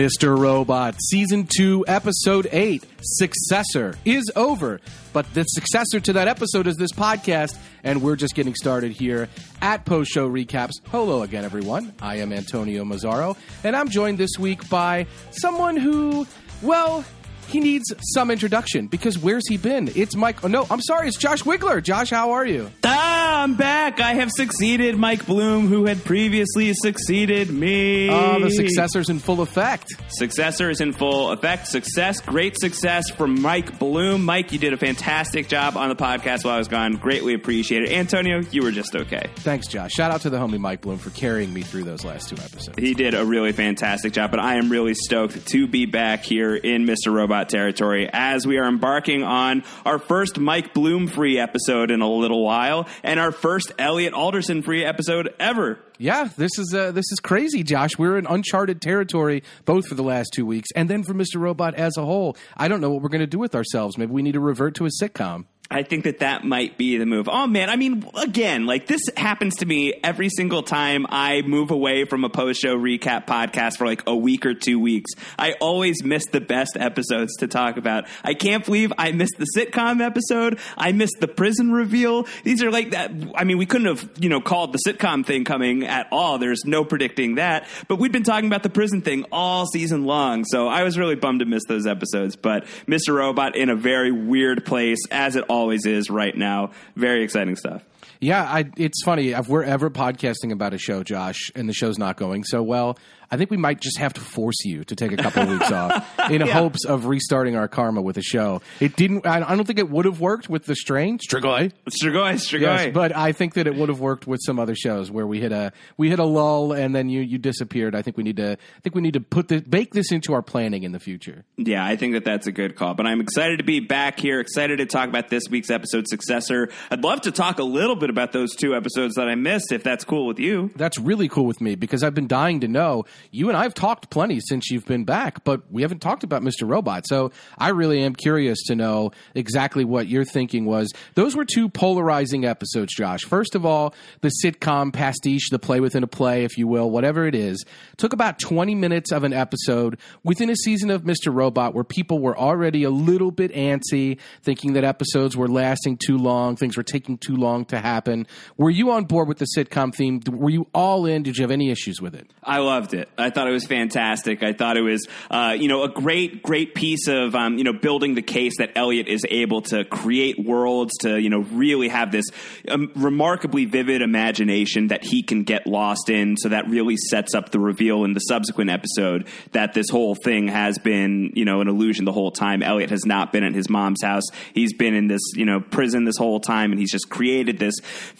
Mr. Robot, Season 2, Episode 8, Successor, is over. But the successor to that episode is this podcast, and we're just getting started here at Post Show Recaps. Hello again, everyone. I am Antonio Mazzaro, and I'm joined this week by someone who, well, he needs some introduction because where's he been? It's Mike. Oh, no, I'm sorry. It's Josh Wigler. Josh, how are you? Ah, I'm back. I have succeeded Mike Bloom, who had previously succeeded me. Oh, the successor's in full effect. Successor is in full effect. Success, great success from Mike Bloom. Mike, you did a fantastic job on the podcast while I was gone. Greatly appreciated. Antonio, you were just okay. Thanks, Josh. Shout out to the homie Mike Bloom for carrying me through those last two episodes. He did a really fantastic job, but I am really stoked to be back here in Mr. Robot territory as we are embarking on our first Mike Bloom free episode in a little while and our first Elliot Alderson free episode ever. Yeah, this is uh, this is crazy, Josh. We're in uncharted territory both for the last two weeks, and then for Mr. Robot as a whole. I don't know what we're going to do with ourselves. Maybe we need to revert to a sitcom. I think that that might be the move. Oh man, I mean, again, like this happens to me every single time I move away from a post show recap podcast for like a week or two weeks. I always miss the best episodes to talk about. I can't believe I missed the sitcom episode. I missed the prison reveal. These are like that. I mean, we couldn't have, you know, called the sitcom thing coming at all. There's no predicting that. But we've been talking about the prison thing all season long. So I was really bummed to miss those episodes. But Mr. Robot in a very weird place, as it all always is right now. Very exciting stuff. Yeah, I, it's funny. If we're ever podcasting about a show, Josh, and the show's not going so well, I think we might just have to force you to take a couple of weeks off in Yeah. hopes of restarting our karma with a show. It didn't. I I don't think it would have worked with the strain. Strigoi. Strigoi, Strigoi. Yes, but I think that it would have worked with some other shows where we hit a we hit a lull and then you you disappeared. I think we need to I think we need to put the bake this into our planning in the future. Yeah, I think that that's a good call. But I'm excited to be back here, excited to talk about this week's episode successor. I'd love to talk a little bit about those two episodes that I missed, if that's cool with you. That's really cool with me because I've been dying to know. You and I have talked plenty since you've been back, but we haven't talked about Mr. Robot. So I really am curious to know exactly what your thinking was. Those were two polarizing episodes, Josh. First of all, the sitcom pastiche, the play within a play, if you will, whatever it is, took about 20 minutes of an episode within a season of Mr. Robot where people were already a little bit antsy, thinking that episodes were lasting too long, things were taking too long to happen. Were you on board with the sitcom theme? Were you all in? Did you have any issues with it? I loved it. I thought it was fantastic. I thought it was, uh, you know, a great, great piece of, um, you know, building the case that Elliot is able to create worlds to, you know, really have this um, remarkably vivid imagination that he can get lost in. So that really sets up the reveal in the subsequent episode that this whole thing has been, you know, an illusion the whole time. Elliot has not been at his mom's house. He's been in this, you know, prison this whole time, and he's just created this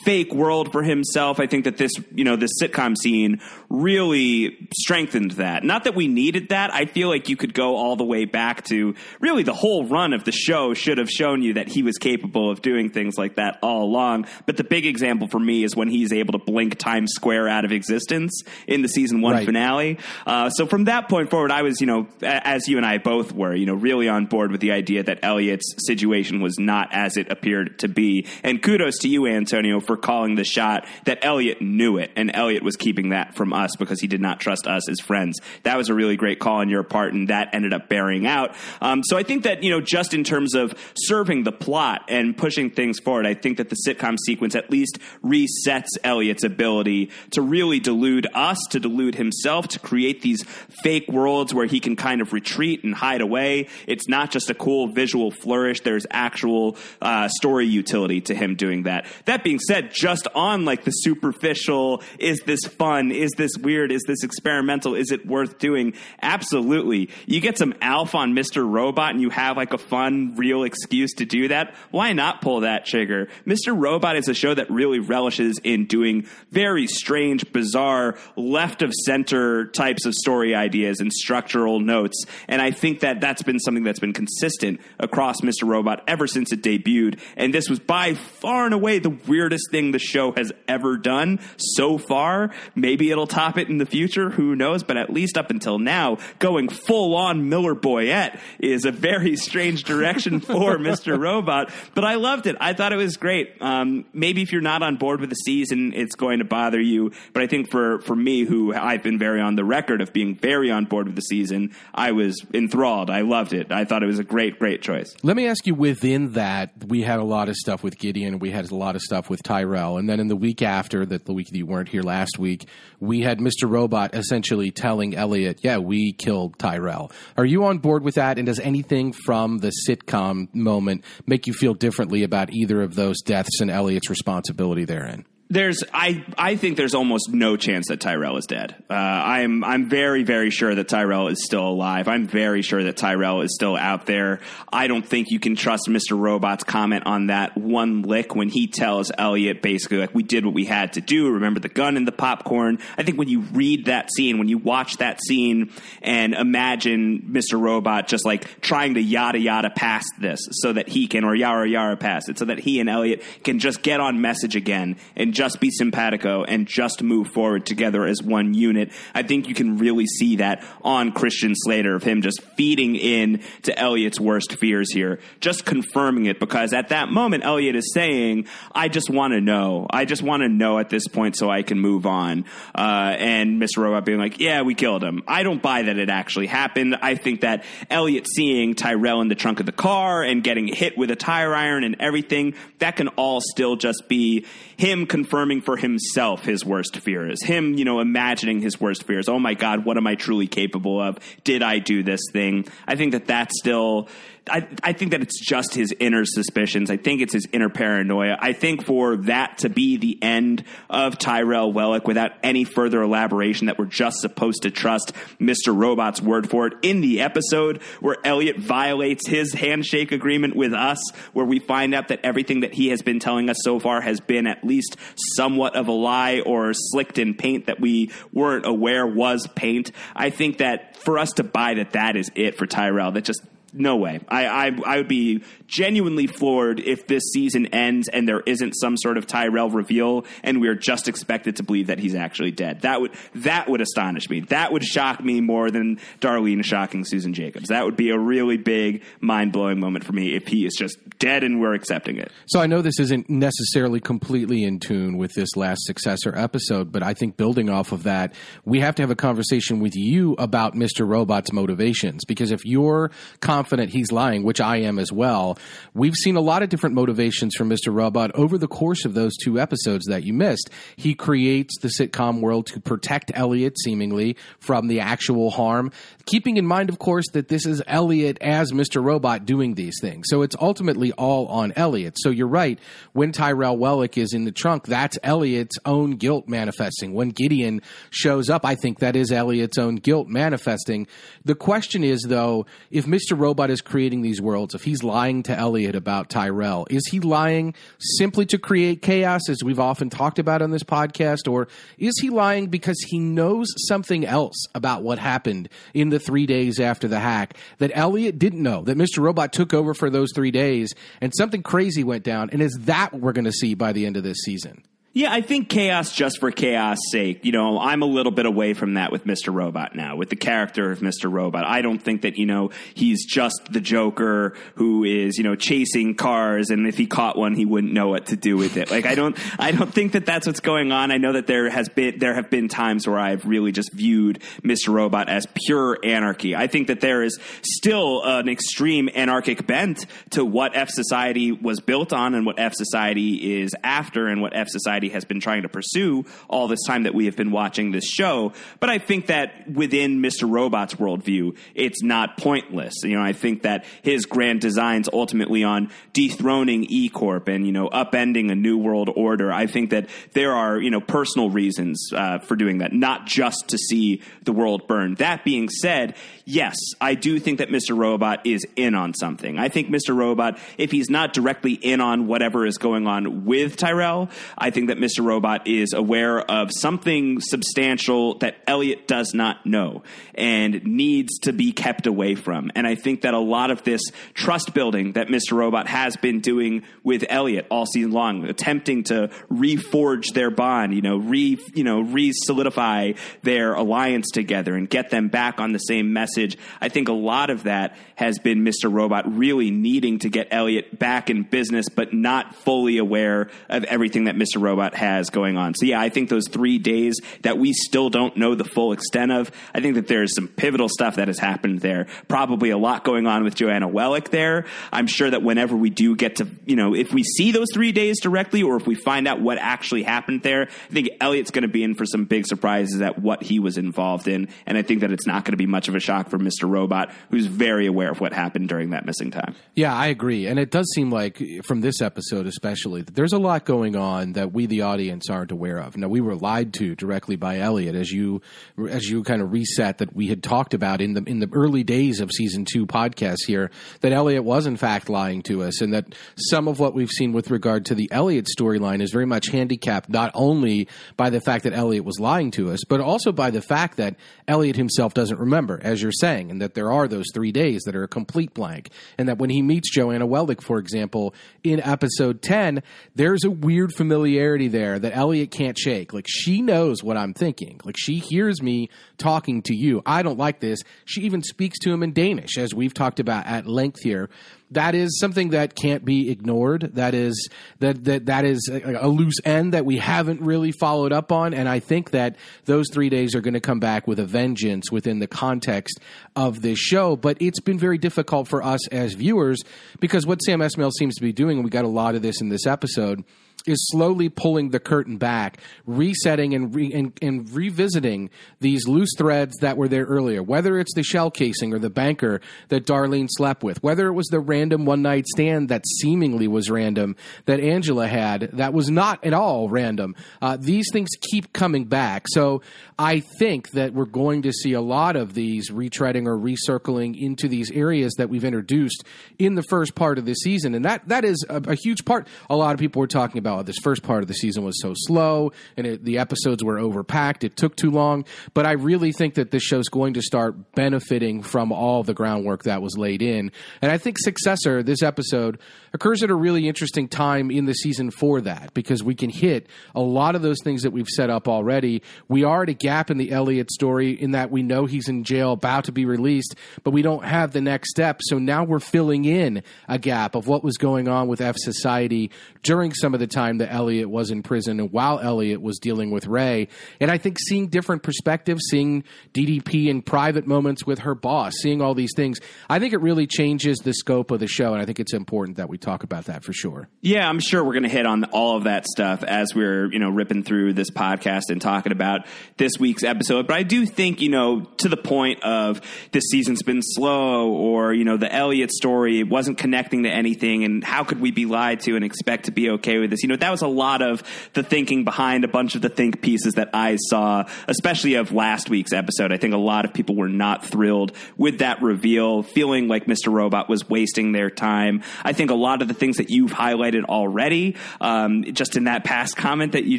fake world for himself. I think that this, you know, this sitcom scene really strengthened that. Not that we needed that. I feel like you could go all the way back to really the whole run of the show should have shown you that he was capable of doing things like that all along. But the big example for me is when he's able to blink Times Square out of existence in the season one Right. finale. Uh, so from that point forward, I was, you know, as you and I both were, you know, really on board with the idea that Elliot's situation was not as it appeared to be. And kudos to you, Antonio, for calling the shot that Elliot knew it, and Elliot was keeping that from us because he did not trust us as friends. That was a really great call on your part, and that ended up bearing out. Um, so I think that, you know, just in terms of serving the plot and pushing things forward, I think that the sitcom sequence at least resets Elliot's ability to really delude us, to delude himself, to create these fake worlds where he can kind of retreat and hide away. It's not just a cool visual flourish. There's actual uh, story utility to him doing that. That being said, just on like the superficial, is this fun? Is this weird? Is this experimental? Experimental is it worth doing? Absolutely. You get some alpha on Mr. Robot and you have like a fun, real excuse to do that. Why not pull that trigger? Mr. Robot is a show that really relishes in doing very strange, bizarre, left of center types of story ideas and structural notes. And I think that that's been something that's been consistent across Mr. Robot ever since it debuted. And this was by far and away the weirdest thing the show has ever done so far. Maybe it'll top it in the future. Who knows? But at least up until now, going full on Miller Boyett is a very strange direction for Mr. Robot. But I loved it. I thought it was great. Um, maybe if you're not on board with the season, it's going to bother you. But I think for, for me, who I've been very on the record of being very on board with the season, I was enthralled. I loved it. I thought it was a great, great choice. Let me ask you within that, we had a lot of stuff with Gideon, we had a lot of stuff with Tyrell. And then in the week after, that the week that you weren't here last week, we had Mr. Robot essentially telling Elliot, yeah, we killed Tyrell. Are you on board with that? And does anything from the sitcom moment make you feel differently about either of those deaths and Elliot's responsibility therein? There's, I, I think there's almost no chance that Tyrell is dead. Uh, I'm, I'm very, very sure that Tyrell is still alive. I'm very sure that Tyrell is still out there. I don't think you can trust Mr. Robot's comment on that one lick when he tells Elliot basically like we did what we had to do. Remember the gun and the popcorn. I think when you read that scene, when you watch that scene and imagine Mr. Robot just like trying to yada yada past this so that he can or yara yara past it so that he and Elliot can just get on message again and just be simpatico and just move forward together as one unit. I think you can really see that on Christian Slater of him just feeding in to Elliot's worst fears here, just confirming it because at that moment Elliot is saying, "I just want to know. I just want to know at this point so I can move on." Uh, and Mr. Robot being like, "Yeah, we killed him." I don't buy that it actually happened. I think that Elliot seeing Tyrell in the trunk of the car and getting hit with a tire iron and everything that can all still just be him confirming for himself his worst fears, him, you know, imagining his worst fears. Oh my God, what am I truly capable of? Did I do this thing? I think that that's still I, I think that it's just his inner suspicions. I think it's his inner paranoia. I think for that to be the end of Tyrell Wellick without any further elaboration, that we're just supposed to trust Mr. Robot's word for it in the episode where Elliot violates his handshake agreement with us, where we find out that everything that he has been telling us so far has been at least somewhat of a lie or slicked in paint that we weren't aware was paint. I think that for us to buy that that is it for Tyrell, that just no way. I, I I would be genuinely floored if this season ends and there isn't some sort of Tyrell reveal and we're just expected to believe that he's actually dead. That would that would astonish me. That would shock me more than Darlene shocking Susan Jacobs. That would be a really big mind blowing moment for me if he is just dead and we're accepting it. So I know this isn't necessarily completely in tune with this last successor episode, but I think building off of that, we have to have a conversation with you about Mr. Robot's motivations because if you're confident he's lying, which I am as well, we've seen a lot of different motivations from Mr. Robot over the course of those two episodes that you missed. He creates the sitcom world to protect Elliot, seemingly, from the actual harm, keeping in mind, of course, that this is Elliot as Mr. Robot doing these things. So it's ultimately all on Elliot. So you're right. When Tyrell Wellick is in the trunk, that's Elliot's own guilt manifesting. When Gideon shows up, I think that is Elliot's own guilt manifesting. The question is, though, if Mr. Robot is creating these worlds, if he's lying to Elliot about Tyrell, is he lying simply to create chaos, as we've often talked about on this podcast, or is he lying because he knows something else about what happened in the three days after the hack that Elliot didn't know, that Mr. Robot took over for those three days, and something crazy went down? And is that what we're going to see by the end of this season? Yeah, I think chaos just for chaos sake. You know, I'm a little bit away from that with Mr. Robot now, with the character of Mr. Robot. I don't think that, you know, he's just the Joker who is, you know, chasing cars and if he caught one, he wouldn't know what to do with it. Like, I don't, I don't think that that's what's going on. I know that there has been, there have been times where I've really just viewed Mr. Robot as pure anarchy. I think that there is still an extreme anarchic bent to what F Society was built on and what F Society is after and what F Society society has been trying to pursue all this time that we have been watching this show. But I think that within Mr. Robot's worldview, it's not pointless. You know, I think that his grand designs ultimately on dethroning E Corp and, you know, upending a new world order, I think that there are, you know, personal reasons uh, for doing that, not just to see the world burn. That being said, yes, I do think that Mr. Robot is in on something. I think Mr. Robot, if he's not directly in on whatever is going on with Tyrell, I think that Mr. Robot is aware of something substantial that Elliot does not know and needs to be kept away from. And I think that a lot of this trust building that Mr. Robot has been doing with Elliot all season long, attempting to reforge their bond, you know, re you know, re solidify their alliance together and get them back on the same message. I think a lot of that has been Mr. Robot really needing to get Elliot back in business, but not fully aware of everything that Mr. Robot has going on. So yeah, I think those three days that we still don't know the full extent of, I think that there's some pivotal stuff that has happened there. Probably a lot going on with Joanna Wellick there. I'm sure that whenever we do get to, you know, if we see those three days directly or if we find out what actually happened there, I think Elliot's going to be in for some big surprises at what he was involved in. And I think that it's not going to be much of a shock for Mr. Robot, who's very aware of what happened during that missing time. Yeah, I agree. And it does seem like, from this episode especially, that there's a lot going on that we, the audience, aren't aware of. Now, we were lied to directly by Elliot as you as you kind of reset that we had talked about in the in the early days of season two podcast here that Elliot was in fact lying to us, and that some of what we've seen with regard to the Elliot storyline is very much handicapped not only by the fact that Elliot was lying to us, but also by the fact that Elliot himself doesn't remember, as you're saying, and that there are those three days that are a complete blank, and that when he meets Joanna Wellick, for example, in episode ten, there's a weird familiarity there that Elliot can't shake. Like she knows what I'm thinking. Like she hears me talking to you. I don't like this. She even speaks to him in Danish, as we've talked about at length here. That is something that can't be ignored. That is that that that is a, a loose end that we haven't really followed up on. And I think that those three days are going to come back with a vengeance within the context of this show. But it's been very difficult for us as viewers because what Sam Esmail seems to be doing, and we got a lot of this in this episode is slowly pulling the curtain back, resetting and, re- and, and revisiting these loose threads that were there earlier. Whether it's the shell casing or the banker that Darlene slept with, whether it was the random one night stand that seemingly was random that Angela had, that was not at all random. Uh, these things keep coming back. So I think that we're going to see a lot of these retreading or recircling into these areas that we've introduced in the first part of the season, and that that is a, a huge part. A lot of people were talking about oh, this first part of the season was so slow and it, the episodes were overpacked. It took too long. But I really think that this show's going to start benefiting from all the groundwork that was laid in. And I think Successor, this episode, occurs at a really interesting time in the season for that because we can hit a lot of those things that we've set up already. We are at a gap in the Elliot story in that we know he's in jail, about to be released, but we don't have the next step. So now we're filling in a gap of what was going on with F Society during some of the time that Elliot was in prison and while Elliot was dealing with Ray. And I think seeing different perspectives, seeing DDP in private moments with her boss, seeing all these things, I think it really changes the scope of the show. And I think it's important that we talk about that for sure. Yeah, I'm sure we're going to hit on all of that stuff as we're, you know, ripping through this podcast and talking about this week's episode. But I do think, you know, to the point of this season's been slow or, you know, the Elliot story wasn't connecting to anything and how could we be lied to and expect to be okay with this? You know, that was a lot of the thinking behind a bunch of the think pieces that I saw, especially of last week's episode. I think a lot of people were not thrilled with that reveal, feeling like Mr. Robot was wasting their time. I think a lot of the things that you've highlighted already, um, just in that past comment that you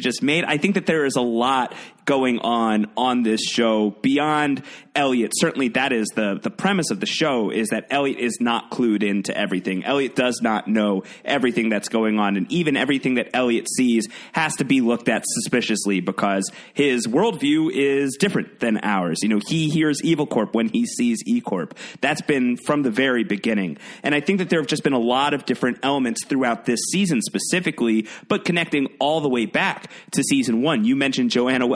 just made, I think that there is a lot going on on this show beyond Elliot. Certainly, that is the the premise of the show is that Elliot is not clued into everything. Elliot does not know everything that's going on, and even everything that Elliot sees has to be looked at suspiciously because his worldview is different than ours. You know, he hears Evil Corp when he sees E Corp. That's been from the very beginning, and I think that there have just been a lot of different elements throughout this season specifically, but connecting all the way back to season one. You mentioned Joanna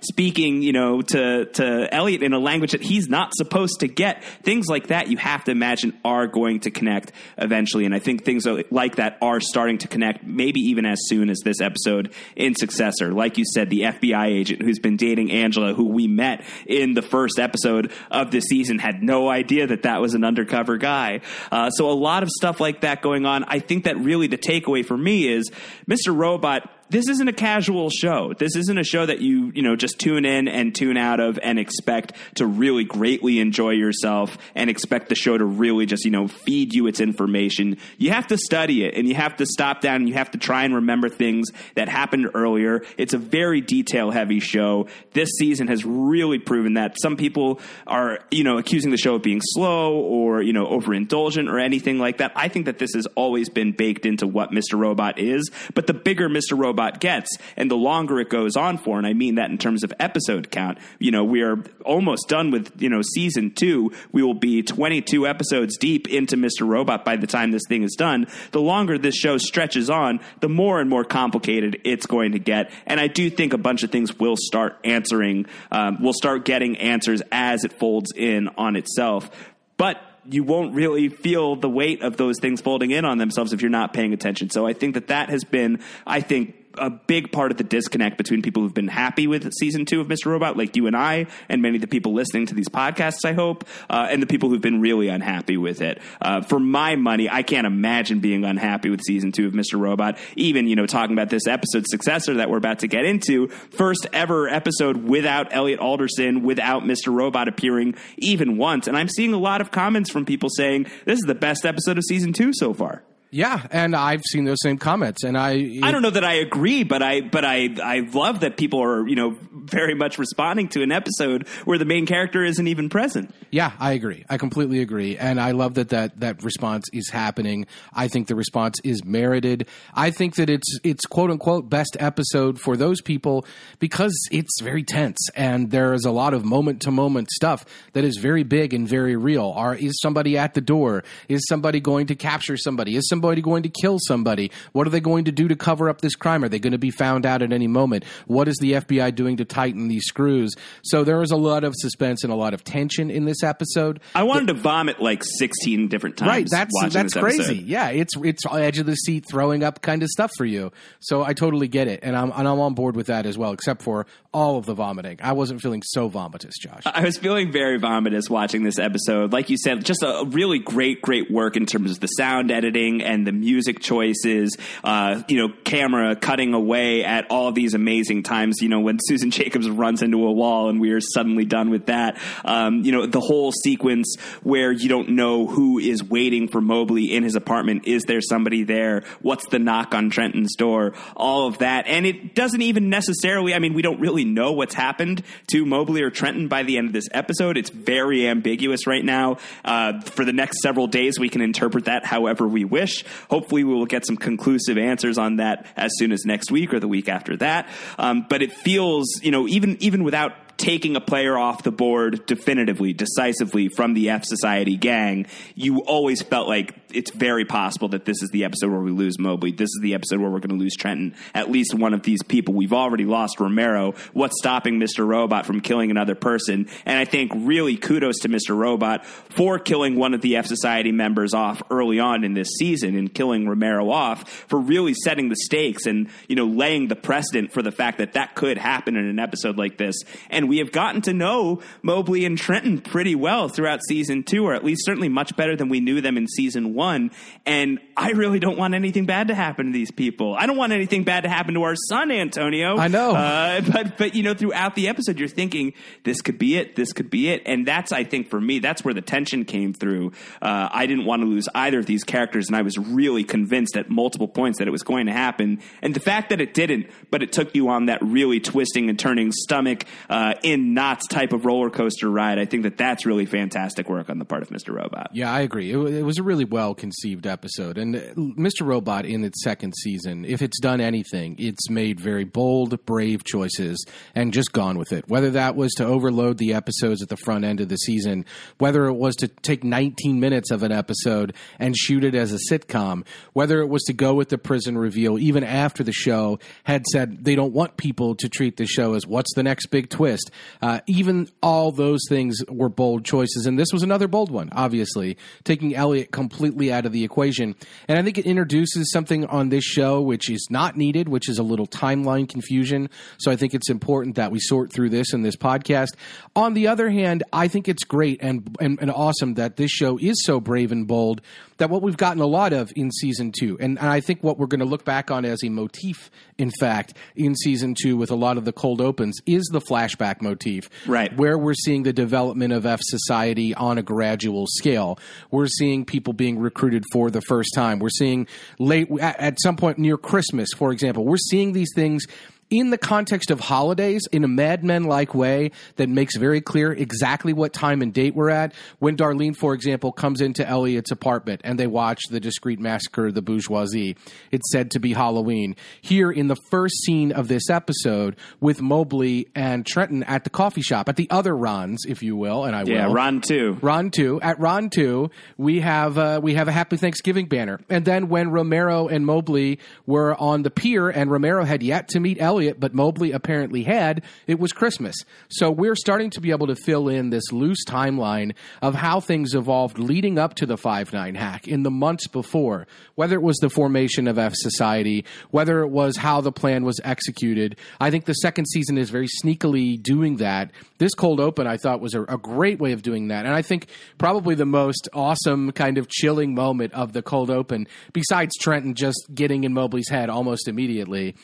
Speaking, you know, to to Elliot in a language that he's not supposed to get. Things like that, you have to imagine, are going to connect eventually, and I think things like that are starting to connect, maybe even as soon as this episode in Successor. Like you said, the FBI agent who's been dating Angela, who we met in the first episode of the season, had no idea that that was an undercover guy. Uh, so a lot of stuff like that going on. I think that really the takeaway for me is Mr. Robot this isn't a casual show. This isn't a show that you, you know, just tune in and tune out of and expect to really greatly enjoy yourself and expect the show to really just, you know, feed you its information. You have to study it and you have to stop down and you have to try and remember things that happened earlier. It's a very detail heavy show. This season has really proven that. Some people are, you know, accusing the show of being slow or, you know, overindulgent or anything like that. I think that this has always been baked into what Mr. Robot is, but the bigger Mr. Robot gets and the longer it goes on for, and I mean that in terms of episode count, you know, we are almost done with, you know, season two. We will be 22 episodes deep into Mr. Robot by the time this thing is done. The longer this show stretches on, the more and more complicated it's going to get. And I do think a bunch of things will start answering, um, will start getting answers as it folds in on itself. But you won't really feel the weight of those things folding in on themselves if you're not paying attention. So I think that that has been, I think, a big part of the disconnect between people who've been happy with season two of Mr. Robot, like you and I, and many of the people listening to these podcasts, I hope, uh, and the people who've been really unhappy with it. Uh, for my money, I can't imagine being unhappy with season two of Mr. Robot. Even, you know, talking about this episode successor that we're about to get into, first ever episode without Elliot Alderson, without Mr. Robot appearing even once. And I'm seeing a lot of comments from people saying this is the best episode of season two so far. Yeah, and I've seen those same comments, and I it, I don't know that I agree, but I but I I love that people are you know very much responding to an episode where the main character isn't even present. Yeah, I agree. I completely agree, and I love that that that response is happening. I think the response is merited. I think that it's it's quote unquote best episode for those people because it's very tense and there is a lot of moment to moment stuff that is very big and very real. Are is somebody at the door? Is somebody going to capture somebody? Is somebody going to kill somebody? What are they going to do to cover up this crime? Are they going to be found out at any moment? What is the FBI doing to tighten these screws? So there is a lot of suspense and a lot of tension in this episode. I wanted to vomit like 16 different times. Right, that's that's crazy. episode. Yeah, it's it's edge of the seat, throwing up kind of stuff for you. So I totally get it, and I'm and I'm on board with that as well. Except for all of the vomiting, I wasn't feeling so vomitous, Josh. I was feeling very vomitous watching this episode. Like you said, just a really great, great work in terms of the sound editing and the music choices. Uh, you know, camera cutting away at all these amazing times. You know, when Susan Jacobs runs into a wall and we are suddenly done with that. Um, you know, the whole sequence where you don't know who is waiting for Mobley in his apartment. Is there somebody there? What's the knock on Trenton's door? All of that. And it doesn't even necessarily, I mean, we don't really know what's happened to Mobley or Trenton by the end of this episode. It's very ambiguous right now. Uh, for the next several days, we can interpret that however we wish. Hopefully, we will get some conclusive answers on that as soon as next week or the week after that. Um, but it feels, you know, even even without taking a player off the board definitively, decisively from the F Society gang, you always felt like it's very possible that this is the episode where we lose Mobley. This is the episode where we're going to lose Trenton. At least one of these people. We've already lost Romero. What's stopping Mr. Robot from killing another person? And I think really kudos to Mr. Robot for killing one of the F Society members off early on in this season and killing Romero off for really setting the stakes and, you know, laying the precedent for the fact that that could happen in an episode like this. And we have gotten to know Mobley and Trenton pretty well throughout season two, or at least certainly much better than we knew them in season one. And I really don't want anything bad to happen to these people. I don't want anything bad to happen to our son, Antonio. I know. Uh, but, but, you know, throughout the episode, you're thinking, this could be it, this could be it. And that's, I think, for me, that's where the tension came through. Uh, I didn't want to lose either of these characters, and I was really convinced at multiple points that it was going to happen. And the fact that it didn't, but it took you on that really twisting and turning stomach uh, in knots type of roller coaster ride, I think that that's really fantastic work on the part of Mr. Robot. Yeah, I agree. It, it was a really well conceived episode. And uh, Mr. Robot in its second season, if it's done anything, it's made very bold, brave choices and just gone with it. Whether that was to overload the episodes at the front end of the season, whether it was to take 19 minutes of an episode and shoot it as a sitcom, whether it was to go with the prison reveal even after the show had said they don't want people to treat the show as what's the next big twist. Uh, even all those things were bold choices. And this was another bold one, obviously, taking Elliot completely out of the equation. And I think it introduces something on this show which is not needed, which is a little timeline confusion. So I think it's important that we sort through this in this podcast. On the other hand, I think it's great and, and, and awesome that this show is so brave and bold that what we've gotten a lot of in season two, and, and I think what we're going to look back on as a motif, in fact, in season two with a lot of the cold opens is the flashback motif. Right. Where we're seeing the development of F society on a gradual scale. We're seeing people being recruited for the first time. We're seeing late, at, at some point near Christmas, for example, we're seeing these things in the context of holidays in a Mad Men like way that makes very clear exactly what time and date we're at. When Darlene, for example, comes into Elliot's apartment and they watch the discreet massacre of the bourgeoisie, it's said to be Halloween. Here in the first scene of this episode with Mobley and Trenton at the coffee shop, at the other Ron's, if you will, and I Yeah, will. Yeah, Ron 2. Ron two at Ron two, we have uh, we have a Happy Thanksgiving banner, and then when Romero and Mobley were on the pier, and Romero had yet to meet Elliot, but Mobley apparently had, it was Christmas. So we're starting to be able to fill in this loose timeline of how things evolved leading up to the five nine hack in the months before, whether it was the formation of F Society, whether it was how the plan was executed. I think the second season is very sneakily doing that. This cold open, I thought, was a, a great way of doing that, and I think probably the most awesome kind of chilling moment of the cold open, besides Trenton just getting in Mobley's head almost immediately.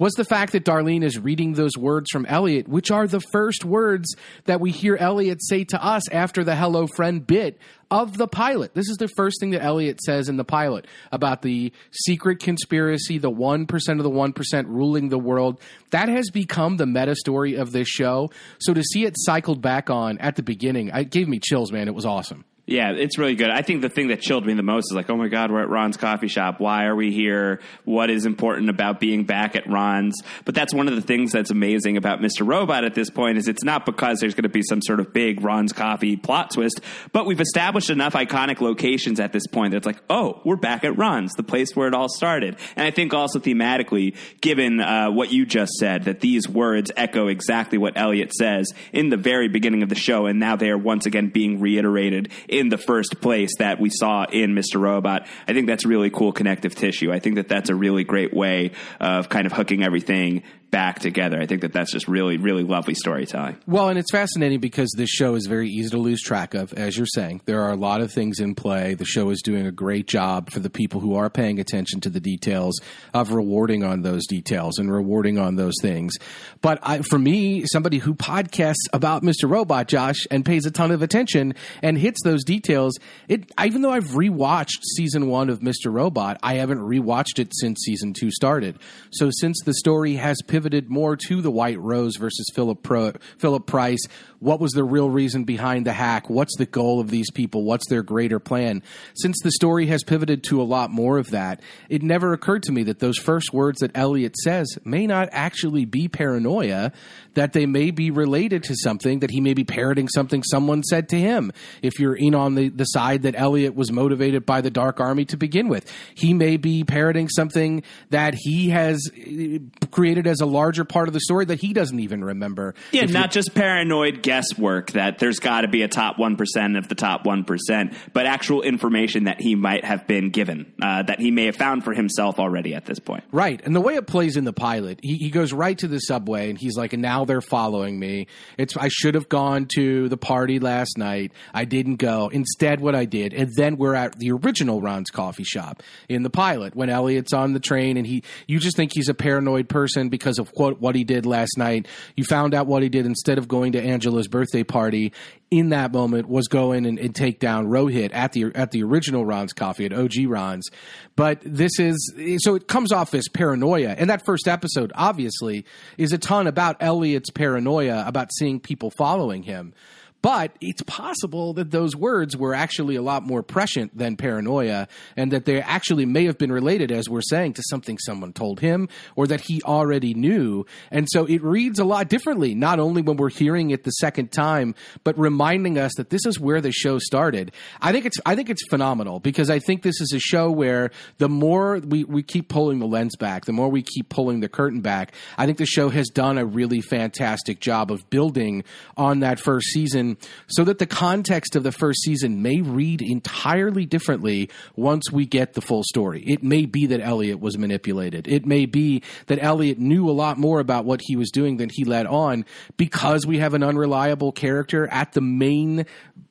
Was the fact that Darlene is reading those words from Elliot, which are the first words that we hear Elliot say to us after the Hello Friend bit of the pilot. This is the first thing that Elliot says in the pilot about the secret conspiracy, the 1% of the 1% ruling the world. That has become the meta story of this show. So to see it cycled back on at the beginning, it gave me chills, man. It was awesome. Yeah, it's really good. I think the thing that chilled me the most is like, oh my God, we're at Ron's coffee shop. Why are we here? What is important about being back at Ron's? But that's one of the things that's amazing about Mr. Robot at this point is it's not because there's going to be some sort of big Ron's coffee plot twist, but we've established enough iconic locations at this point that it's like, oh, we're back at Ron's, the place where it all started. And I think also thematically, given uh, what you just said, that these words echo exactly what Elliot says in the very beginning of the show, and now they are once again being reiterated in the first place that we saw in Mr. Robot. I think that's really cool connective tissue. I think that that's a really great way of kind of hooking everything back together. I think that that's just really, really lovely storytelling. Well, and it's fascinating because this show is very easy to lose track of, as you're saying. There are a lot of things in play. The show is doing a great job for the people who are paying attention to the details of rewarding on those details and rewarding on those things. But I, for me, somebody who podcasts about Mr. Robot, Josh, and pays a ton of attention and hits those details, it even though I've rewatched season one of Mr. Robot, I haven't rewatched it since season two started. So since the story has pivoted more to the White Rose versus Philip Pro, Philip Price, what was the real reason behind the hack? What's the goal of these people? What's their greater plan? Since the story has pivoted to a lot more of that, it never occurred to me that those first words that Elliot says may not actually be paranoia, that they may be related to something, that he may be parroting something someone said to him. If you're in on the, the side that Elliot was motivated by the Dark Army to begin with, he may be parroting something that he has eh, created as a larger part of the story that he doesn't even remember. Yeah, If not just paranoid guesswork that there's got to be a top 1% of the top 1%, but actual information that he might have been given, uh, that he may have found for himself already at this point. Right. And the way it plays in the pilot, he, he goes right to the subway and he's like, and now they're following me. It's I should have gone to the party last night. I didn't go. Instead, what I did, and then we're at the original Ron's coffee shop in the pilot when Elliot's on the train and he you just think he's a paranoid person because of what what he did last night. You found out what he did instead of going to Angela's birthday party in that moment was go in and, and take down Rohit at the at the original Ron's coffee at OG Ron's. But this is so it comes off as paranoia. And that first episode obviously is a ton about Elliot's paranoia about seeing people following him. But it's possible that those words were actually a lot more prescient than paranoia, and that they actually may have been related, as we're saying, to something someone told him or that he already knew. And so it reads a lot differently, not only when we're hearing it the second time, but reminding us that this is where the show started. I think it's I think it's phenomenal because I think this is a show where the more we, we keep pulling the lens back, the more we keep pulling the curtain back, I think the show has done a really fantastic job of building on that first season so that the context of the first season may read entirely differently once we get the full story. It may be that Elliot was manipulated. It may be that Elliot knew a lot more about what he was doing than he let on because we have an unreliable character at the main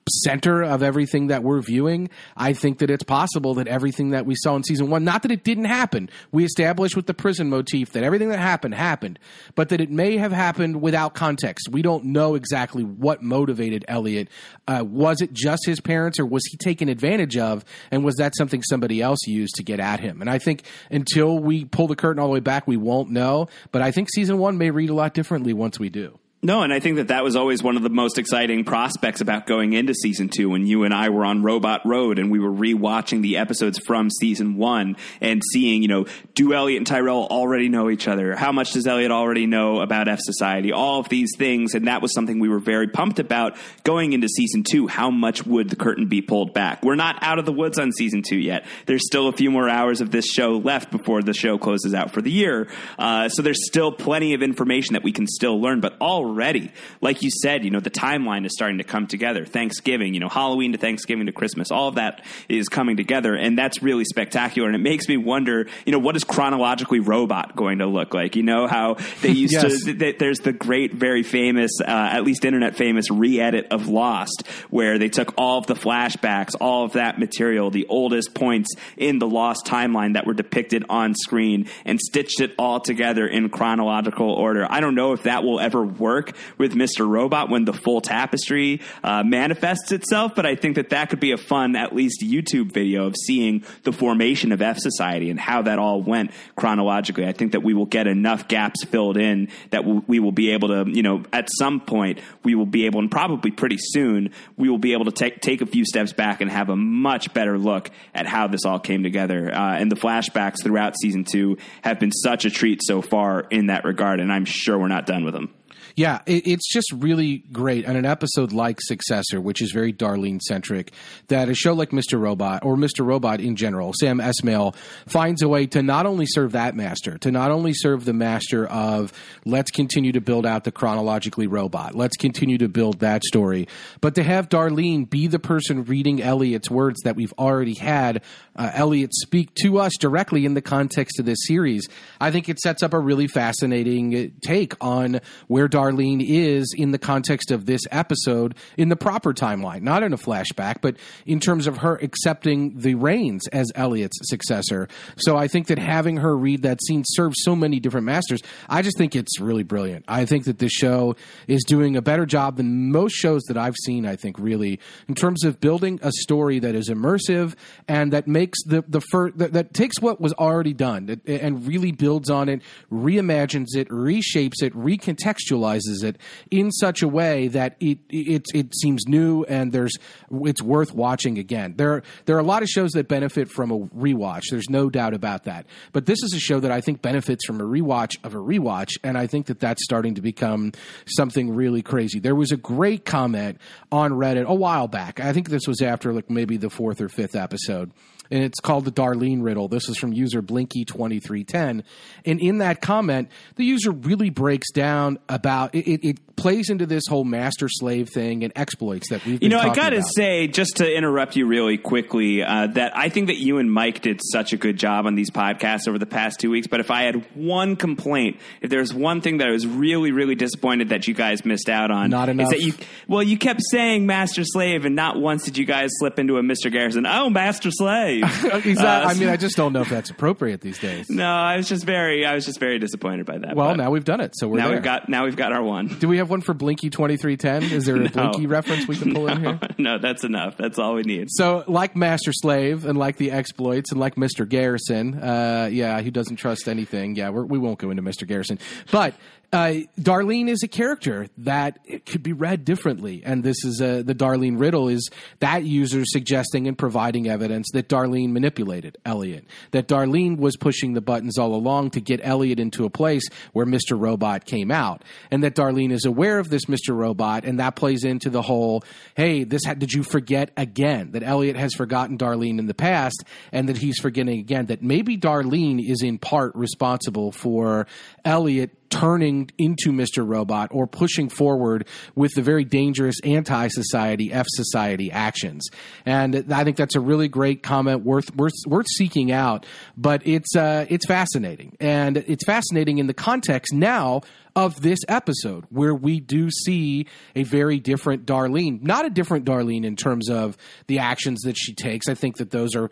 center of everything that we're viewing, I think that it's possible that everything that we saw in season one, not that it didn't happen, we established with the prison motif that everything that happened happened, but that it may have happened without context. We don't know exactly what motivated Elliot. Uh, was it just his parents, or was he taken advantage of, and was that something somebody else used to get at him? And I think until we pull the curtain all the way back, we won't know. But I think season one may read a lot differently once we do. No, and I think that that was always one of the most exciting prospects about going into season two when you and I were on Robot Road and we were rewatching the episodes from season one and seeing, you know, do Elliot and Tyrell already know each other? How much does Elliot already know about F Society? All of these things. And that was something we were very pumped about going into season two. How much would the curtain be pulled back? We're not out of the woods on season two yet. There's still a few more hours of this show left before the show closes out for the year. Uh, so there's still plenty of information that we can still learn, but all already. Like you said, you know, the timeline is starting to come together. Thanksgiving, you know, Halloween to Thanksgiving to Christmas, all of that is coming together, and that's really spectacular. And it makes me wonder, you know, what is chronologically Robot going to look like? You know how they used yes. to. Th- there's the great, very famous, uh, at least internet famous, re-edit of Lost, where they took all of the flashbacks, all of that material, the oldest points in the Lost timeline that were depicted on screen, and stitched it all together in chronological order. I don't know if that will ever work with Mr. Robot when the full tapestry uh, manifests itself, but I think that that could be a fun, at least YouTube video of seeing the formation of F Society and how that all went chronologically. I think that we will get enough gaps filled in that we will be able to, you know, at some point we will be able, and probably pretty soon, we will be able to take take a few steps back and have a much better look at how this all came together. Uh, and the flashbacks throughout season two have been such a treat so far in that regard, and I'm sure we're not done with them. Yeah, it, it's just really great. And an episode like Successor, which is very Darlene centric, that a show like Mr. Robot or Mr. Robot in general, Sam Esmail, finds a way to not only serve that master, to not only serve the master of let's continue to build out the chronologically robot, let's continue to build that story, but to have Darlene be the person reading Elliot's words that we've already had uh, Elliot speak to us directly in the context of this series. I think it sets up a really fascinating take on where Darlene is in the context of this episode in the proper timeline, not in a flashback, but in terms of her accepting the reins as Elliot's successor. So I think that having her read that scene serves so many different masters. I just think it's really brilliant. I think that this show is doing a better job than most shows that I've seen, I think, really, in terms of building a story that is immersive and that makes the, the first, that, that takes what was already done and really builds on it, reimagines it, reshapes it, recontextualizes it in such a way that it it it seems new and there's it's worth watching again. There there are a lot of shows that benefit from a rewatch. There's no doubt about that. But this is a show that I think benefits from a rewatch of a rewatch, and I think that that's starting to become something really crazy. There was a great comment on Reddit a while back. I think this was after like maybe the fourth or fifth episode and it's called the Darlene riddle. This is from user Blinky2310. And in that comment, the user really breaks down about it, it plays into this whole master slave thing and exploits that we've You know, I got to say, just to interrupt you really quickly, uh, that I think that you and Mike did such a good job on these podcasts over the past two weeks. But if I had one complaint, if there's one thing that I was really, really disappointed that you guys missed out on, not enough. Is that you, well, you kept saying master slave, and not once did you guys slip into a Mr. Garrison, oh, master slave. exactly. Uh, I mean, I just don't know if that's appropriate these days. No, I was just very, I was just very disappointed by that. Well, now we've done it, so we're now there. we've got now we've got our one. Do we have one for Blinky twenty three ten? Is there a no. Blinky reference we can pull no, in here? No, that's enough. That's all we need. So, like Master Slave and like the exploits and like Mister Garrison, uh, yeah, who doesn't trust anything. Yeah, we're, we will not go into Mister Garrison, but uh, Darlene is a character that could be read differently, and this is a, the Darlene riddle is that user suggesting and providing evidence that Darlene manipulated Elliot, that Darlene was pushing the buttons all along to get Elliot into a place where Mr. Robot came out, and that Darlene is aware of this Mr. Robot, and that plays into the whole, hey, this ha- did you forget again that Elliot has forgotten Darlene in the past, and that he's forgetting again that maybe Darlene is in part responsible for Elliot turning into Mr. Robot or pushing forward with the very dangerous anti society, F society actions. And I think that's a really great comment worth, worth, worth seeking out. But it's, uh, it's fascinating. And it's fascinating in the context now of this episode, where we do see a very different Darlene. Not a different Darlene in terms of the actions that she takes. I think that those are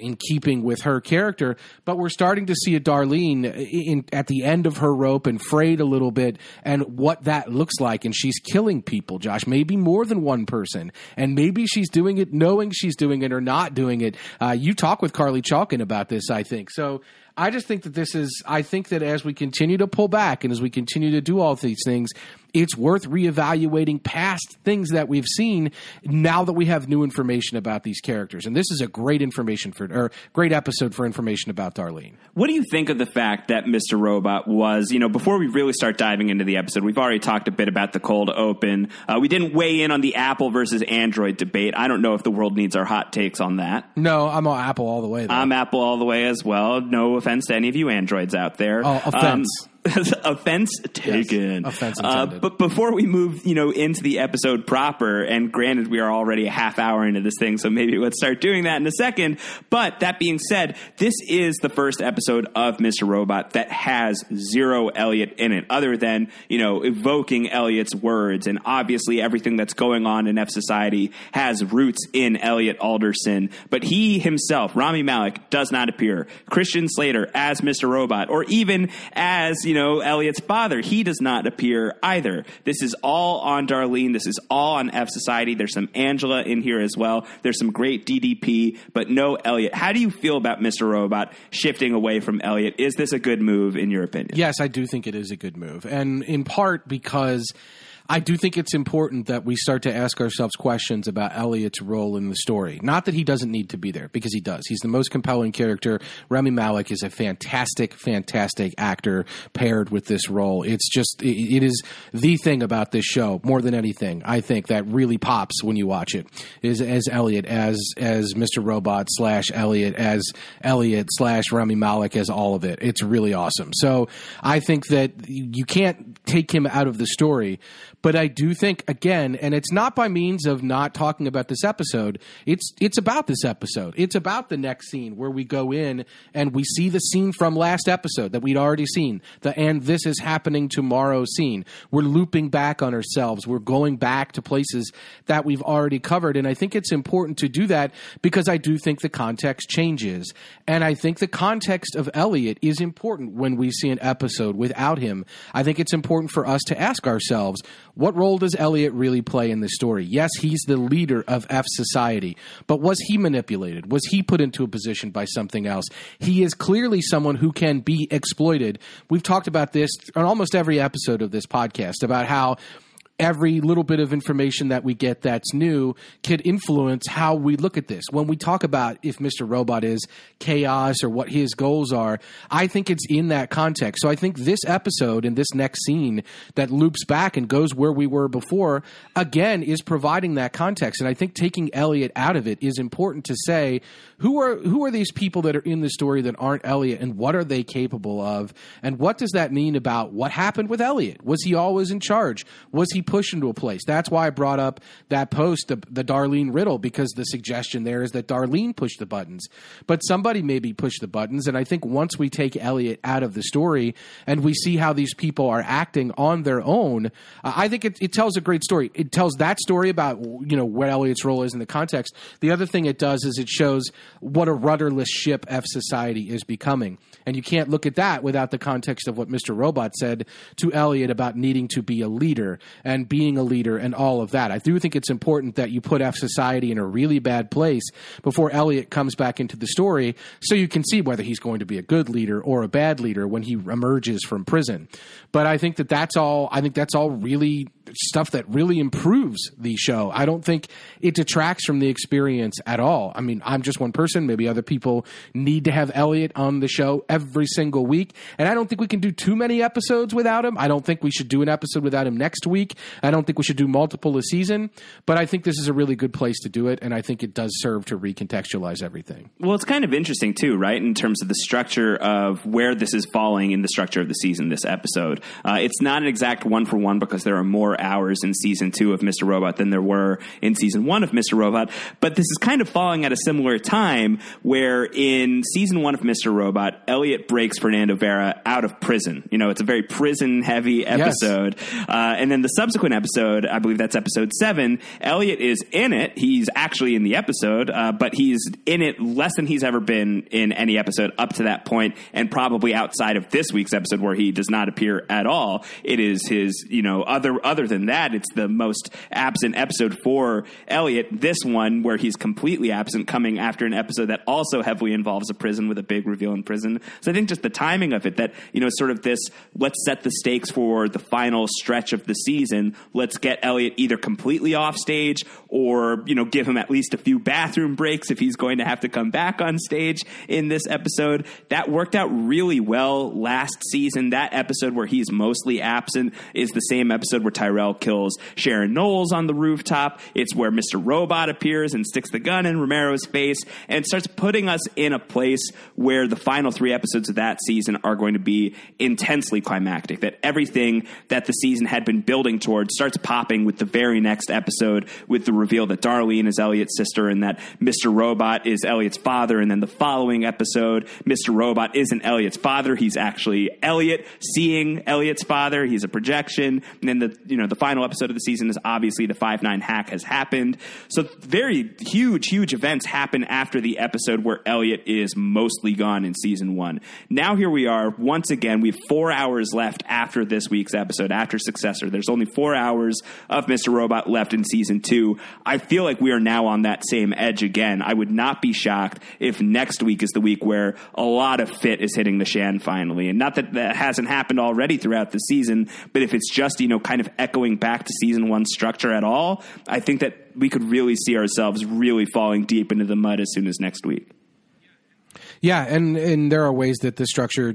in keeping with her character, but we're starting to see a Darlene in, at the end of her rope and frayed a little bit, and what that looks like. And she's killing people, Josh, maybe more than one person, and maybe she's doing it knowing she's doing it or not doing it. Uh, you talk with Carly Chaikin about this, I think. So I just think that this is, I think that as we continue to pull back and as we continue to do all these things, it's worth reevaluating past things that we've seen now that we have new information about these characters. And this is a great information for, or great episode for information about Darlene. What do you think of the fact that Mr. Robot was, you know, before we really start diving into the episode, we've already talked a bit about the cold open. Uh, we didn't weigh in on the Apple versus Android debate. I don't know if the world needs our hot takes on that. No, I'm on Apple all the way. Though. I'm Apple all the way as well. No offense to any of you Androids out there. Oh, offense. Um, offense taken. Yes, offense uh, but before we move, you know, into the episode proper, and granted, we are already a half hour into this thing, so maybe let's start doing that in a second. But that being said, this is the first episode of Mr. Robot that has zero Elliot in it, other than you know evoking Elliot's words, and obviously everything that's going on in F Society has roots in Elliot Alderson. But he himself, Rami Malek, does not appear. Christian Slater as Mr. Robot, or even as you you know, Elliot's father. He does not appear either. This is all on Darlene. This is all on F Society. There's some Angela in here as well. There's some great DDP, but no Elliot. How do you feel about Mr. Robot shifting away from Elliot? Is this a good move in your opinion? Yes, I do think it is a good move. And in part because I do think it's important that we start to ask ourselves questions about Elliot's role in the story. Not that he doesn't need to be there, because he does. He's the most compelling character. Rami Malek is a fantastic, fantastic actor paired with this role. It's just, it, is the thing about this show more than anything. I think that really pops when you watch it is as Elliot, as as Mr. Robot slash Elliot, as Elliot slash Rami Malek, as all of it. It's really awesome. So I think that you can't take him out of the story, but I do think again, and it's not by means of not talking about this episode. It's it's about this episode. It's about the next scene where we go in and we see the scene from last episode that we'd already seen. The and this is happening tomorrow scene. We're looping back on ourselves. We're going back to places that we've already covered, and I think it's important to do that because I do think the context changes, and I think the context of Elliot is important when we see an episode without him. I think it's important for us to ask ourselves what role does Elliot really play in this story? Yes, he's the leader of F society, but was he manipulated? Was he put into a position by something else? He is clearly someone who can be exploited. We've talked about this on almost every episode of this podcast about how every little bit of information that we get that's new could influence how we look at this. When we talk about if Mr. Robot is chaos or what his goals are, I think it's in that context. So I think this episode and this next scene that loops back and goes where we were before, again, is providing that context. And I think taking Elliot out of it is important to say who are who are these people that are in the story that aren't Elliot and what are they capable of? And what does that mean about what happened with Elliot? Was he always in charge? Was he pushed into a place. That's why I brought up that post, the, the Darlene riddle, because the suggestion there is that Darlene pushed the buttons, but somebody maybe pushed the buttons. And I think once we take Elliot out of the story and we see how these people are acting on their own, uh, I think it, it tells a great story. It tells that story about you know what Elliot's role is in the context. The other thing it does is it shows what a rudderless ship F society is becoming, and you can't look at that without the context of what Mr. Robot said to Elliot about needing to be a leader and being a leader and all of that. I do think it's important that you put F Society in a really bad place before Elliot comes back into the story so you can see whether he's going to be a good leader or a bad leader when he emerges from prison. But I think that that's all, I think that's all really stuff that really improves the show. I don't think it detracts from the experience at all. I mean, I'm just one person. Maybe other people need to have Elliot on the show every single week. And I don't think we can do too many episodes without him. I don't think we should do an episode without him next week. I don't think we should do multiple a season, but I think this is a really good place to do it, and I think it does serve to recontextualize everything. Well, it's kind of interesting too, right? In terms of the structure of where this is falling in the structure of the season. This episode, uh, it's not an exact one for one because there are more hours in season two of Mr. Robot than there were in season one of Mr. Robot. But this is kind of falling at a similar time where in season one of Mr. Robot, Elliot breaks Fernando Vera out of prison. You know, it's a very prison heavy episode. Yes. Uh, and then the subsequent episode, I believe that's episode seven, Elliot is in it. He's actually in the episode, uh, but he's in it less than he's ever been in any episode up to that point, and probably outside of this week's episode where he does not appear at all. It is his, you know, other other than that, it's the most absent episode for Elliot. This one where he's completely absent, coming after an episode that also heavily involves a prison with a big reveal in prison. So I think just the timing of it, that you know, sort of this, let's set the stakes for the final stretch of the season. Let's get Elliot either completely off stage or you know, give him at least a few bathroom breaks if he's going to have to come back on stage in this episode. That worked out really well last season. That episode where he's mostly absent is the same episode where Tyrell kills Sharon Knowles on the rooftop. It's where Mr. Robot appears and sticks the gun in Romero's face and starts putting us in a place where the final three episodes of that season are going to be intensely climactic. That everything that the season had been building towards starts popping with the very next episode with the reveal that Darlene is Elliot's sister and that Mr. Robot is Elliot's father. And then the following episode, Mr. Robot isn't Elliot's father. He's actually Elliot seeing Elliot's father. He's a projection. And then the, you know, the final episode of the season is obviously the 5-9 hack has happened. So very huge, huge events happen after the episode where Elliot is mostly gone in season one. Now here we are once again. We have four hours left after this week's episode, after Successor. There's only four hours of Mr. Robot left in season two. I feel like we are now on that same edge again. I would not be shocked if next week is the week where a lot of fit is hitting the Shan finally. And not that that hasn't happened already throughout the season, but if it's just, you know, kind of echoing back to season one structure at all, I think that we could really see ourselves really falling deep into the mud as soon as next week. Yeah, and and there are ways that the structure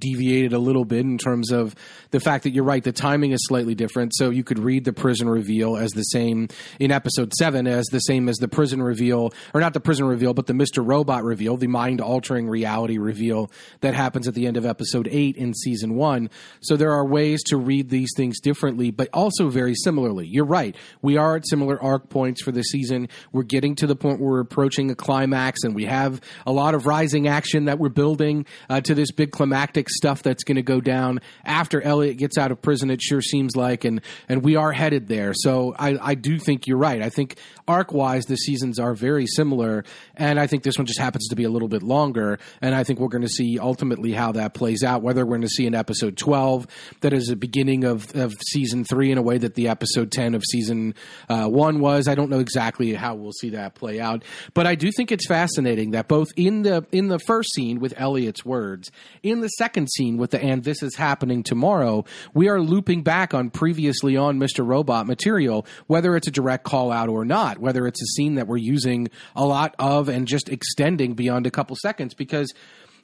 deviated a little bit in terms of the fact that you're right, the timing is slightly different. So you could read the prison reveal as the same in episode seven as the same as the prison reveal, or not the prison reveal, but the Mr. Robot reveal, the mind altering reality reveal that happens at the end of episode eight in season one. So there are ways to read these things differently, but also very similarly. You're right. We are at similar arc points for the season. We're getting to the point where we're approaching a climax and we have a lot of rising action that we're building uh, to this big climactic stuff that's going to go down after Elliot gets out of prison. It sure seems like, and and we are headed there. So I, I do think you're right. I think arc wise, the seasons are very similar, and I think this one just happens to be a little bit longer. And I think we're going to see ultimately how that plays out. Whether we're going to see an episode 12 that is the beginning of, of season three in a way that the episode 10 of season uh, one was. I don't know exactly how we'll see that play out, but I do think it's fascinating that both in the in the first scene with Elliot's words, in the second second scene with the and this is happening tomorrow, we are looping back on previously on Mr. Robot material, whether it's a direct call out or not, whether it's a scene that we're using a lot of and just extending beyond a couple seconds because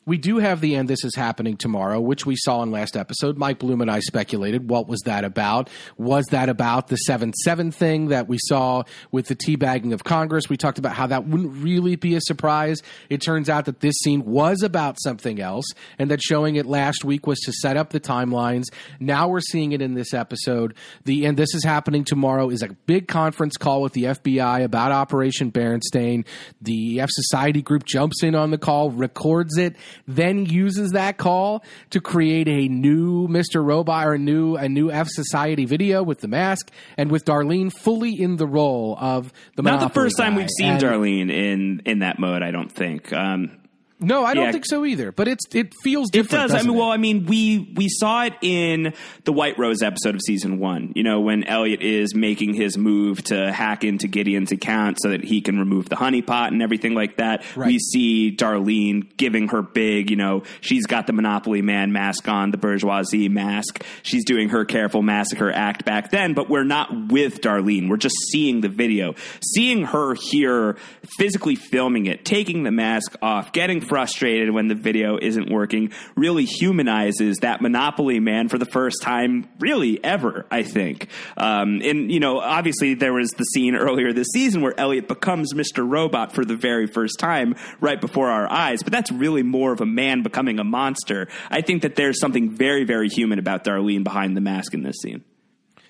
we do have the end. This is happening tomorrow, which we saw in last episode. Mike Bloom and I speculated what was that about? Was that about the seven seven thing that we saw with the teabagging of Congress? We talked about how that wouldn't really be a surprise. It turns out that this scene was about something else, and that showing it last week was to set up the timelines. Now we're seeing it in this episode. The and this is happening tomorrow is a big conference call with the FBI about Operation Berenstain. The F Society group jumps in on the call, records it then uses that call to create a new Mr. Robot or a new a new F Society video with the mask and with Darlene fully in the role of the not the first time we've seen And- Darlene in in that mode. I don't think. Um, No, I don't Yeah. think so either. But it's it feels different. It does. I mean, it? well, I mean, we we saw it in the White Rose episode of season one. You know, when Elliot is making his move to hack into Gideon's account so that he can remove the honeypot and everything like that. Right. We see Darlene giving her big. You know, she's got the Monopoly Man mask on, the bourgeoisie mask. She's doing her careful massacre act back then, but we're not with Darlene. We're just seeing the video, seeing her here physically filming it, taking the mask off, getting frustrated when the video isn't working really humanizes that Monopoly man for the first time, really ever, I think. Um, and, you know, obviously there was the scene earlier this season where Elliot becomes Mr. Robot for the very first time right before our eyes, but that's really more of a man becoming a monster. I think that there's something very, very human about Darlene behind the mask in this scene.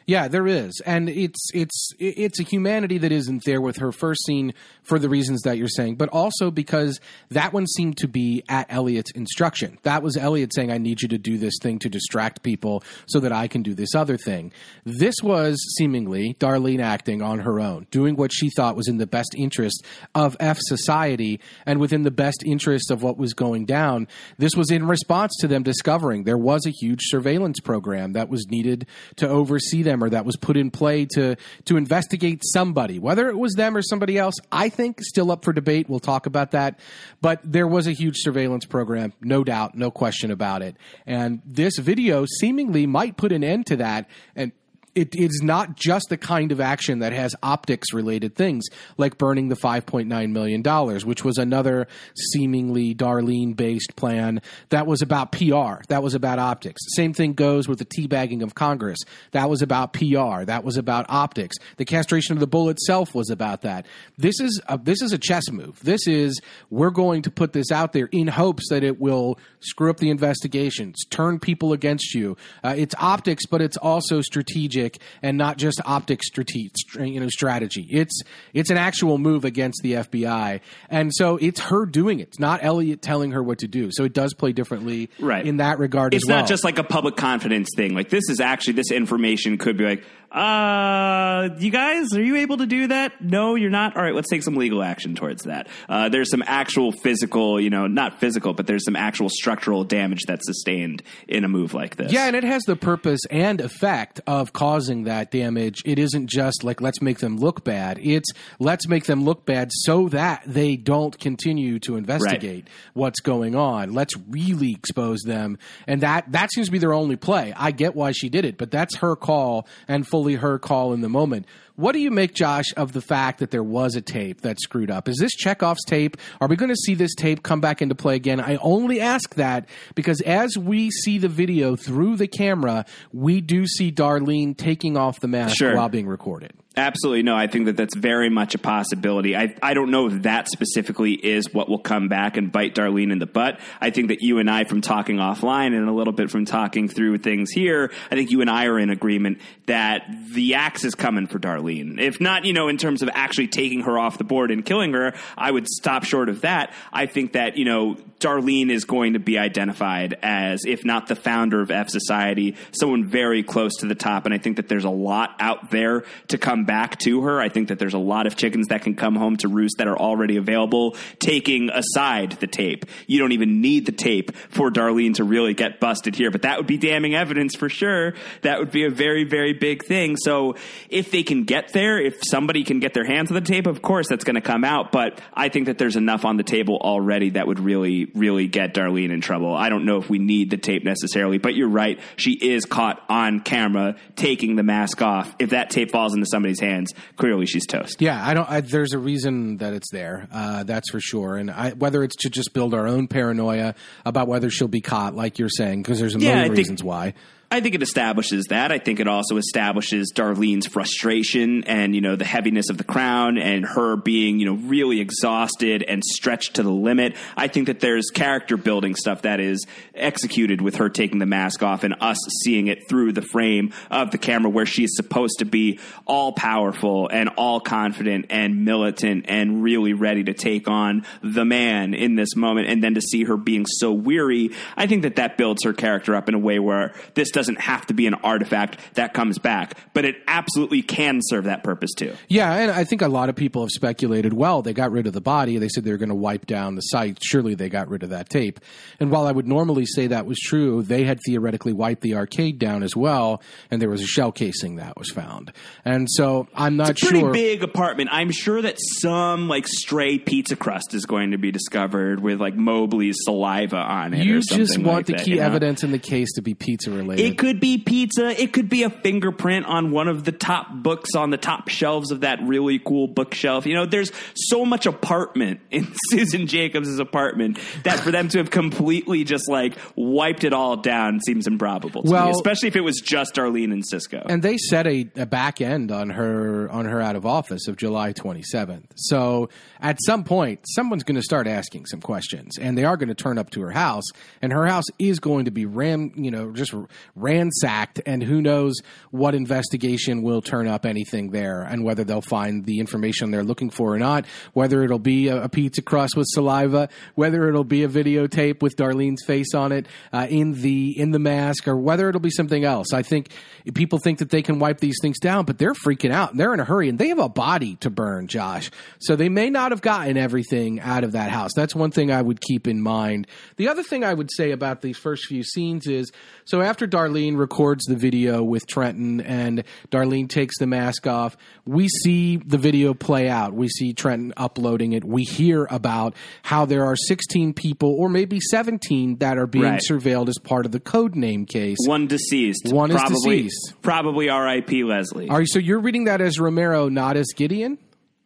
Yeah, there is, and it's it's it's a humanity that isn't there with her first scene for the reasons that you're saying, but also because that one seemed to be at Elliot's instruction. That was Elliot saying, "I need you to do this thing to distract people so that I can do this other thing." This was seemingly Darlene acting on her own, doing what she thought was in the best interest of F society and within the best interest of what was going down. This was in response to them discovering there was a huge surveillance program that was needed to oversee them or that was put in play to to investigate somebody, whether it was them or somebody else. I think still up for debate. We'll talk about that, but there was a huge surveillance program, no doubt, no question about it. And this video seemingly might put an end to that and it is not just the kind of action that has optics related things like burning the $5.9 million, which was another seemingly Darlene based plan that was about PR. That was about optics. Same thing goes with the teabagging of Congress. That was about PR. That was about optics. The castration of the bull itself was about that. This is a, this is a chess move. This is we're going to put this out there in hopes that it will screw up the investigations, turn people against you. Uh, it's optics, but it's also strategic and not just optic strate- you know, strategy. It's it's an actual move against the FBI, and so it's her doing it. It's not Elliot telling her what to do. So it does play differently Right. in that regard It's as well. not just like a public confidence thing. Like this is actually this information could be like, uh, you guys, are you able to do that? No, you're not. All right, let's take some legal action towards that. Uh, there's some actual physical, you know, not physical, but there's some actual structural damage that's sustained in a move like this. Yeah, and it has the purpose and effect of causing that damage. It isn't just like let's make them look bad. It's let's make them look bad so that they don't continue to investigate what's going on. Let's really expose them. And that that seems to be their only play. I get why she did it, but that's her call and fully her call in the moment. What do you make, Josh, of the fact that there was a tape that screwed up? Is this Chekhov's tape? Are we going to see this tape come back into play again? I only ask that because as we see the video through the camera, we do see Darlene taking off the mask Sure. while being recorded. Absolutely no. I think that that's very much a possibility. I I don't know if that specifically is what will come back and bite Darlene in the butt. I think that you and I, from talking offline and a little bit from talking through things here, I think you and I are in agreement that the axe is coming for Darlene. If not, you know, in terms of actually taking her off the board and killing her, I would stop short of that. I think that you know Darlene is going to be identified as, if not the founder of F Society, someone very close to the top. And I think that there's a lot out there to come back to her. I think that there's a lot of chickens that can come home to roost that are already available, taking aside the tape. You don't even need the tape for Darlene to really get busted here, but that would be damning evidence for sure. That would be a very, very big thing. So if they can get there, if somebody can get their hands on the tape, of course that's going to come out. But I think that there's enough on the table already that would really, really get Darlene in trouble. I don't know if we need the tape necessarily, but you're right. She is caught on camera taking the mask off. If that tape falls into somebody's hands, clearly she's toast. Yeah, I don't. I, there's a reason that it's there. Uh, that's for sure. And I, whether it's to just build our own paranoia about whether she'll be caught, like you're saying, because there's a Yeah, million I think- reasons why. I think it establishes that. I think it also establishes Darlene's frustration and, you know, the heaviness of the crown and her being, you know, really exhausted and stretched to the limit. I think that there's character building stuff that is executed with her taking the mask off and us seeing it through the frame of the camera where she is supposed to be all powerful and all confident and militant and really ready to take on the man in this moment. And then to see her being so weary, I think that that builds her character up in a way where this doesn't have to be an artifact that comes back, but it absolutely can serve that purpose too. Yeah, and I think a lot of people have speculated. Well, they got rid of the body. They said they were going to wipe down the site. Surely they got rid of that tape. And while I would normally say that was true, they had theoretically wiped the arcade down as well, and there was a shell casing that was found. And so I'm not Pretty sure. big apartment. I'm sure that some like stray pizza crust is going to be discovered with like Mobley's saliva on it. you or something just want like the that, key you know? evidence in the case to be pizza related. It could be pizza. It could be a fingerprint on one of the top books on the top shelves of that really cool bookshelf. You know, there's so much apartment in Susan Jacobs' apartment that for them to have completely just like wiped it all down seems improbable. To Well- me, especially if it was just Darlene and Cisco. And they set a, a back end on her on her out of office of July 27th. So at some point, someone's going to start asking some questions, and they are going to turn up to her house, and her house is going to be ram, you know, just ransacked, and who knows what investigation will turn up anything there, and whether they'll find the information they're looking for or not, whether it'll be a, a pizza crust with saliva, whether it'll be a videotape with Darlene's face on it uh, in the in the mask, or whether it'll be something else. I think people think that they can wipe these things down, but they're freaking out and they're in a hurry and they have a body to burn, Josh. So they may not have gotten everything out of that house. That's one thing I would keep in mind. The other thing I would say about these first few scenes is so after Darlene records the video with Trenton and Darlene takes the mask off, we see the video play out. We see Trenton uploading it. We hear about how there are 16 people or maybe 17 that are being Right. surveilled as part of the code name case. One deceased. One is probably, deceased. Probably R.I.P. Leslie. Are you, so you're reading that as Romero, not as Gideon?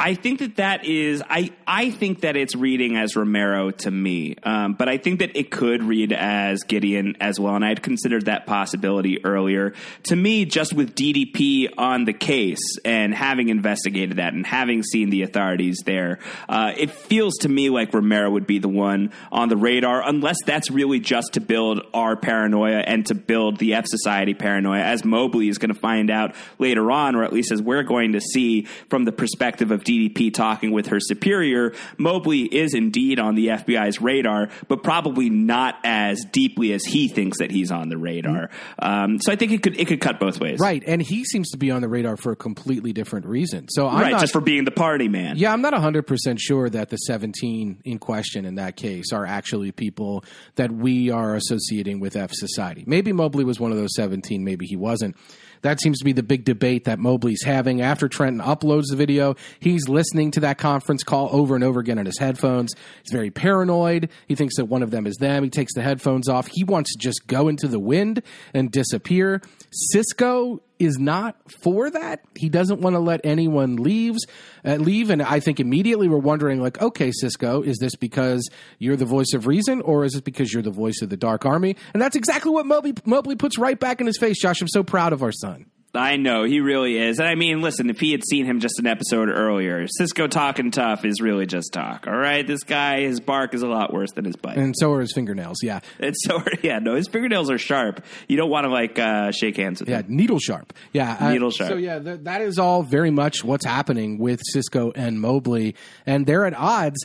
I think that that is I I think that it's reading as Romero to me, um, but I think that it could read as Gideon as well, and I had considered that possibility earlier. To me, just with DDP on the case and having investigated that and having seen the authorities there, uh, it feels to me like Romero would be the one on the radar, unless that's really just to build our paranoia and to build the F Society paranoia, as Mobley is going to find out later on, or at least as we're going to see from the perspective of DDP talking with her superior, Mobley is indeed on the FBI's radar, but probably not as deeply as he thinks that he's on the radar. Um, so I think it could it could cut both ways, Right, and he seems to be on the radar for a completely different reason. So I'm Right, not, just for being the party man. yeah, I'm not 100% sure that the 17 in question in that case are actually people that we are associating with F Society. Maybe Mobley was one of those 17, maybe he wasn't. That seems to be the big debate that Mobley's having. After Trenton uploads the video, he's listening to that conference call over and over again on his headphones. He's very paranoid. He thinks that one of them is them. He takes the headphones off. He wants to just go into the wind and disappear. Cisco is not for that. He doesn't want to let anyone leaves uh, leave, and I think immediately we're wondering, like, okay, Cisco, is this because you're the voice of reason, or is it because you're the voice of the Dark Army? And that's exactly what Mobley Mobley puts right back in his face. Josh, I'm so proud of our son. I know he really is. And I mean, listen, if he had seen him just an episode earlier, Cisco talking tough is really just talk. All right, this guy, his bark is a lot worse than his bite. And so are his fingernails. Yeah, And so, are, yeah, no, his fingernails are sharp. You don't want to like uh, shake hands with him. yeah, him. needle sharp. Yeah, uh, Needle sharp. So yeah, th- that is all very much what's happening with Cisco and Mobley, and they're at odds.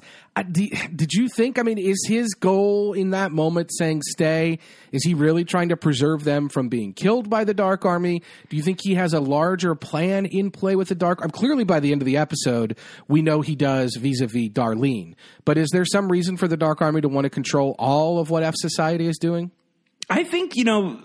Did you think? I mean, is his goal in that moment saying stay? Is he really trying to preserve them from being killed by the Dark Army? Do you think he has a larger plan in play with the Dark? I'm clearly, by the end of the episode, we know he does vis-a-vis Darlene. But is there some reason for the Dark Army to want to control all of what F Society is doing? I think you know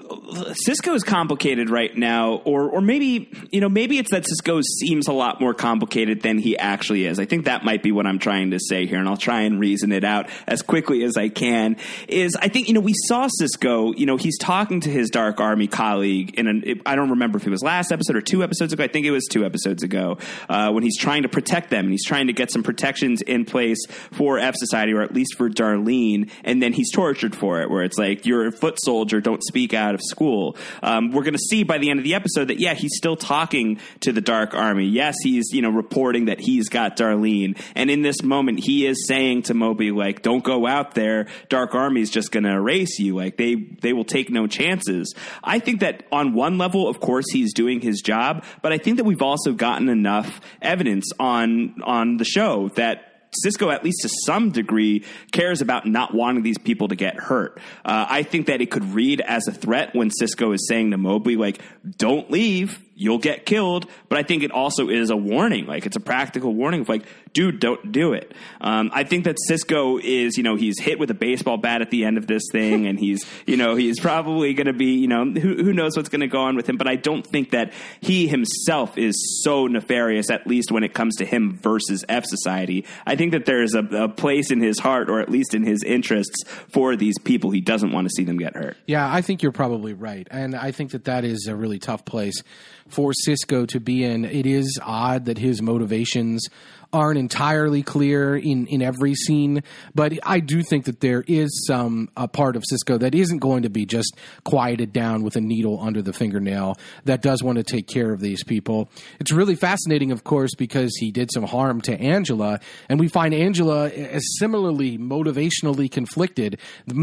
Cisco is complicated right now, or or maybe you know maybe it's that Cisco seems a lot more complicated than he actually is. I think that might be what I'm trying to say here, and I'll try and reason it out as quickly as I can. Is I think you know we saw Cisco, you know he's talking to his Dark Army colleague in an I don't remember if it was last episode or two episodes ago. I think it was two episodes ago uh, when he's trying to protect them and he's trying to get some protections in place for F Society or at least for Darlene, and then he's tortured for it, where it's like you're a foot soldier, don't speak out of school. Um, we're going to see by the end of the episode that yeah, he's still talking to the Dark Army. Yes, he's you know reporting that he's got Darlene, and in this moment he is saying to Mobley like, "Don't go out there. Dark Army's just going to erase you. Like they they will take no chances." I think that on one level, of course, he's doing his job, but I think that we've also gotten enough evidence on on the show that Cisco, at least to some degree, cares about not wanting these people to get hurt. Uh, I think that it could read as a threat when Cisco is saying to Mobley, like, don't leave, you'll get killed. But I think it also is a warning, like, it's a practical warning of, like, dude, don't do it. Um, I think that Cisco is, you know, he's hit with a baseball bat at the end of this thing, and he's, you know, he's probably going to be, you know, who, who knows what's going to go on with him. But I don't think that he himself is so nefarious, at least when it comes to him versus F Society. I think that there's a, a place in his heart, or at least in his interests, for these people. He doesn't want to see them get hurt. Yeah, I think you're probably right. And I think that that is a really tough place for Cisco to be in. It is odd that his motivations aren't entirely clear in, in every scene, but I do think that there is some a part of Cisco that isn't going to be just quieted down with a needle under the fingernail that does want to take care of these people. It's really fascinating, of course, because he did some harm to Angela, and we find Angela as similarly motivationally conflicted,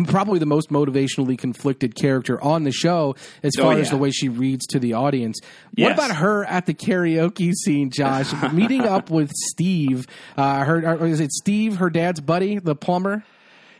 probably the most motivationally conflicted character on the show as Oh, far yeah. as the way she reads to the audience. Yes. What about her at the karaoke scene, Josh? meeting up with Steve. Uh, her, is it Steve, her dad's buddy, the plumber?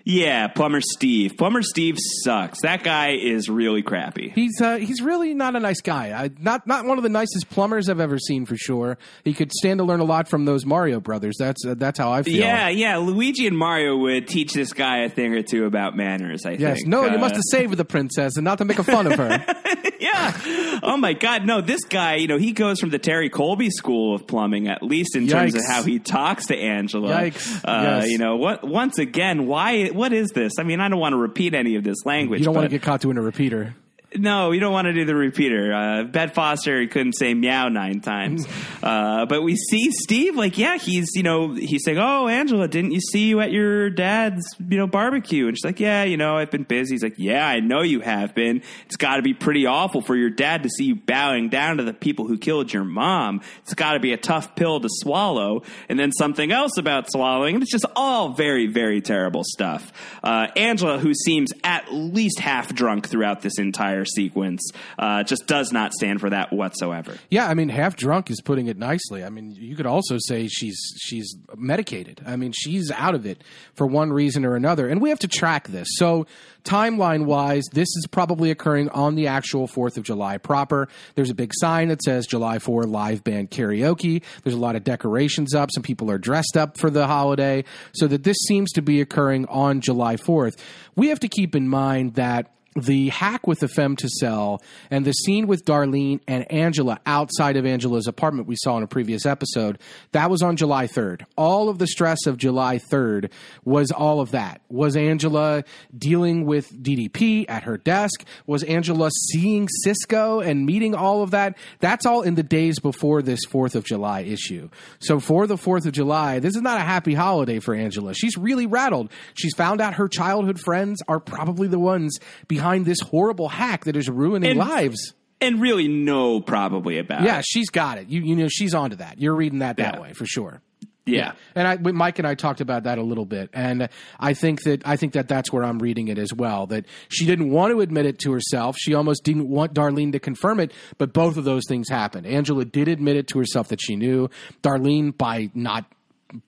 Yeah, Plumber Steve. Plumber Steve sucks. That guy is really crappy. He's uh, he's really not a nice guy. I, not not one of the nicest plumbers I've ever seen for sure. He could stand to learn a lot from those Mario brothers. That's uh, that's how I feel. Yeah, yeah. Luigi and Mario would teach this guy a thing or two about manners. I think. Yes. think. No, you Uh, must have saved the princess and not to make a fun of her. yeah. Oh my God. No, this guy. You know, he goes from the Terry Colby School of Plumbing, at least in terms of how he talks to Angela. Yikes. Uh, Yes. You know, what? Once again, why? What is this? I mean, I don't want to repeat any of this language. You don't want to get caught doing a repeater. No, you don't want to do the repeater. Uh, Bet Foster couldn't say meow nine times, uh, but we see Steve like, yeah, he's you know he's saying, oh Angela, didn't you see you at your dad's you know barbecue? And she's like, yeah, you know I've been busy. He's like, yeah, I know you have been. It's got to be pretty awful for your dad to see you bowing down to the people who killed your mom. It's got to be a tough pill to swallow. And then something else about swallowing, it's just all very very terrible stuff. Uh, Angela, who seems at least half drunk throughout this entire sequence, uh, just does not stand for that whatsoever. Yeah, I mean, half drunk is putting it nicely. I mean, you could also say she's she's medicated. I mean, she's out of it for one reason or another, and we have to track this. So, timeline wise, this is probably occurring on the actual Fourth of July proper. There's a big sign that says July Four live band karaoke. There's a lot of decorations up. Some people are dressed up for the holiday, so that this seems to be occurring on July Fourth. We have to keep in mind that the hack with the femtocell and the scene with Darlene and Angela outside of Angela's apartment we saw in a previous episode, that was on July 3rd. All of the stress of July 3rd was all of that. Was Angela dealing with DDP at her desk? Was Angela seeing Cisco and meeting all of that? That's all in the days before this 4th of July issue. So for the 4th of July, this is not a happy holiday for Angela. She's really rattled. She's found out her childhood friends are probably the ones behind this horrible hack that is ruining And- lives. And really, no, probably about Yeah, it. she's got it. You you know she's onto that. You're reading that that Yeah. way for sure. Yeah. And I, Mike and I talked about that a little bit, and I think that I think that that's where I'm reading it as well. That she didn't want to admit it to herself. She almost didn't want Darlene to confirm it, but both of those things happened. Angela did admit it to herself that she knew. Darlene, by not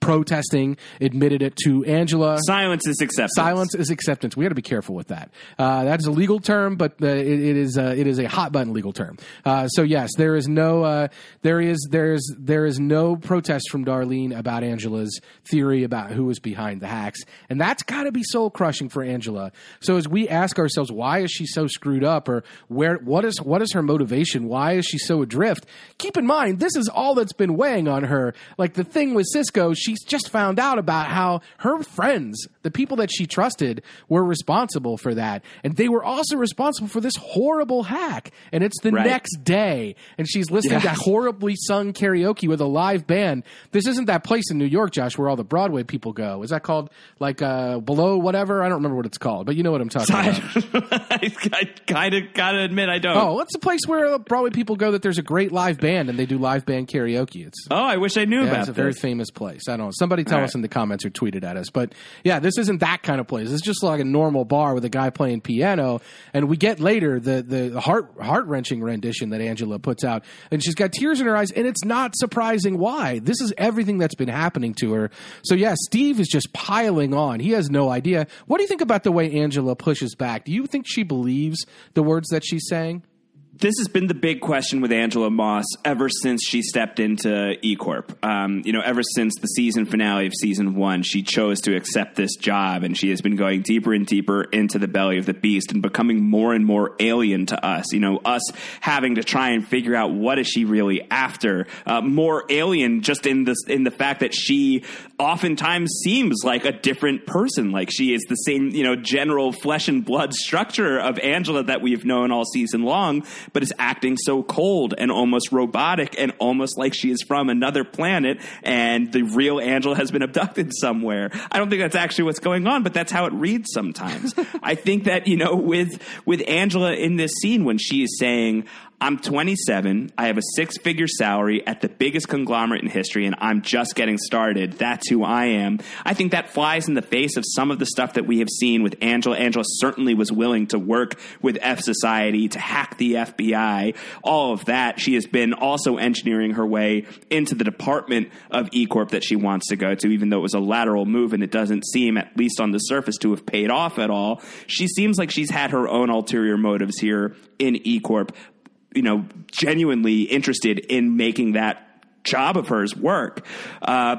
protesting, admitted it to Angela. Silence is acceptance. Silence is acceptance. We got to be careful with that. Uh, that is a legal term, but uh, it, it is uh, it is a hot button legal term. Uh, so yes, there is no uh, there is there is there is no protest from Darlene about Angela's theory about who was behind the hacks, and that's got to be soul crushing for Angela. So as we ask ourselves, why is she so screwed up, or where what is what is her motivation? Why is she so adrift? Keep in mind, this is all that's been weighing on her. Like the thing with Cisco, she's just found out about how her friends, the people that she trusted, were responsible for that. And they were also responsible for this horrible hack. And it's the Right. next day. And she's listening Yes. to horribly sung karaoke with a live band. This isn't that place in New York, Josh, where all the Broadway people go. Is that called like uh, Below Whatever? I don't remember what it's called, but you know what I'm talking about. I, kind of gotta admit I don't. Oh, it's a place where Broadway people go that there's a great live band and they do live band karaoke. It's Oh, I wish I knew Yeah, about it's a very famous place. I don't know. Somebody tell All us right. in the comments or tweet it at us. But yeah, this isn't that kind of place. It's just like a normal bar with a guy playing piano. And we get later the the heart heart wrenching rendition that Angela puts out, and she's got tears in her eyes, and it's not surprising why. This is everything that's been happening to her. So yeah, Steve is just piling on. He has no idea. What do you think about the way Angela pushes back? Do you think she believes the words that she's saying? This has been the big question with Angela Moss ever since she stepped into E Corp. Um, you know, ever since the season finale of season one, she chose to accept this job, and she has been going deeper and deeper into the belly of the beast and becoming more and more alien to us. You know, us having to try and figure out what is she really after. Uh, more alien, just in the in the fact that she oftentimes seems like a different person. Like she is the same, you know, general flesh and blood structure of Angela that we've known all season long but is acting so cold and almost robotic and almost like she is from another planet and the real Angela has been abducted somewhere. I don't think that's actually what's going on, but that's how it reads sometimes. I think that, you know, with with Angela in this scene when she is saying, I'm 27. I have a six figure salary at the biggest conglomerate in history, and I'm just getting started. That's who I am. I think that flies in the face of some of the stuff that we have seen with Angela. Angela certainly was willing to work with F Society, to hack the FBI, all of that. She has been also engineering her way into the department of E Corp that she wants to go to, even though it was a lateral move and it doesn't seem, at least on the surface, to have paid off at all. She seems like she's had her own ulterior motives here in E Corp you know, genuinely interested in making that job of hers work. Uh,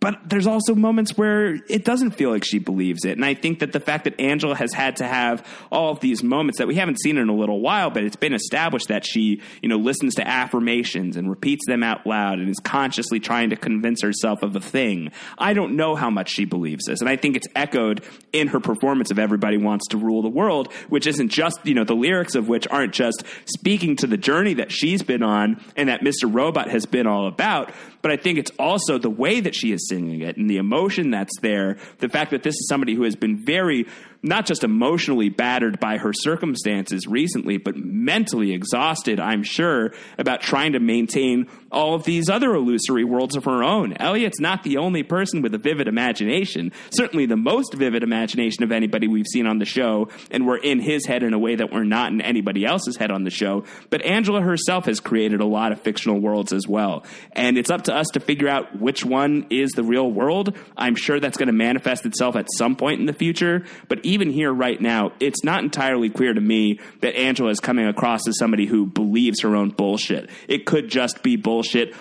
but there's also moments where it doesn't feel like she believes it. And I think that the fact that Angela has had to have all of these moments that we haven't seen in a little while, but it's been established that she, you know, listens to affirmations and repeats them out loud and is consciously trying to convince herself of a thing. I don't know how much she believes this. And I think it's echoed in her performance of Everybody Wants to Rule the World, which isn't just, you know, the lyrics of which aren't just speaking to the journey that she's been on and that Mr. Robot has been all about, but I think it's also the way that she is singing it and the emotion that's there. The fact that this is somebody who has been very not just emotionally battered by her circumstances recently, but mentally exhausted, I'm sure, about trying to maintain all of these other illusory worlds of her own. Elliot's not the only person with a vivid imagination, certainly the most vivid imagination of anybody we've seen on the show, and we're in his head in a way that we're not in anybody else's head on the show. But Angela herself has created a lot of fictional worlds as well. And it's up to us to figure out which one is the real world. I'm sure that's going to manifest itself at some point in the future, but even here right now, it's not entirely clear to me that Angela is coming across as somebody who believes her own bullshit. It could just be bullshit,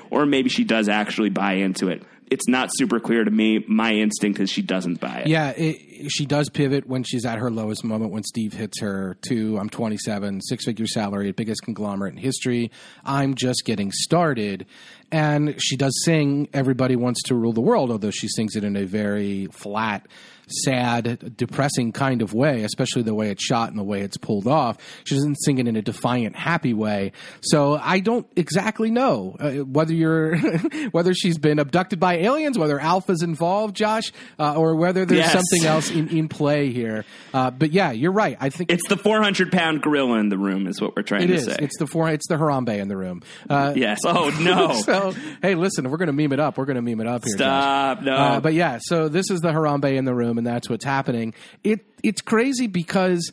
or maybe she does actually buy into it it's not super clear to me. My instinct is she doesn't buy it. Yeah, it, she does pivot when she's at her lowest moment when Steve hits her to I'm 27, six figure salary, biggest conglomerate in history. I'm just getting started. And she does sing Everybody Wants to Rule the World, although she sings it in a very flat, sad, depressing kind of way, especially the way it's shot and the way it's pulled off. She doesn't sing it in a defiant, happy way. So I don't exactly know uh, whether you're whether she's been abducted by aliens, whether Alpha's involved, Josh, uh, or whether there's yes. something else in, in play here. Uh, but yeah, you're right. I think it's the 400 pound gorilla in the room, is what we're trying it to is. say. It's the four. It's the Harambe in the room. Uh, yes. Oh no. so hey, listen, we're going to meme it up. We're going to meme it up here. Stop. Josh. No. Uh, but yeah, so this is the Harambe in the room and that's what's happening. It it's crazy because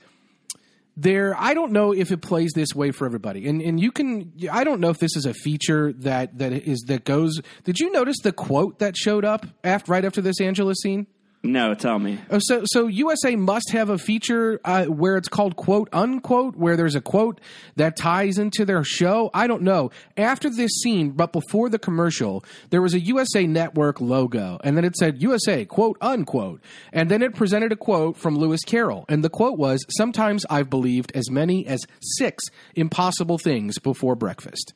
there I don't know if it plays this way for everybody. And and you can I don't know if this is a feature that that is that goes Did you notice the quote that showed up after right after this Angela scene? No, tell me. Oh, so so USA must have a feature uh, where it's called quote unquote, where there's a quote that ties into their show. I don't know. After this scene, but before the commercial, there was a USA Network logo, and then it said USA quote unquote, and then it presented a quote from Lewis Carroll, and the quote was, "Sometimes I've believed as many as six impossible things before breakfast."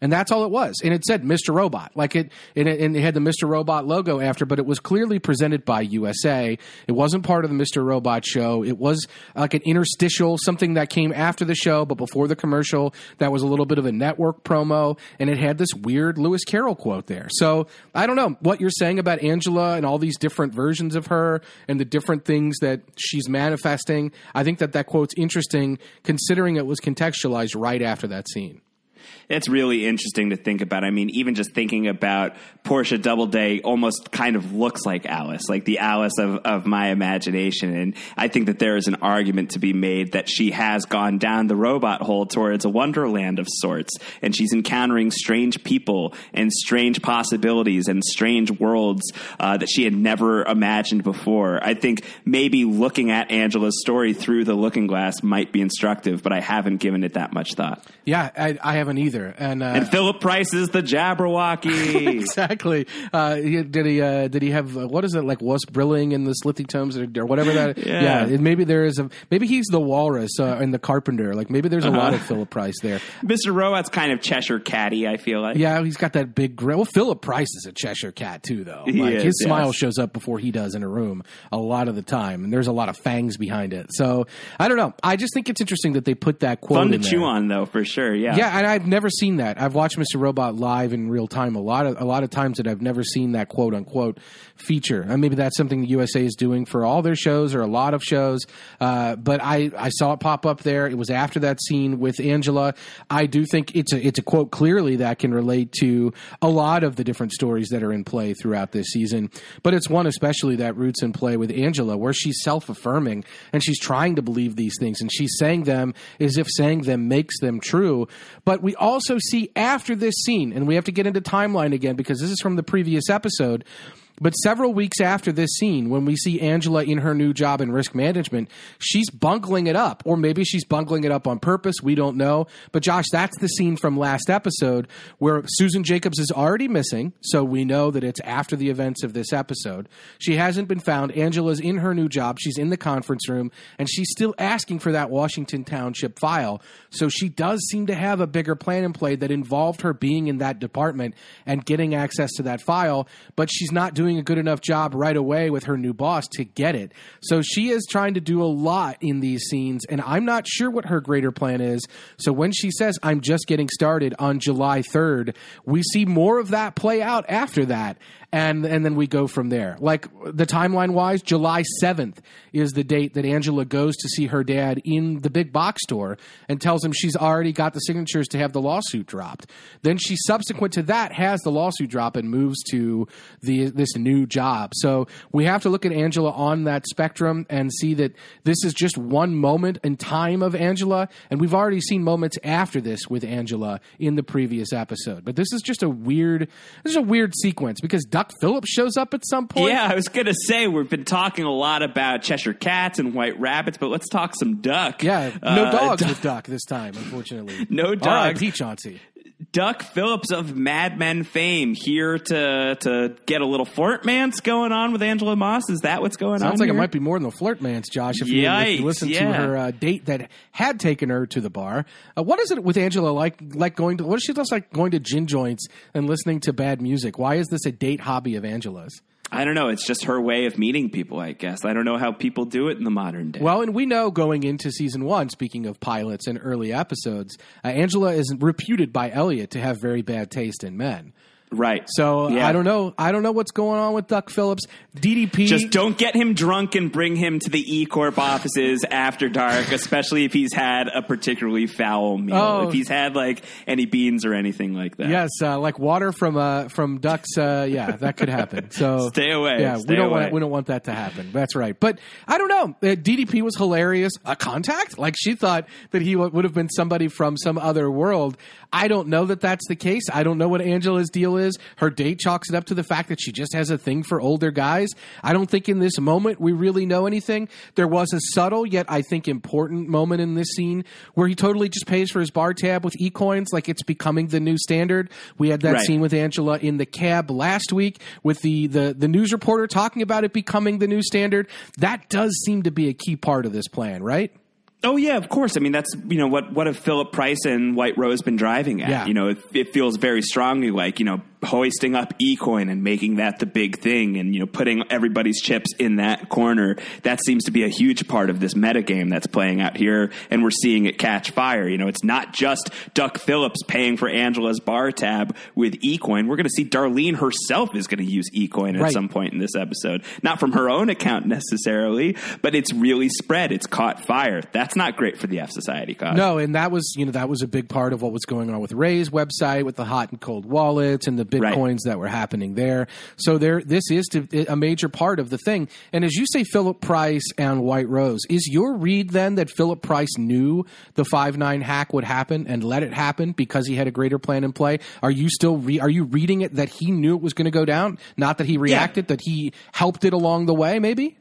And that's all it was. And it said Mr. Robot, like it, and it, and it had the Mr. Robot logo after, but it was clearly presented by USA. It wasn't part of the Mr. Robot show. It was like an interstitial, something that came after the show, but before the commercial. That was a little bit of a network promo, and it had this weird Lewis Carroll quote there. So I don't know what you're saying about Angela and all these different versions of her and the different things that she's manifesting. I think that that quote's interesting, considering it was contextualized right after that scene. It's really interesting to think about. I mean, even just thinking about Portia Doubleday almost kind of looks like Alice, like the Alice of, of my imagination. And I think that there is an argument to be made that she has gone down the robot hole towards a wonderland of sorts. And she's encountering strange people and strange possibilities and strange worlds uh, that she had never imagined before. I think maybe looking at Angela's story through the looking glass might be instructive, but I haven't given it that much thought. Yeah, I, I haven't either. And, uh, And Philip Price is the Jabberwocky. exactly. Uh, he- did he? Uh, did he have uh, what is it like? Was Brilling in the Slithy Tomes or, or whatever that? Yeah. it- maybe there is a. Maybe he's the Walrus uh, and the Carpenter. Like maybe there's a lot of Philip Price there. Mr. Robot's kind of Cheshire catty, I feel like. Yeah, he's got that big grin. Well, Philip Price is a Cheshire cat too, though. Like is, his smile yes. shows up before he does in a room a lot of the time, and there's a lot of fangs behind it. So I don't know. I just think it's interesting that they put that quote Fun to chew on, though, for sure. Yeah. Yeah, and I've never seen that. I've watched Mr. Robot live in real time a lot of a lot of times that I've never seen that quote unquote feature. And maybe that's something the USA is doing for all their shows or a lot of shows. Uh, but I, I saw it pop up there. It was after that scene with Angela. I do think it's a it's a quote clearly that can relate to a lot of the different stories that are in play throughout this season. But it's one especially that roots in play with Angela, where she's self affirming and she's trying to believe these things and she's saying them as if saying them makes them true. But we also see after this scene, and we have to get into timeline again because this is from the previous episode. But several weeks after this scene, when we see Angela in her new job in risk management, she's bungling it up. Or maybe she's bungling it up on purpose. We don't know. But Josh, that's the scene from last episode where Susan Jacobs is already missing. So we know that it's after the events of this episode. She hasn't been found. Angela's in her new job. She's in the conference room and she's still asking for that Washington Township file. So she does seem to have a bigger plan in play that involved her being in that department and getting access to that file, but she's not doing a good enough job right away with her new boss to get it. So she is trying to do a lot in these scenes, and I'm not sure what her greater plan is. So when she says, I'm just getting started on July 3rd, we see more of that play out after that. And, and then we go from there. Like the timeline wise, July 7th is the date that Angela goes to see her dad in the big box store and tells him she's already got the signatures to have the lawsuit dropped. Then she, subsequent to that, has the lawsuit drop and moves to the this new job. So we have to look at Angela on that spectrum and see that this is just one moment in time of Angela, and we've already seen moments after this with Angela in the previous episode. But this is just a weird, this is a weird sequence because Duck Phillips shows up at some point. Yeah, I was going to say we've been talking a lot about Cheshire cats and white rabbits, but let's talk some duck. Yeah, no Uh, dogs Du- with Duck this time, unfortunately. No dogs. R.I.P. Chauncey. Duck Phillips of Mad Men fame here to to get a little flirtmance going on with Angela Moss. Is that what's going on? Sounds like it might be more than a flirt man's, Josh. If you, if you listen to her uh, date that had taken her to the bar, uh, what is it with Angela like? Like going to what is she just like going to gin joints and listening to bad music? Why is this a date hobby of Angela's? I don't know. It's just her way of meeting people, I guess. I don't know how people do it in the modern day. Well, and we know going into season one, speaking of pilots and early episodes, uh, Angela is reputed by Elliot to have very bad taste in men. Right. So Yeah. I don't know. I don't know what's going on with Duck Phillips. DDP. Just don't get him drunk and bring him to the E Corp offices after dark, especially if he's had a particularly foul meal. Oh. If he's had like any beans or anything like that. Yes, uh, like water from uh, from ducks. Uh, yeah, that could happen. So Stay away. Yeah, Stay we don't away. want we don't want that to happen. That's right. But I don't know. Uh, DDP was hilarious. A contact? Like she thought that he w- would have been somebody from some other world. I don't know that that's the case. I don't know what Angela's deal is. Her date chalks it up to the fact that she just has a thing for older guys. I don't think in this moment we really know anything. There was a subtle yet I think important moment in this scene where he totally just pays for his bar tab with e-coins like it's becoming the new standard. We had that Right. scene with Angela in the cab last week with the, the the news reporter talking about it becoming the new standard. That does seem to be a key part of this plan, right? Oh yeah, of course. I mean, that's you know what what have Philip Price and White Rose been driving at? Yeah. You know, it, it feels very strongly like you know hoisting up ecoin and making that the big thing and you know putting everybody's chips in that corner that seems to be a huge part of this metagame that's playing out here and we're seeing it catch fire. You know it's not just duck phillips paying for angela's bar tab with ecoin. We're going to see darlene herself is going to use ecoin at Right. some point in this episode. Not from her own account necessarily but it's really spread. It's caught fire. That's not great for the f society cause. No, and that was you know that was a big part of what was going on with Ray's website with the hot and cold wallets and the Right. bitcoins that were happening there. So there, this is to, a major part of the thing. And as you say, Philip Price and White Rose, is your read then that Philip Price knew the five nine hack would happen and let it happen because he had a greater plan in play? Are you still re- are you reading it that he knew it was going to go down, not that he reacted, that he helped it along the way, maybe?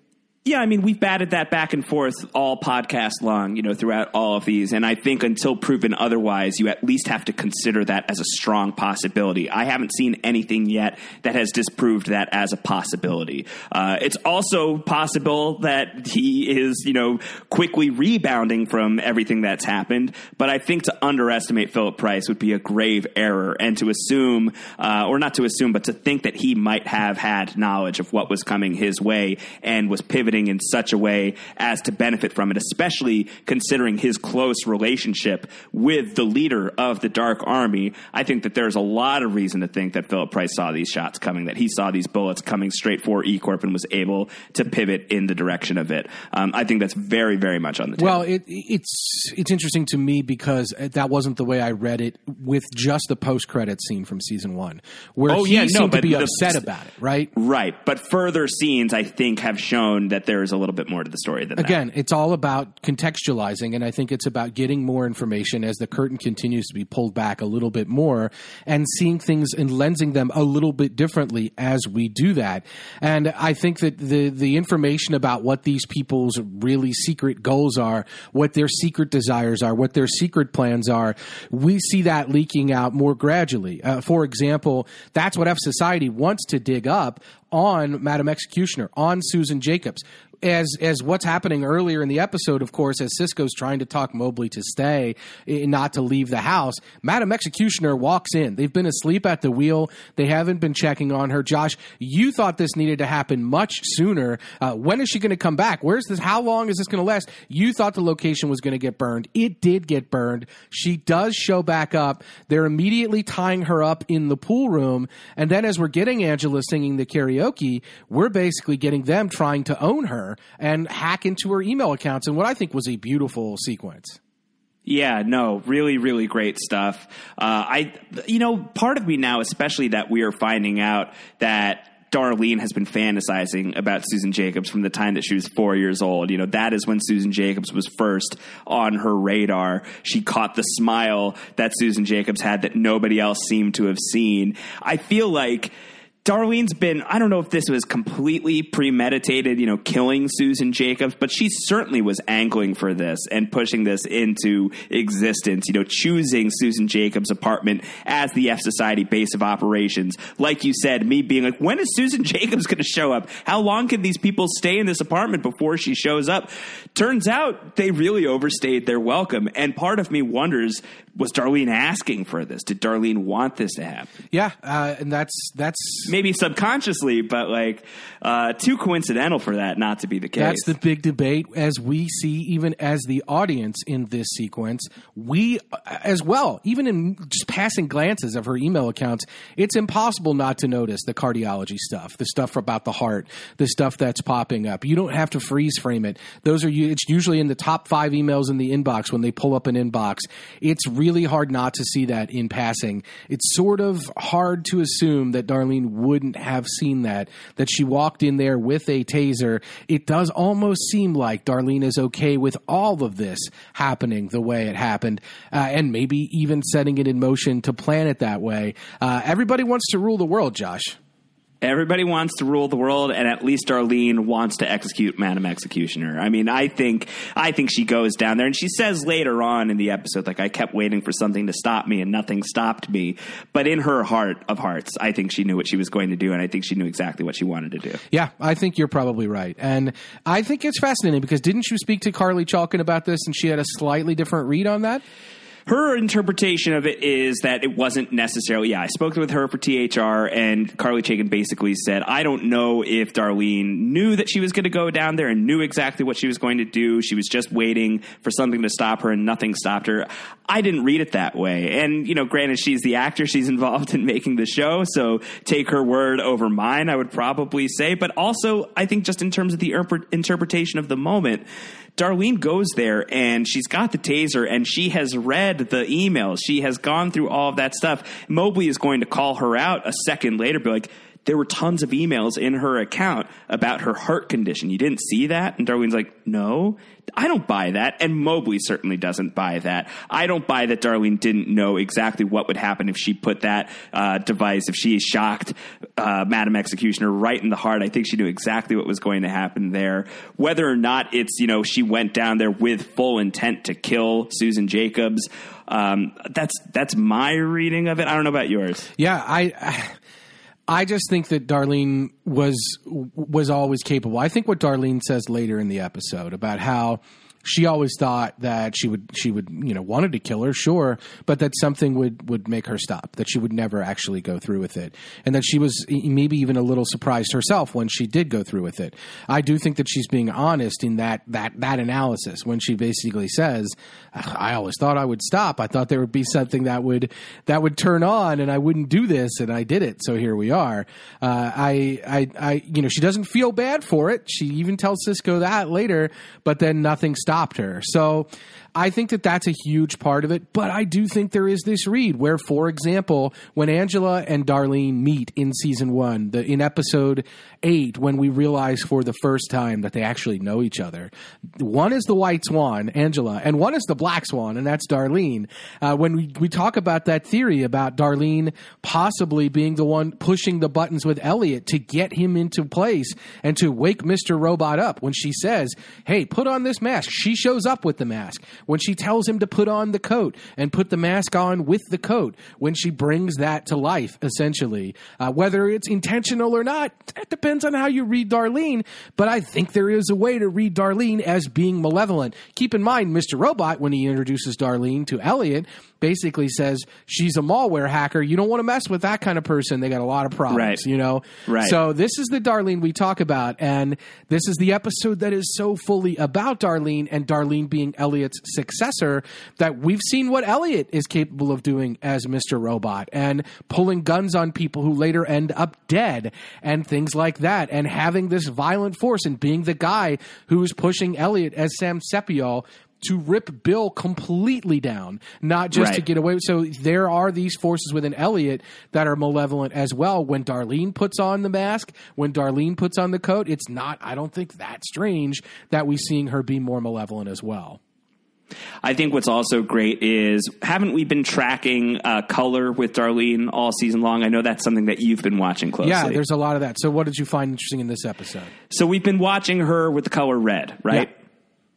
Yeah, I mean, we've batted that back and forth all podcast long, you know, throughout all of these. And I think until proven otherwise, you at least have to consider that as a strong possibility. I haven't seen anything yet that has disproved that as a possibility. Uh, it's also possible that he is, you know, quickly rebounding from everything that's happened. But I think to underestimate Philip Price would be a grave error. And to assume, uh, or not to assume, but to think that he might have had knowledge of what was coming his way and was pivoting in such a way as to benefit from it, especially considering his close relationship with the leader of the Dark Army. I think that there's a lot of reason to think that Philip Price saw these shots coming, that he saw these bullets coming straight for E Corp and was able to pivot in the direction of it. Um, I think that's very, very much on the table. Well, it, it's it's interesting to me because that wasn't the way I read it with just the post credit scene from season one, where Oh, he yeah, no, seemed to but be the- upset about it. Right? Right, but further scenes I think have shown that there is a little bit more to the story than that. Again, it's all about contextualizing, and I think it's about getting more information as the curtain continues to be pulled back a little bit more and seeing things and lensing them a little bit differently as we do that. And I think that the the information about what these people's really secret goals are, what their secret desires are, what their secret plans are, we see that leaking out more gradually. Uh, for example, that's what F Society wants to dig up on Madam Executioner, on Susan Jacobs as as what's happening earlier in the episode, of course, as Cisco's trying to talk Mobley to stay, eh, not to leave the house, Madam Executioner walks in. They've been asleep at the wheel. They haven't been checking on her. Josh, you thought this needed to happen much sooner. Uh, when is she going to come back? Where's this? How long is this going to last? You thought the location was going to get burned. It did get burned. She does show back up. They're immediately tying her up in the pool room, and then as we're getting Angela singing the karaoke, we're basically getting them trying to own and hack into her email accounts in what I think was a beautiful sequence. Yeah, no, really, really great stuff. Uh, I, you know, part of me now, especially that we are finding out that Darlene has been fantasizing about Susan Jacobs from the time that she was four years old. You know, that is when Susan Jacobs was first on her radar. She caught the smile that Susan Jacobs had that nobody else seemed to have seen. I feel like. Darlene's been, I don't know if this was completely premeditated, you know, killing Susan Jacobs, but she certainly was angling for this and pushing this into existence, you know, choosing Susan Jacobs' apartment as the F Society base of operations. Like you said, me being like, when is Susan Jacobs going to show up? How long can these people stay in this apartment before she shows up? Turns out they really overstayed their welcome. And part of me wonders, was Darlene asking for this? Did Darlene want this to happen? Yeah, uh, and that's that's maybe subconsciously, but like uh, too coincidental for that not to be the case. That's the big debate as we see, even as the audience in this sequence. We, uh, as well, even in just passing glances of her email accounts, it's impossible not to notice the cardiology stuff, the stuff about the heart, the stuff that's popping up. You don't have to freeze frame it. Those are, it's usually in the top five emails in the inbox when they pull up an inbox. It's really hard not to see that in passing. It's sort of hard to assume that Darlene wouldn't have seen that, that she walked in there with a taser. It does almost seem like Darlene is okay with all of this happening the way it happened, uh, and maybe even setting it in motion to plan it that way. Uh, everybody wants to rule the world, Josh. Everybody wants to rule the world, and at least Arlene wants to execute Madam Executioner. I mean, I think I think she goes down there, and she says later on in the episode, like I kept waiting for something to stop me, and nothing stopped me. But in her heart of hearts, I think she knew what she was going to do, and I think she knew exactly what she wanted to do. Yeah, I think you're probably right. And I think it's fascinating because didn't you speak to Carly Chaikin about this and she had a slightly different read on that? Her interpretation of it is that it wasn't necessarily. Yeah, I spoke with her for THR, and Carly Chaikin basically said, "I don't know if Darlene knew that she was going to go down there and knew exactly what she was going to do. She was just waiting for something to stop her, and nothing stopped her." I didn't read it that way, and you know, granted, she's the actor, she's involved in making the show, so take her word over mine. I would probably say, but also, I think just in terms of the interpretation of the moment Darlene goes there and she's got the taser and she has read the emails. She has gone through all of that stuff. Mobley is going to call her out a second later, be like, there were tons of emails in her account about her heart condition. You didn't see that? And Darlene's like, no, I don't buy that. And Mobley certainly doesn't buy that. I don't buy that Darlene didn't know exactly what would happen if she put that uh, device, if she shocked uh, Madam Executioner right in the heart. I think she knew exactly what was going to happen there. Whether or not it's, you know, she went down there with full intent to kill Susan Jacobs. Um, that's that's my reading of it. I don't know about yours. Yeah, I, I I just think that Darlene was was always capable. I think what Darlene says later in the episode about how she always thought that she would she would you know wanted to kill her sure but that something would would make her stop that she would never actually go through with it. And that she was maybe even a little surprised herself when she did go through with it. I do think that she's being honest in that that that analysis when she basically says i always thought i would stop. I thought there would be something that would that would turn on and i wouldn't do this and i did it. So here we are. Uh, i i i you know she doesn't feel bad for it. She even tells cisco that later but then nothing stops stopped her. So I think that that's a huge part of it, but I do think there is this read where, for example, when Angela and Darlene meet in season one, the, in episode eight, when we realize for the first time that they actually know each other, one is the white swan, Angela, and one is the black swan, and that's Darlene. Uh, when we, we talk about that theory about Darlene possibly being the one pushing the buttons with Elliot to get him into place and to wake Mr. Robot up, when she says, Hey, put on this mask, she shows up with the mask when she tells him to put on the coat and put the mask on with the coat, when she brings that to life, essentially. Uh, whether it's intentional or not, that depends on how you read Darlene, but I think there is a way to read Darlene as being malevolent. Keep in mind, Mr. Robot, when he introduces Darlene to Elliot, basically says she's a malware hacker. You don't want to mess with that kind of person. They got a lot of problems, right. you know? Right. So this is the Darlene we talk about. And this is the episode that is so fully about Darlene and Darlene being Elliot's successor that we've seen what Elliot is capable of doing as Mr. Robot and pulling guns on people who later end up dead and things like that and having this violent force and being the guy who's pushing Elliot as Sam Sepiol to rip Bill completely down, not just right. to get away. So there are these forces within Elliot that are malevolent as well. When Darlene puts on the mask, when Darlene puts on the coat, it's not, I don't think that strange that we're seeing her be more malevolent as well. I think what's also great is haven't we been tracking uh, color with Darlene all season long? I know that's something that you've been watching closely. Yeah, there's a lot of that. So, what did you find interesting in this episode? So, we've been watching her with the color red, right? Yeah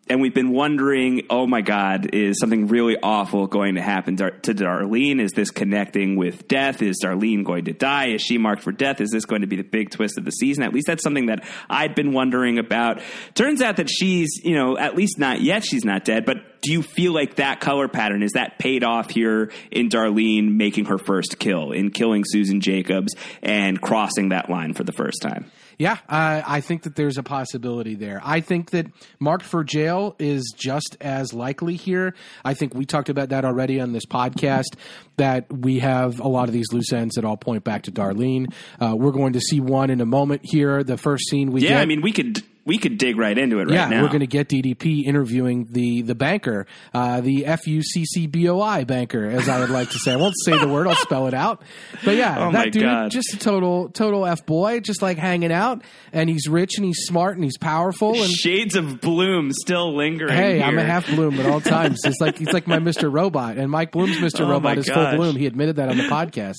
and we've been wondering, oh my God, is something really awful going to happen to Darlene? Is this connecting with death? Is Darlene going to die? Is she marked for death? Is this going to be the big twist of the season? At least that's something that I'd been wondering about. Turns out that she's, you know, at least not yet, she's not dead, but do you feel like that color pattern is that paid off here in Darlene making her first kill, in killing Susan Jacobs and crossing that line for the first time? Yeah, uh, I think that there's a possibility there. I think that marked for jail is just as likely here. I think we talked about that already on this podcast. That we have a lot of these loose ends that all point back to Darlene. Uh, we're going to see one in a moment here. The first scene we yeah, get, I mean we could we could dig right into it right yeah, now. we're going to get DDP interviewing the the banker, uh, the F U C C B O I banker, as I would like to say. I won't say the word; I'll spell it out. But yeah, oh that dude, God. just a total total f boy, just like hanging out, and he's rich and he's smart and he's powerful. And shades of Bloom still lingering. Hey, here. I'm a half Bloom at all times. It's like he's like my Mr. Robot, and Mike Bloom's Mr. Oh Robot is gosh. full Bloom. He admitted that on the podcast.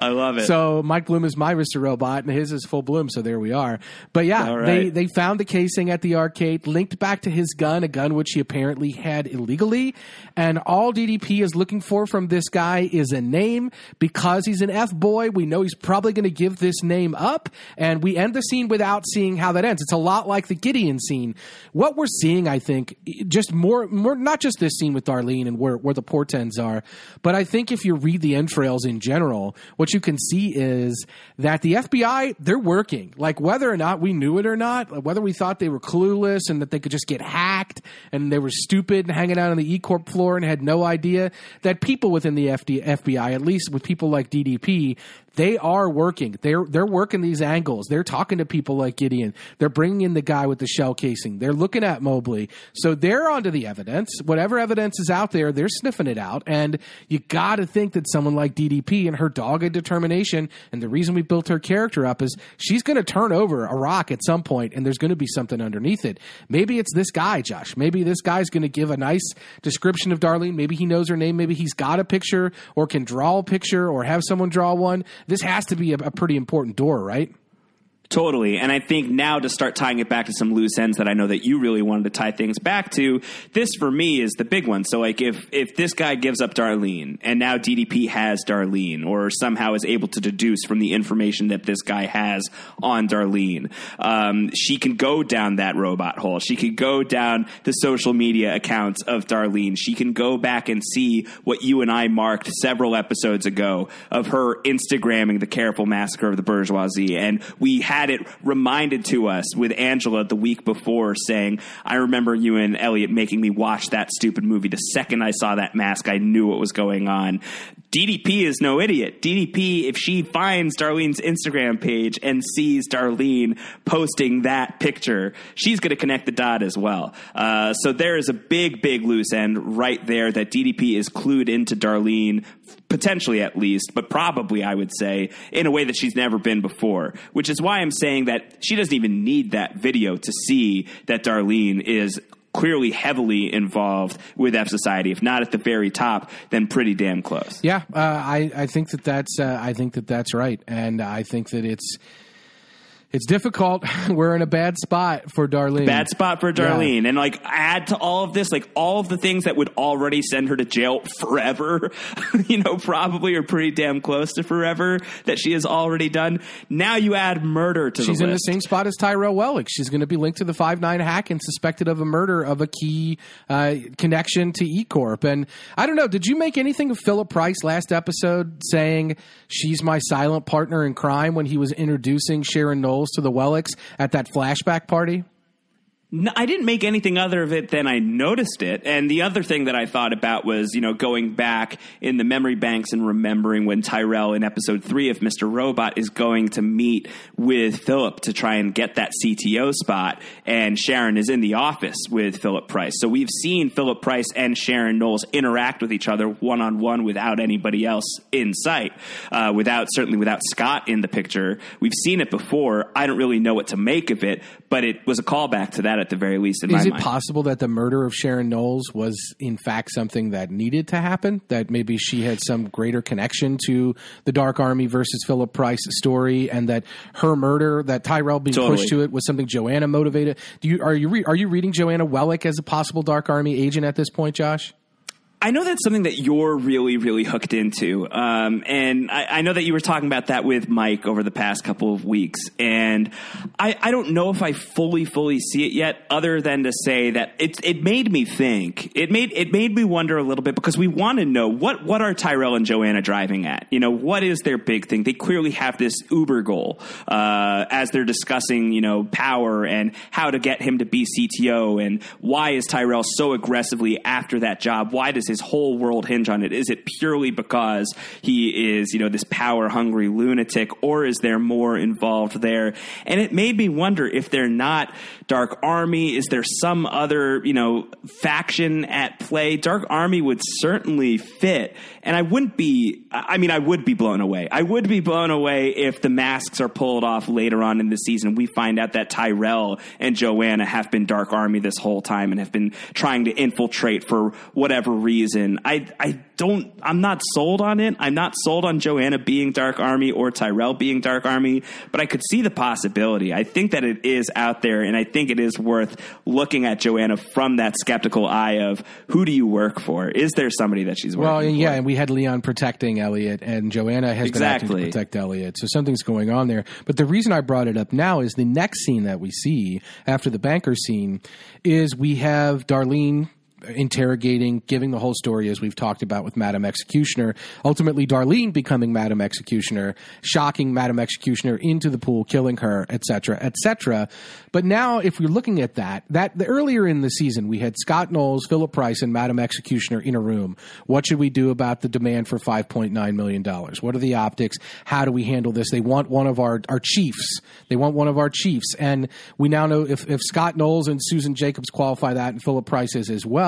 I love it. So Mike Bloom is my Mr. Robot, and his is full bloom. So there we are. But yeah, All they they found the casing at the arcade, linked back to his gun, a gun which he apparently had illegally. And all DDP is looking for from this guy is a name. Because he's an F boy, we know he's probably going to give this name up. And we end the scene without seeing how that ends. It's a lot like the Gideon scene. What we're seeing, I think, just more, more not just this scene with Darlene and where, where the portends are, but I think if you read the entrails in general, what you can see is that the FBI, they're working. Like whether or not we knew it or not, whether we thought they were clueless and that they could just get hacked and they were stupid and hanging out on the E Corp floor and had no idea that people within the FD, FBI, at least with people like DDP, they are working. They're they're working these angles. They're talking to people like Gideon. They're bringing in the guy with the shell casing. They're looking at Mobley. So they're onto the evidence. Whatever evidence is out there, they're sniffing it out. And you got to think that someone like DDP and her dogged determination, and the reason we built her character up is she's going to turn over a rock at some point, and there's going to be something underneath it. Maybe it's this guy, Josh. Maybe this guy's going to give a nice description of Darlene. Maybe he knows her name. Maybe he's got a picture or can draw a picture or have someone draw one. This has to be a, a pretty important door, right? Totally. And I think now to start tying it back to some loose ends that I know that you really wanted to tie things back to, this for me is the big one. So like if if this guy gives up Darlene and now DDP has Darlene or somehow is able to deduce from the information that this guy has on Darlene, um, she can go down that robot hole. She can go down the social media accounts of Darlene. She can go back and see what you and I marked several episodes ago of her Instagramming the careful massacre of the bourgeoisie. And we had it reminded to us with Angela the week before saying, I remember you and Elliot making me watch that stupid movie. The second I saw that mask, I knew what was going on. DDP is no idiot. DDP, if she finds Darlene's Instagram page and sees Darlene posting that picture, she's going to connect the dot as well. Uh, so there is a big, big loose end right there that DDP is clued into Darlene, potentially at least, but probably, I would say, in a way that she's never been before, which is why I'm saying that she doesn't even need that video to see that Darlene is clearly heavily involved with F Society. If not at the very top, then pretty damn close. Yeah, uh, I I think that that's uh, I think that that's right, and I think that it's it's difficult. We're in a bad spot for Darlene. Bad spot for Darlene. And like add to all of this, like all of the things that would already send her to jail forever, you know, probably are pretty damn close to forever that she has already done. Now you add murder to She's the in the same spot as Tyrell Wellick. She's going to be linked to the five nine hack and suspected of a murder of a key uh, connection to E Corp. And I don't know. Did you make anything of Philip Price last episode saying she's my silent partner in crime when he was introducing Sharon Knowles to the Wellicks at that flashback party? No, I didn't make anything other of it than I noticed it. And the other thing that I thought about was, you know, going back in the memory banks and remembering when Tyrell in episode three of Mr. Robot is going to meet with Philip to try and get that CTO spot. And Sharon is in the office with Philip Price. So we've seen Philip Price and Sharon Knowles interact with each other one on one without anybody else in sight, uh, without certainly without Scott in the picture. We've seen it before. I don't really know what to make of it, but it was a callback to that at the very least in Is it mind. possible that the murder of Sharon Knowles was in fact something that needed to happen? That maybe she had some greater connection to the Dark Army versus Philip Price story, and that her murder, that Tyrell being Totally. pushed to it, was something Joanna motivated. Do you are you re, are you reading Joanna Wellick as a possible Dark Army agent at this point, Josh? I know that's something that you're really, really hooked into. Um, and I, I know that you were talking about that with Mike over the past couple of weeks. And I, I don't know if I fully, fully see it yet, other than to say that it, it made me think. It made, it made me wonder a little bit because we want to know what, what are Tyrell and Joanna driving at? You know, what is their big thing? They clearly have this uber goal, uh, as they're discussing, you know, power and how to get him to be CTO and why is Tyrell so aggressively after that job? Why does his whole world hinge on it? Is it purely because he is, you know, this power hungry lunatic, or is there more involved there? And it made me wonder if they're not Dark Army. Is there some other, you know, faction at play? Dark Army would certainly fit, and I wouldn't be. I mean, I would be blown away. I would be blown away if the masks are pulled off later on in the season. We find out that Tyrell and Joanna have been Dark Army this whole time and have been trying to infiltrate for whatever reason reason. I I don't. I'm not sold on it. I'm not sold on Joanna being Dark Army or Tyrell being Dark Army, but I could see the possibility. I think that it is out there, and I think it is worth looking at Joanna from that skeptical eye of who do you work for? Is there somebody that she's working Well, and for? yeah, and we had Leon protecting Elliot, and Joanna has been acting to protect Elliot. So something's going on there. But the reason I brought it up now is the next scene that we see after the banker scene is we have Darlene interrogating, giving the whole story as we've talked about with Madam Executioner. Ultimately, Darlene becoming Madam Executioner, shocking Madam Executioner into the pool, killing her, etc., etc. But now, if we're looking at that, that the, earlier in the season we had Scott Knowles, Philip Price, and Madam Executioner in a room. What should we do about the demand for five point nine million dollars? What are the optics? How do we handle this? They want one of our our chiefs. They want one of our chiefs, and we now know if if Scott Knowles and Susan Jacobs qualify that, and Philip Price is as well.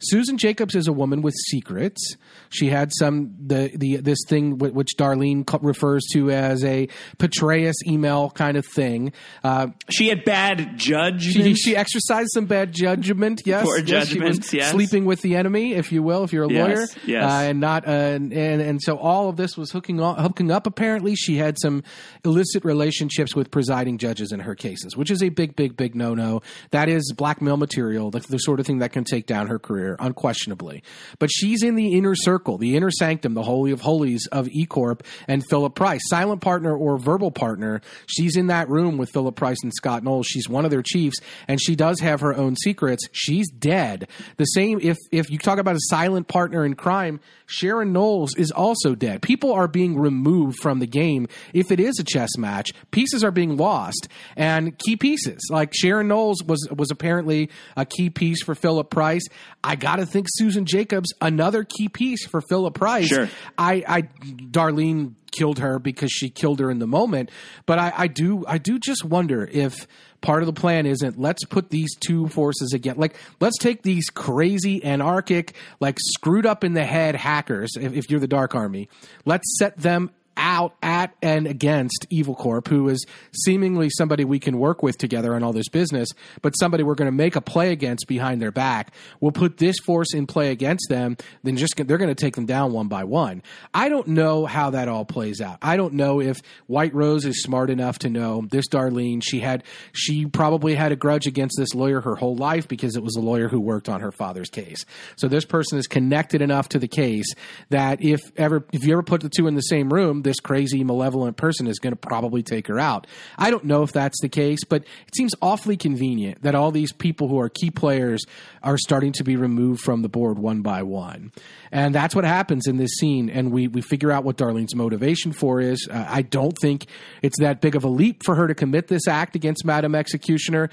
Susan Jacobs is a woman with secrets. She had some the the this thing wh- which Darlene refers to as a Petraeus email kind of thing. Uh, she had bad judgment. she, she exercised some bad judgment. Yes, Poor yes, she was judgment, yes. sleeping with the enemy, if you will, if you're a Yes, lawyer. yes. Uh, and not uh, and, and and so all of this was hooking on, hooking up. Apparently, she had some illicit relationships with presiding judges in her cases, which is a big, big, big no no. That is blackmail material, the, the sort of thing that can take down her career, unquestionably. But she's in the inner circle, the inner sanctum, the holy of holies of E Corp and Philip Price, silent partner or verbal partner. She's in that room with Philip Price and Scott Knowles. She's one of their chiefs, and she does have her own secrets. She's dead. The same if if you talk about a silent partner in crime, Sharon Knowles is also dead. People are being removed from the game. If it is a chess match, pieces are being lost, and key pieces like Sharon Knowles was was apparently a key piece for Philip Price. I got to think Susan Jacobs another key piece for Philip Price. Sure. I, I Darlene killed her because she killed her in the moment. But I, I do I do just wonder if part of the plan isn't let's put these two forces again like let's take these crazy anarchic like screwed up in the head hackers if, if you're the dark army let's set them out at and against Evil Corp, who is seemingly somebody we can work with together on all this business, but somebody we're going to make a play against behind their back. We'll put this force in play against them, then just they're going to take them down one by one. I don't know how that all plays out. I don't know if White Rose is smart enough to know this Darlene. She had she probably had a grudge against this lawyer her whole life because it was the lawyer who worked on her father's case. So this person is connected enough to the case that if ever if you ever put the two in the same room, this crazy malevolent person is going to probably take her out. I don't know if that's the case, but it seems awfully convenient that all these people who are key players are starting to be removed from the board one by one. And that's what happens in this scene and we we figure out what Darlene's motivation for is. Uh, I don't think it's that big of a leap for her to commit this act against Madam Executioner.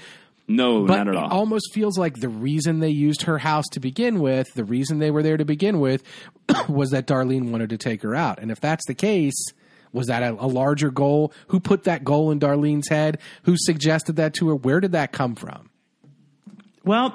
No, But not at all. it almost feels like the reason they used her house to begin with, the reason they were there to begin with, was that Darlene wanted to take her out. And if that's the case, was that a, a larger goal? Who put that goal in Darlene's head? Who suggested that to her? Where did that come from? Well,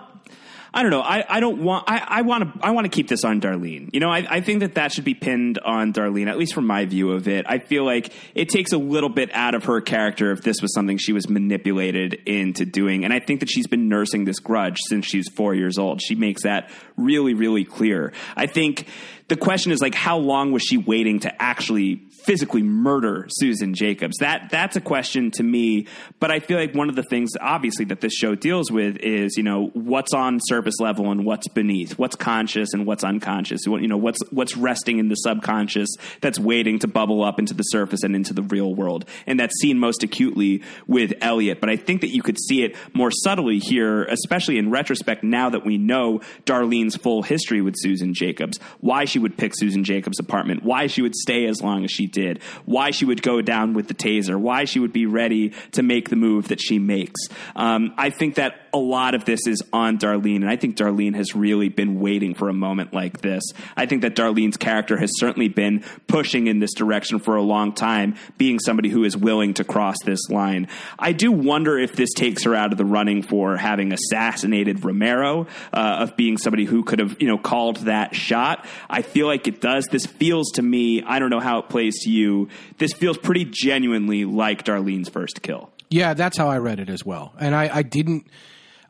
I don't know. I, I don't want. I, I want to. I want to keep this on Darlene. You know, I, I think that that should be pinned on Darlene, at least from my view of it. I feel like it takes a little bit out of her character if this was something she was manipulated into doing. And I think that she's been nursing this grudge since she was four years old. She makes that really, really clear. I think the question is like, how long was she waiting to actually physically murder Susan Jacobs? That that's a question to me. But I feel like one of the things, obviously, that this show deals with is you know what's on surface level and what's beneath, what's conscious and what's unconscious. You know what's what's resting in the subconscious that's waiting to bubble up into the surface and into the real world, and that's seen most acutely with Elliot. But I think that you could see it more subtly here, especially in retrospect. Now that we know Darlene's full history with Susan Jacobs, why she would pick Susan Jacobs' apartment, why she would stay as long as she did, why she would go down with the taser, why she would be ready to make the move that she makes. Um, I think that a lot of this is on Darlene, and I think Darlene has really been waiting for a moment like this. I think that Darlene's character has certainly been pushing in this direction for a long time, being somebody who is willing to cross this line. I do wonder if this takes her out of the running for having assassinated Romero, uh, of being somebody who could have, you know, called that shot. I feel like it does. This feels to me, I don't know how it plays to you, this feels pretty genuinely like Darlene's first kill. Yeah, that's how I read it as well. And I, I didn't.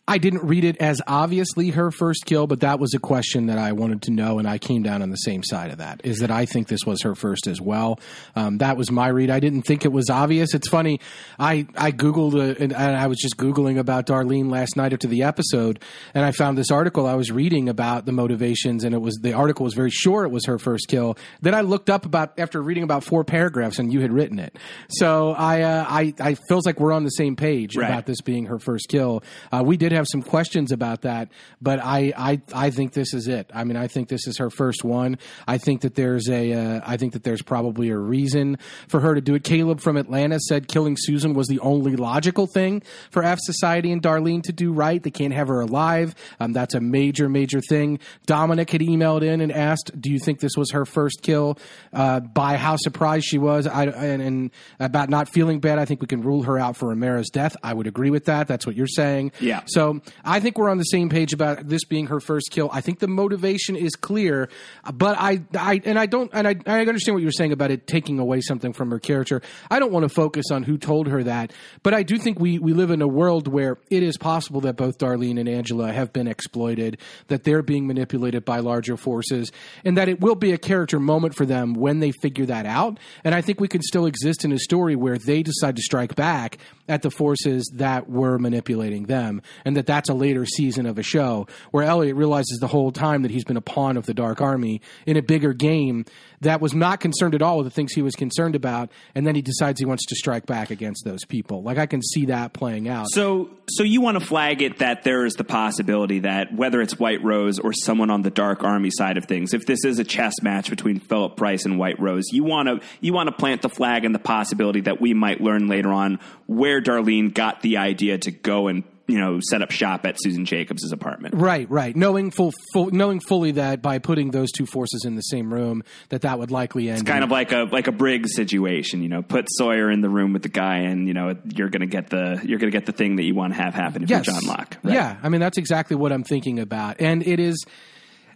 I didn't read it as obviously her first kill, but that was a question that I wanted to know, and I came down on the same side of that. Is that I think this was her first as well. Um, that was my read. I didn't think it was obvious. It's funny. I I googled uh, and, and I was just googling about Darlene last night after the episode, and I found this article I was reading about the motivations, and it was the article was very sure it was her first kill. Then I looked up about after reading about four paragraphs, and you had written it. So I uh, I I feels like we're on the same page Right. about this being her first kill. Uh, we did have some questions about that, but I, I I think this is it. I mean, I think this is her first one. I think that there's a uh, I think that there's probably a reason for her to do it. Caleb from Atlanta said killing Susan was the only logical thing for F Society and Darlene to do right. They can't have her alive. Um, that's a major major thing. Dominic had emailed in and asked, "Do you think this was her first kill?" Uh, by how surprised she was, I, and, and about not feeling bad. I think we can rule her out for Romero's death. I would agree with that. That's what you're saying. Yeah. So I think we're on the same page about this being her first kill. I think the motivation is clear, but I, I and I don't, and I, I understand what you're saying about it taking away something from her character. I don't want to focus on who told her that, but I do think we we live in a world where it is possible that both Darlene and Angela have been exploited, that they're being manipulated by larger forces, and that it will be a character moment for them when they figure that out. And I think we can still exist in a story where they decide to strike back at the forces that were manipulating them, and that that's a later season of a show where Elliot realizes the whole time that he's been a pawn of the Dark Army in a bigger game that was not concerned at all with the things he was concerned about, and then he decides he wants to strike back against those people. Like I can see that playing out. So, so you want to flag it that there is the possibility that whether it's White Rose or someone on the Dark Army side of things, if this is a chess match between Philip Price and White Rose, you want to you want to plant the flag and the possibility that we might learn later on where Darlene got the idea to go and you know set up shop at Susan Jacobs' apartment. Right, right. Knowing full, full, knowing fully that by putting those two forces in the same room, that that would likely end. It's kind of like a like a Briggs situation, you know. Put Sawyer in the room with the guy, and you know you're gonna get the you're gonna get the thing that you want to have happen if yes. you're John Locke. right? Yeah, I mean that's exactly what I'm thinking about, and it is.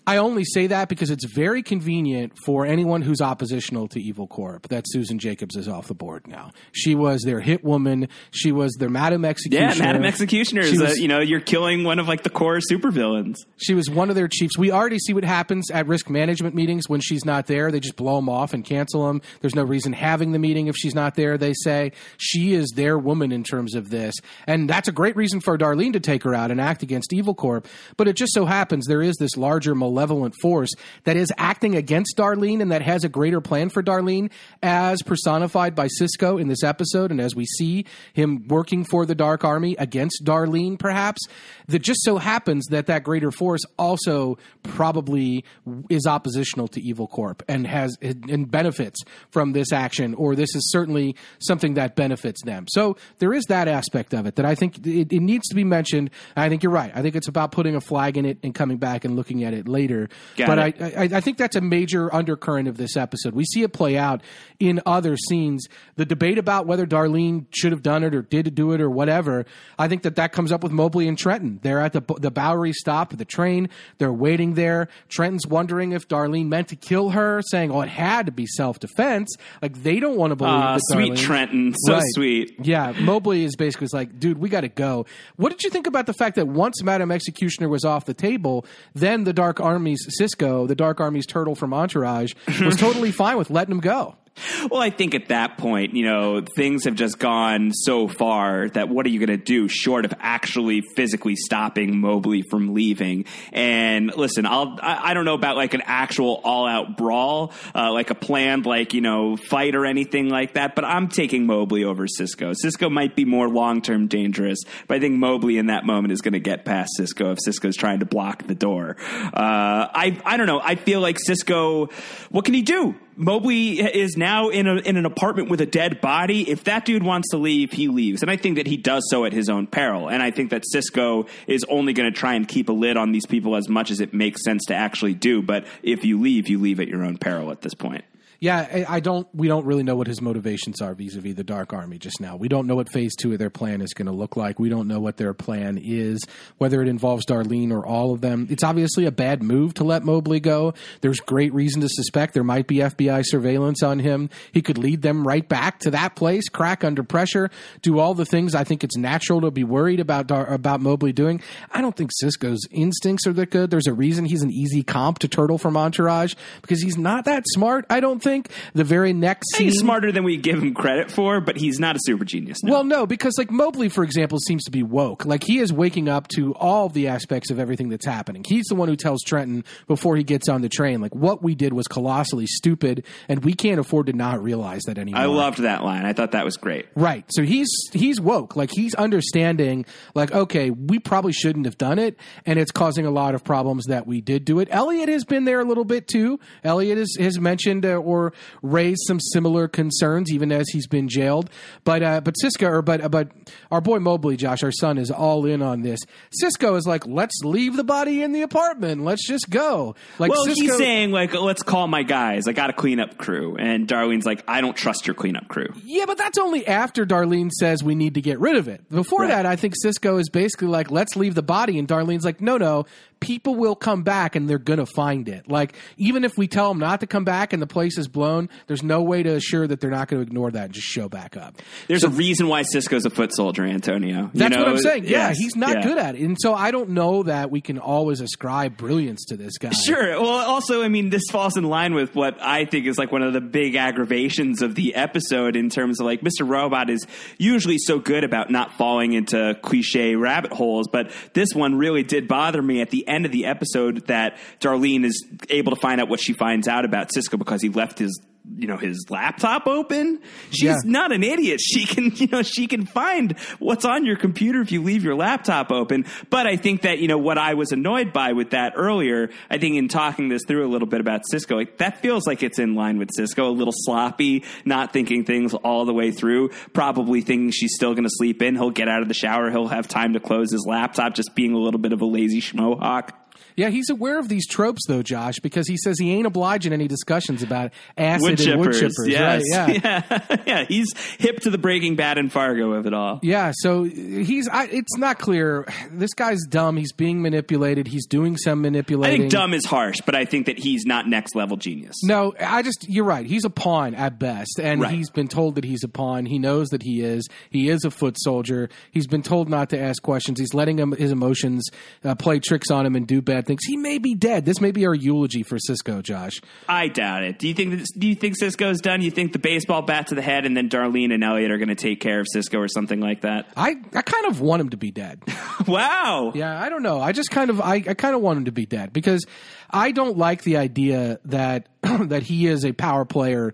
I only say that because it's very convenient for anyone who's oppositional to Evil Corp that Susan Jacobs is off the board now. She was their hit woman. She was their Madam Executioner. Yeah, Madam Executioner is uh, was- a, you know you're killing one of like the core supervillains. She was one of their chiefs. We already see what happens at risk management meetings when she's not there. They just blow them off and cancel them. There's no reason having the meeting if she's not there. They say she is their woman in terms of this, and that's a great reason for Darlene to take her out and act against Evil Corp. But it just so happens there is this larger malevolent force that is acting against Darlene and that has a greater plan for Darlene, as personified by Cisco in this episode, and as we see him working for the Dark Army against Darlene, perhaps. That just so happens that that greater force also probably is oppositional to Evil Corp and has and benefits from this action, or this is certainly something that benefits them. So there is that aspect of it that I think it, it needs to be mentioned. I think you're right. I think it's about putting a flag in it and coming back and looking at it later. Got but it. I, I, I think that's a major undercurrent of this episode. We see it play out in other scenes. The debate about whether Darlene should have done it or did do it or whatever. I think that that comes up with Mobley and Trenton. They're at the the Bowery stop of the train. They're waiting there. Trenton's wondering if Darlene meant to kill her, saying, "Oh, it had to be self defense." Like they don't want to believe. Ah, that sweet Darlene- Trenton, so Right. sweet. Yeah, Mobley is basically like, dude, we got to go. What did you think about the fact that once Madam Executioner was off the table, then the Dark Army's Cisco, the Dark Army's turtle from Entourage, was totally fine with letting him go? Well, I think at that point, you know, things have just gone so far that what are you going to do short of actually physically stopping Mobley from leaving? And listen, I'll, I, I don't know about like an actual all out brawl, uh, like a planned, like, you know, fight or anything like that, but I'm taking Mobley over Cisco. Cisco might be more long term dangerous, but I think Mobley in that moment is going to get past Cisco if Cisco's trying to block the door. Uh, I, I don't know. I feel like Cisco, what can he do? Mobley is now in a in an apartment with a dead body. If that dude wants to leave, he leaves, and I think that he does so at his own peril. And I think that Cisco is only going to try and keep a lid on these people as much as it makes sense to actually do. But if you leave, you leave at your own peril at this point. Yeah, I, don't. We don't really know what his motivations are vis-a-vis the Dark Army just now. We don't know what Phase Two of their plan is going to look like. We don't know what their plan is, whether it involves Darlene or all of them. It's obviously a bad move to let Mobley go. There's great reason to suspect there might be FBI surveillance on him. He could lead them right back to that place, crack under pressure, do all the things I think it's natural to be worried about Dar- about Mobley doing. I don't think Cisco's instincts are that good. There's a reason he's an easy comp to Turtle from Entourage because he's not that smart. I don't think the very next scene. He's smarter than we give him credit for, but he's not a super genius. No. Well, no, because like Mobley, for example, seems to be woke. Like he is waking up to all the aspects of everything that's happening. He's the one who tells Trenton before he gets on the train, like what we did was colossally stupid, and we can't afford to not realize that anymore. I loved that line. I thought that was great. Right. So he's he's woke. Like he's understanding like okay, we probably shouldn't have done it and it's causing a lot of problems that we did do it. Elliot has been there a little bit too. Elliot has, has mentioned uh, or raised some similar concerns even as he's been jailed. But uh, but Cisco or but uh, but our boy Mobley, Josh, our son is all in on this. Cisco is like, "Let's leave the body in the apartment. Let's just go." Like Well, Cisco, he's saying like, let's call my guys. I got a cleanup crew, and Darlene's like, I don't trust your cleanup crew. Yeah, but that's only after Darlene says we need to get rid of it. Before Right. that, I think Cisco is basically like, let's leave the body. And Darlene's like, no, no, people will come back and they're going to find it. Like, even if we tell them not to come back and the place is blown, there's no way to assure that they're not going to ignore that and just show back up. There's a reason why Cisco's a foot soldier, Antonio. You That's know? what I'm saying. Yeah, Yes. he's not Yeah. good at it. And so I don't know that we can always ascribe brilliance to this guy. Sure. Well, also, I mean, this falls in line with what I think is like one of the big aggravations of the episode in terms of like Mr. Robot is usually so good about not falling into cliche rabbit holes, but this one really did bother me at the end of the episode that Darlene is able to find out what she finds out about Cisco because he left his you know his laptop open? She's Yeah. not an idiot. She can you know she can find what's on your computer if you leave your laptop open. But i think that you know what i was annoyed by with that earlier i think in talking this through a little bit about cisco like that feels like it's in line with cisco a little sloppy not thinking things all the way through probably thinking she's still going to sleep in. He'll get out of the shower. He'll have time to close his laptop just being a little bit of a lazy schmohawk Yeah, he's aware of these tropes though, Josh, because he says he ain't obliging any discussions about acid wood and wood chippers, yes. Right? Yeah. yeah, yeah. He's hip to the Breaking Bad and Fargo of it all. Yeah, so he's. I, it's not clear. This guy's dumb. He's being manipulated. He's doing some manipulation. I think dumb is harsh, but I think that he's not next level genius. No, I just. You're right. He's a pawn at best, and Right. he's been told that he's a pawn. He knows that he is. He is a foot soldier. He's been told not to ask questions. He's letting him, his emotions uh, play tricks on him and do bad things. He may be dead. This may be our eulogy for Cisco, Josh. I doubt it. Do you think? That, do you think Cisco's done? You think the baseball bat to the head, and then Darlene and Elliot are going to take care of Cisco or something like that? I, I kind of want him to be dead. wow. Yeah, I don't know. I just kind of I, I kind of want him to be dead because I don't like the idea that that he is a power player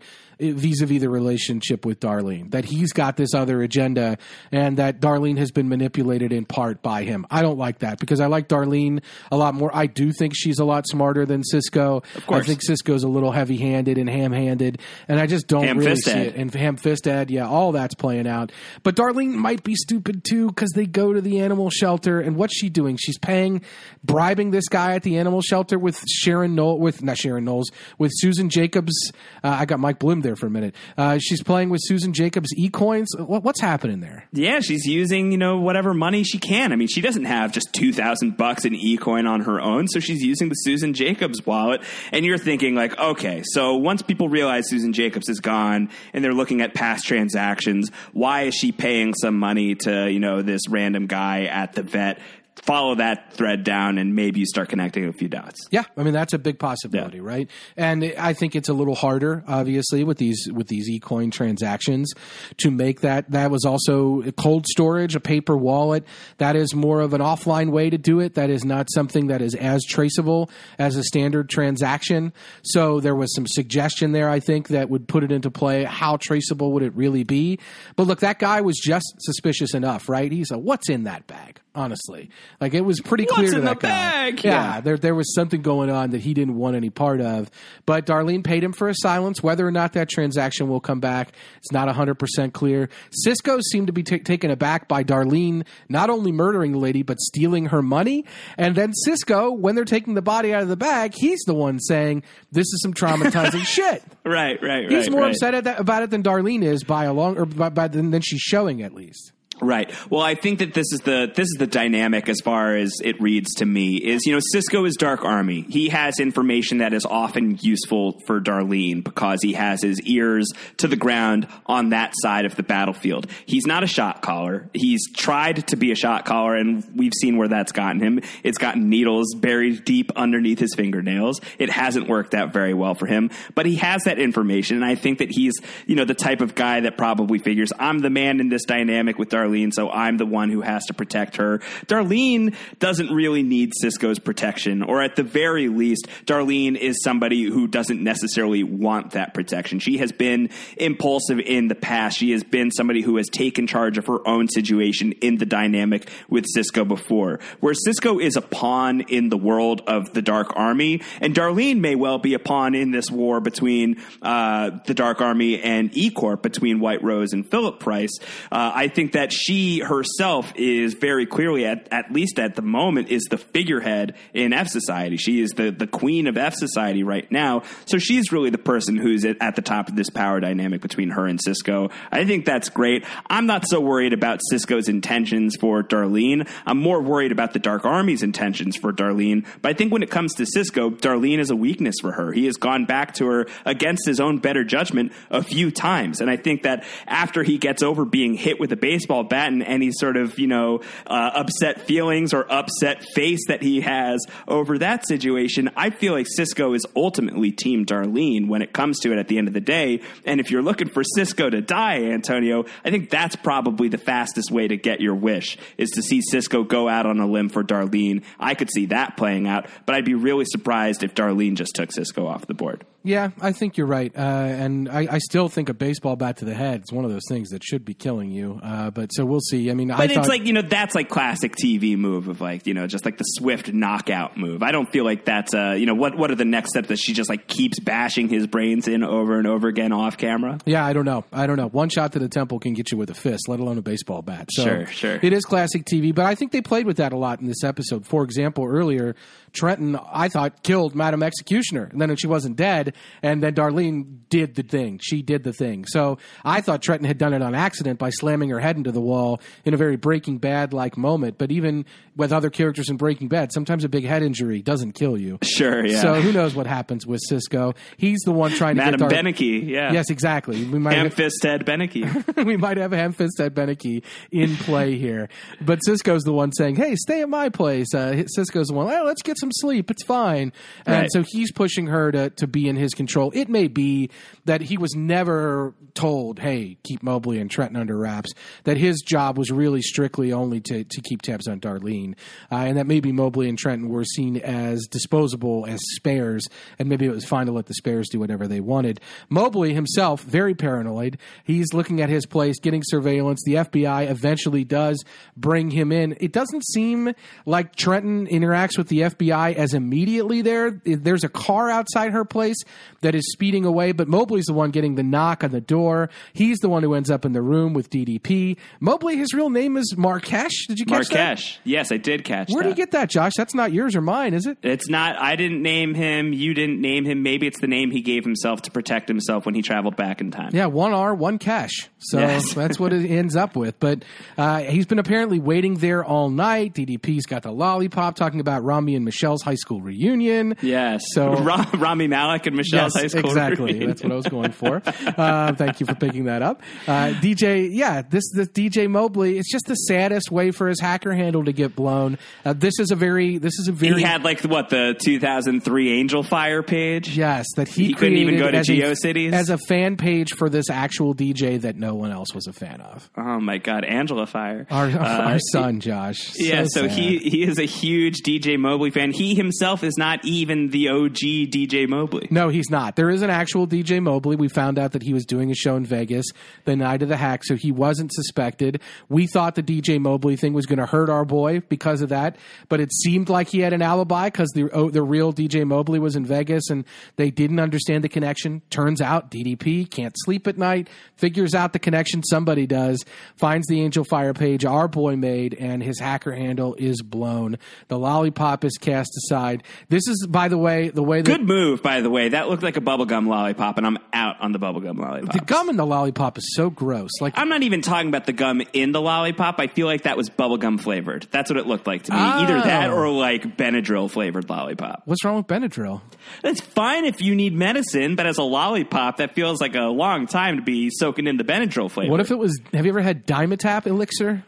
vis-a-vis the relationship with Darlene. That he's got this other agenda and that Darlene has been manipulated in part by him. I don't like that because I like Darlene a lot more. I do think she's a lot smarter than Cisco. Of course. I think Cisco's a little heavy-handed and ham-handed and I just don't really see Ham-fisted. it. And ham fisted, yeah, all that's playing out. But Darlene might be stupid too because they go to the animal shelter and what's she doing? She's paying, bribing this guy at the animal shelter with Sharon Knowles, with not Sharon Knowles, with Susan Jacobs. Uh, I got Mike Bloom there for a minute. Uh, she's playing with Susan Jacobs e coins. What, what's happening there? Yeah, she's using you know whatever money she can. I mean, she doesn't have just two thousand bucks in eCoin on her own, so she's using the Susan Jacobs wallet. And you're thinking like, okay, so once people realize Susan Jacobs is gone and they're looking at past transactions, why is she paying some money to you know this random guy at the vet? Follow that thread down, and maybe you start connecting a few dots. Yeah, I mean that's a big possibility, right? And I think it's a little harder, obviously, with these with these eCoin transactions to make that. That was also cold storage, a paper wallet. That is more of an offline way to do it. That is not something that is as traceable as a standard transaction. So there was some suggestion there, I think, that would put it into play. How traceable would it really be? But look, that guy was just suspicious enough, right? He's a what's in that bag. Honestly. Like it was pretty What's clear to that guy. bag? Yeah, Yeah. there there was something going on that he didn't want any part of. But Darlene paid him for his silence. Whether or not that transaction will come back, it's not 100% clear. Cisco seemed to be ta taken aback by Darlene not only murdering the lady, but stealing her money. And then Cisco, when they're taking the body out of the bag, he's the one saying, This is some traumatizing shit. Right, right, right. He's more right. upset at that, about it than Darlene is by a long, or by, by than, than she's showing at least. Right. Well, I think that this is the this is the dynamic as far as it reads to me is you know Cisco is Dark Army. He has information that is often useful for Darlene because he has his ears to the ground on that side of the battlefield. He's not a shot caller. He's tried to be a shot caller, and we've seen where that's gotten him. It's gotten needles buried deep underneath his fingernails. It hasn't worked out very well for him, but he has that information, and I think that he's you know the type of guy that probably figures I'm the man in this dynamic with Darlene. Darlene, so I'm the one who has to protect her. Darlene doesn't really need Cisco's protection, or at the very least, Darlene is somebody who doesn't necessarily want that protection. She has been impulsive in the past. She has been somebody who has taken charge of her own situation in the dynamic with Cisco before. Where Cisco is a pawn in the world of the Dark Army, and Darlene may well be a pawn in this war between uh, the Dark Army and E Corp, between White Rose and Philip Price. Uh, I think that she herself is very clearly, at, at least at the moment, is the figurehead in F Society. She is the, the queen of F Society right now. So she's really the person who's at, at the top of this power dynamic between her and Cisco. I think that's great. I'm not so worried about Cisco's intentions for Darlene. I'm more worried about the Dark Army's intentions for Darlene. But I think when it comes to Cisco, Darlene is a weakness for her. He has gone back to her against his own better judgment a few times. And I think that after he gets over being hit with a baseball bat and any sort of, you know, uh, upset feelings or upset face that he has over that situation, I feel like Cisco is ultimately Team Darlene when it comes to it at the end of the day. And if you're looking for Cisco to die, Antonio, I think that's probably the fastest way to get your wish is to see Cisco go out on a limb for Darlene. I could see that playing out, but I'd be really surprised if Darlene just took Cisco off the board. Yeah, I think you're right, uh, and I, I still think a baseball bat to the head is one of those things that should be killing you. Uh, but so we'll see. I mean, I But it's thought, like, you know, that's like classic TV move of like, you know, just like the swift knockout move. I don't feel like that's, uh, you know, what, what are the next steps that she just like keeps bashing his brains in over and over again off camera? yeah, I don't know. I don't know. One shot to the temple can get you with a fist, let alone a baseball bat. So Sure, sure. It is classic TV, but I think they played with that a lot in this episode. For example, earlier Trenton, I thought killed Madam Executioner, and then she wasn't dead, and then Darlene did the thing. She did the thing. So I thought Trenton had done it on accident by slamming her head into the wall in a very Breaking Bad like moment. But even with other characters in Breaking Bad, sometimes a big head injury doesn't kill you. Sure, yeah. So who knows what happens with Cisco? He's the one trying to Madam get Dar- Beneke, yeah. Yes, exactly. We might have, Beneke. we might have Ham Fist at Beneke in play here, but Cisco's the one saying, "Hey, stay at my place." Uh, Cisco's the one, "Well, let's get some sleep. It's fine." And Right. so he's pushing her to to be in his control. It may be that he was never told, "Hey, keep Mobley and Trenton under wraps." That his job was really strictly only to to keep tabs on Darlene, uh, and that maybe Mobley and Trenton were seen as disposable as spares, and maybe it was fine to let the spares do whatever they wanted. Mobley himself, very paranoid. He's looking at his place, getting surveillance. The FBI eventually does bring him in. It doesn't seem like Trenton interacts with the FBI as immediately there. There's a car outside her place that is speeding away, but Mobley's the one getting the knock on the door. He's the one who ends up in the room with DDP. Mobley, his real name is Markesh. Did you catch that? Markesh. Yes, I did catch Where that. do you get that, Josh? That's not yours or mine, is it? It's not. I didn't name him. You didn't name him. Maybe it's the name he gave himself to protect himself when he traveled back in time. Yeah, one R, one cash. So Yes. that's what it ends up with. But uh, he's been apparently waiting there all night. DDP's got the lollipop talking about Rami and Michelle's high school reunion. Yes. So- Ra- Rami Malek and Michelle's school. exactly. That's what I was going for. Uh, thank you for picking that up, uh, DJ. Yeah, this this DJ Mobley. It's just the saddest way for his hacker handle to get blown. Uh, this is a very this is a very He had like what the 2003 Angel Fire page. Yes, that he, He couldn't even go to GeoCities? as a fan page for this actual DJ that no one else was a fan of. Oh my God, Angela Fire. Our, Uh, our son Josh. yeah, so sad. he he is a huge DJ Mobley fan. He himself is not even the OG DJ Mobley. No, he's not. There is an actual DJ Mobley. We found out that he was doing a show in Vegas the night of the hack, so he wasn't suspected. We thought the DJ Mobley thing was going to hurt our boy because of that, but it seemed like he had an alibi because the oh, the real DJ Mobley was in Vegas and they didn't understand the connection. Turns out DDP can't sleep at night, figures out the connection. Somebody does, finds the Angel Fire page our boy made, and his hacker handle is blown. The lollipop is cast aside. This is, by the way, the way that Good move, by the way. That looked like a bubblegum lollipop, and I'm out on the bubblegum lollipop. the gum in the lollipop is so gross. Like I'm not even talking about the gum in the lollipop. I feel like that was bubblegum flavored. That's what it looked like to me. Either that Oh. or like Benadryl flavored lollipop. What's wrong with Benadryl? That's fine if you need medicine, but as a lollipop, that feels like a long time to be soaking in the Benadryl flavor. What if it was? Have you ever had Dimetapp elixir?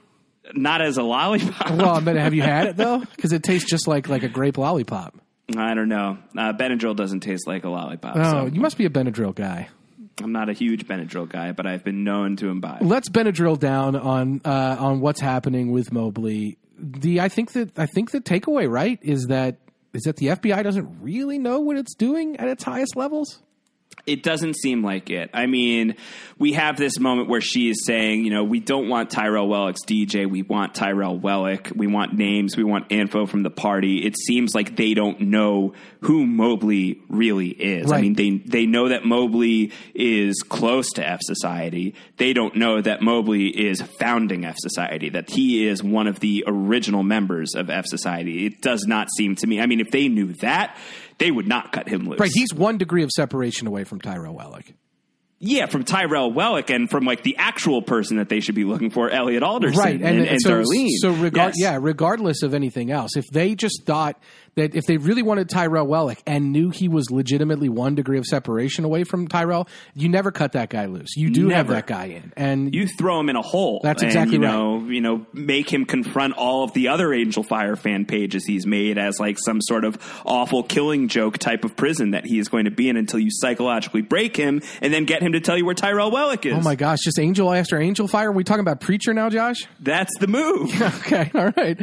not as a lollipop? Well, I mean, have you had it though? Because it tastes just like like a grape lollipop. I don't know. Uh, Benadryl doesn't taste like a lollipop. Oh, so you must be a Benadryl guy. I'm not a huge Benadryl guy, but I've been known to imbibe. Let's Benadryl down on uh, on what's happening with Mobley. The I think that I think the takeaway right is that is that the FBI doesn't really know what it's doing at its highest levels. It doesn't seem like it. I mean, we have this moment where she is saying, you know, we don't want Tyrell Wellick's DJ. We want Tyrell Wellick. We want names. We want info from the party. It seems like they don't know who Mobley really is. I mean, they they know that Mobley is close to F Society. They don't know that Mobley is founding F Society. That he is one of the original members of F Society. It does not seem to me. I mean, if they knew that, they would not cut him loose. Right, he's one degree of separation away from Tyrell Wellick. Yeah, from Tyrell Wellick and from like the actual person that they should be looking for, Elliot Alderson right and, and, so, Darlene. so regard Yes. yeah regardless of anything else if they just thought that if they really wanted Tyrell Wellick and knew he was legitimately one degree of separation away from Tyrell you never cut that guy loose you do have that guy in and you throw him in a hole. That's and, exactly you right. know, You know, make him confront all of the other Angel Fire fan pages he's made as like some sort of awful killing joke type of prison that he is going to be in until you psychologically break him and then get him to tell you where Tyrell Wellick is. oh my gosh just angel after angel fire are we talking about preacher now Josh That's the move. okay all right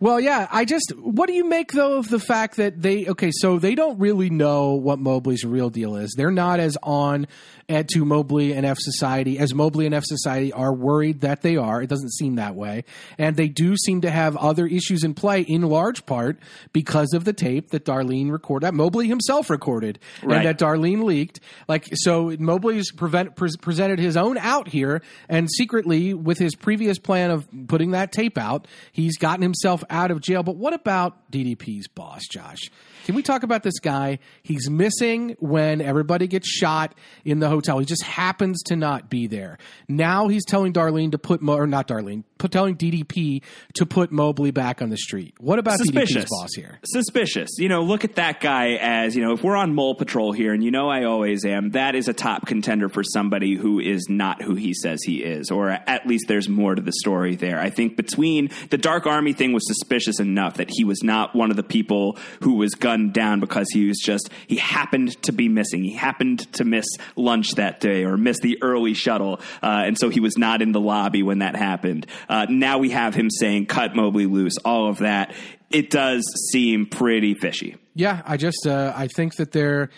well yeah I just what do you make though of the fact that they okay so they don't really know what Mobley's real deal is. They're not as on at to Mobley and F Society as Mobley and F Society are worried that they are. It doesn't seem that way. And they do seem to have other issues in play in large part because of the tape that Darlene recorded, that Mobley himself recorded, Right. and that Darlene leaked. Like, so Mobley's prevent, pre- presented his own out here, and secretly, with his previous plan of putting that tape out, he's gotten himself out of jail. But what about DDP's boss, Josh? Can we talk about this guy? He's missing when everybody gets shot in the hotel. He just happens to not be there. Now he's telling Darlene to put, Mo- or not Darlene, put, telling DDP to put Mobley back on the street. What about Suspicious. DDP's boss here? Suspicious. You know, look at that guy as, you know, if we're on mole patrol here, and you know I always am, that is a top contender for somebody who is not who he says he is, or at least there's more to the story there. I think between the Dark Army thing was suspicious enough that he was not one of the people who was gunned down because he was just, he happened to be missing. He happened to miss lunch that day or miss the early shuttle, uh, and so he was not in the lobby when that happened. Uh, now we have him saying, cut Mobley loose, all of that it does seem pretty fishy. Yeah, I just uh, I think that there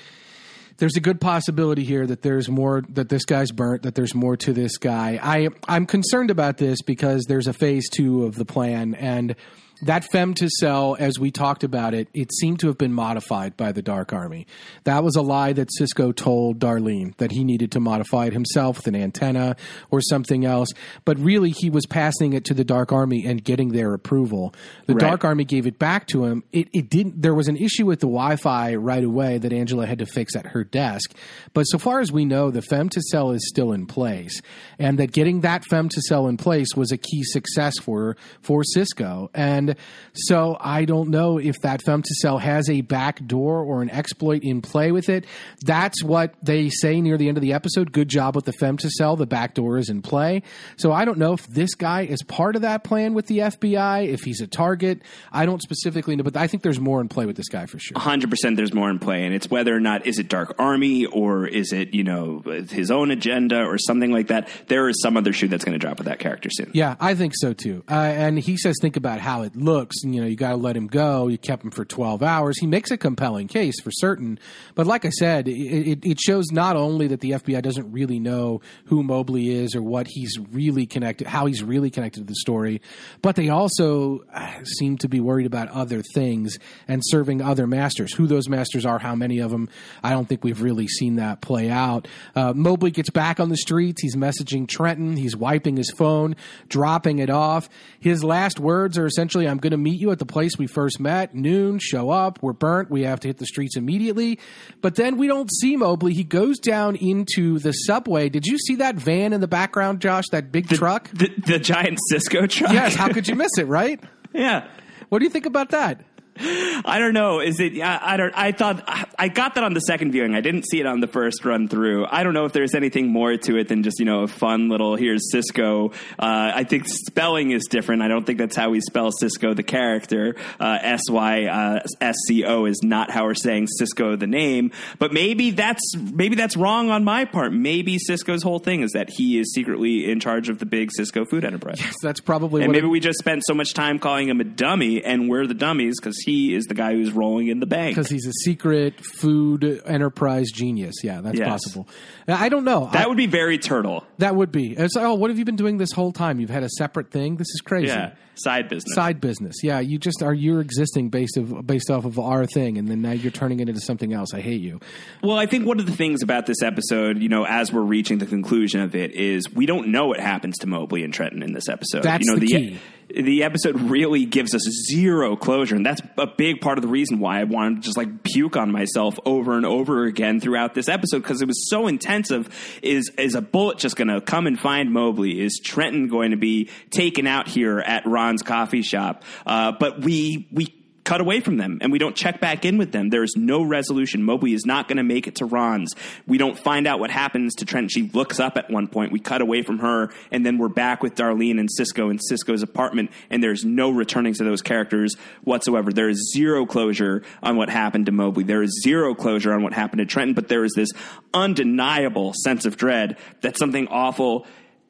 there's a good possibility here that there's more that this guy's burnt that there's more to this guy. I I'm concerned about this because there's a phase 2 of the plan and that femtocell as we talked about it it seemed to have been modified by the dark army. That was a lie that cisco told darlene that he needed to modify it himself with an antenna or something else. But really he was passing it to the dark army and getting their approval. The Right. dark army gave it back to him. It, it didn't there was an issue with the wi-fi right away that angela had to fix at her desk. But so far as we know the fem to sell is still in place. And that getting that femtocell in place was a key success for for cisco. And so i don't know if that femtocell has a back door or an exploit in play with it. That's what they say near the end of the episode. Good job with the femtocell. The back door is in play. So i don't know if this guy is part of that plan with the fbi if he's a target. I don't specifically know but i think there's more in play with this guy for sure. 100% there's more in play and it's whether or not is it dark army or is it you know his own agenda or something like that. There is some other shoe that's going to drop with that character soon. Yeah, I think so too. Uh, and he says, think about how it looks, you know, you got to let him go. You kept him for 12 hours. He makes a compelling case for certain. But like I said, it, it, shows not only that the FBI doesn't really know who Mobley is or what he's really connected, how he's really connected to the story, but they also uh, seem to be worried about other things and serving other masters. Who those masters are, how many of them, I don't think we've really seen that play out. Uh, Mobley gets back on the streets. He's messaging Trenton. He's wiping his phone, dropping it off. His last words are essentially, I'm going to meet you at the place we first met, noon, show up. We're burnt. We have to hit the streets immediately. But then we don't see Mobley. He goes down into the subway. Did you see that van in the background, Josh? That big truck? The, the giant Cisco truck? Yes. How could you miss it, right? yeah. What do you think about that? I don't know. Is it? I, I, don't. I thought I got that on the second viewing. I didn't see it on the first run through. I don't know if there's anything more to it than just you know a fun little here's Cisco. Uh, I think spelling is different. I don't think that's how we spell Cisco the character. Uh, S Y S C O is not how we're saying Cisco the name. But maybe that's maybe that's wrong on my part. Maybe Cisco's whole thing is that he is secretly in charge of the big Cisco food enterprise. Yes, that's probably. And maybe it, we just spent so much time calling him a dummy, and we're the dummies because he is the guy who's rolling in the bank. Because he's a secret food enterprise genius. Yeah, that's Yes. possible. Uh, I don't know. That I- would be very turtle. that would be. Uh, it's like, oh, what have you been doing this whole time? You've had a separate thing. This is crazy. Yeah, side business. Side business. Yeah, you just are you're existing based of based off of our thing, and then now you're turning it into something else. I hate you. Well, I think one of the things about this episode, you know, as we're reaching the conclusion of it, is we don't know what happens to Mobley and Trenton in this episode. That's you know, the key. The episode really gives us zero closure, and that's a big part of the reason why I wanted to just like puke on myself over and over again throughout this episode because it was so intensive. Is is a bullet just going to come and find Mobley? Is Trenton going to be taken out here at Ron's coffee shop? Uh, but we we cut away from them and we don't check back in with them. There is no resolution. Mobley is not going to make it to Ron's. We don't find out what happens to Trent. She looks up at one point. We cut away from her and then we're back with Darlene and Cisco in Cisco's apartment and there's no returning to those characters whatsoever. There is zero closure on what happened to Mobley. There is zero closure on what happened to Trenton, but there is this undeniable sense of dread that something awful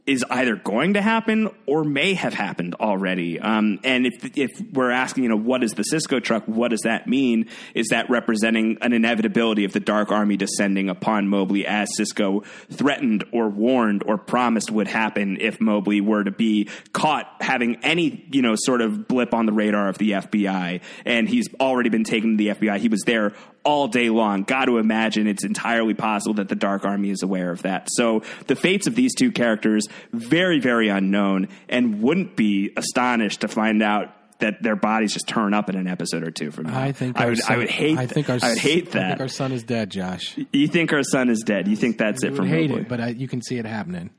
is either going to happen or may have happened already. Um, and if if we're asking, you know, what is the Cisco truck? What does that mean? Is that representing an inevitability of the Dark Army descending upon Mobley as Cisco threatened or warned or promised would happen if Mobley were to be caught having any, you know, sort of blip on the radar of the FBI? And he's already been taken to the FBI. He was there all day long. Got to imagine it's entirely possible that the Dark Army is aware of that. So the fates of these two characters very, very unknown, and wouldn't be astonished to find out that their bodies just turn up in an episode or two from now. I think I would. Son, I would hate. I think our I would hate I that. think our son is dead, Josh. you think our son is dead? You think that's it I from hate it, but I, you can see it happening.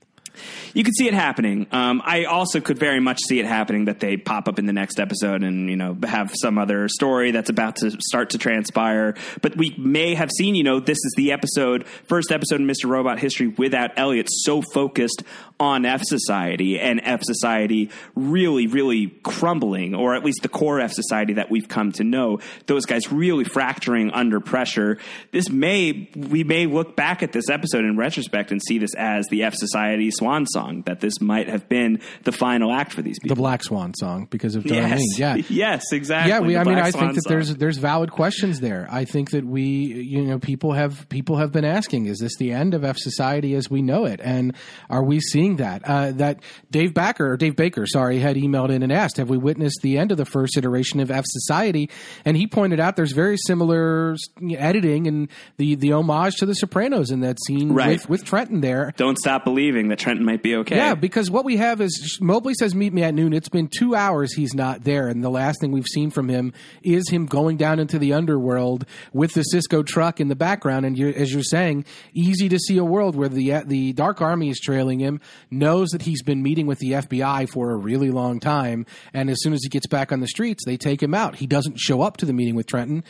You could see it happening. Um, I also could very much see it happening that they pop up in the next episode and you know have some other story that's about to start to transpire. But we may have seen, you know, this is the episode, first episode in Mr. Robot history without Elliot so focused on F Society and F Society really, really crumbling, or at least the core F Society that we've come to know. Those guys really fracturing under pressure. This may we may look back at this episode in retrospect and see this as the F Society swan song. That this might have been the final act for these people. The. Black Swan song because of yes, Darlene. Yeah. yes, exactly. Yeah, we. I mean, I think that song. there's there's valid questions there. I think that we, you know, people have people have been asking, is this the end of F Society as we know it? And are we seeing that? Uh, that Dave Baker, or Dave Baker, sorry, had emailed in and asked, have we witnessed the end of the first iteration of F Society? And he pointed out there's very similar editing and the the homage to The Sopranos in that scene Right. with with Trenton there. Don't stop believing that Trenton might be okay. Yeah, because what we have is Mobley says, "Meet me at noon." It's been two hours he's not there, and the last thing we've seen from him is him going down into the underworld with the Cisco truck in the background. And you're, as you're saying, easy to see a world where the the Dark Army is trailing him, knows that he's been meeting with the FBI for a really long time, and as soon as he gets back on the streets, they take him out. He doesn't show up to the meeting with Trenton.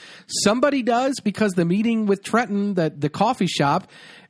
Somebody does because the meeting with Trenton, that the coffee shop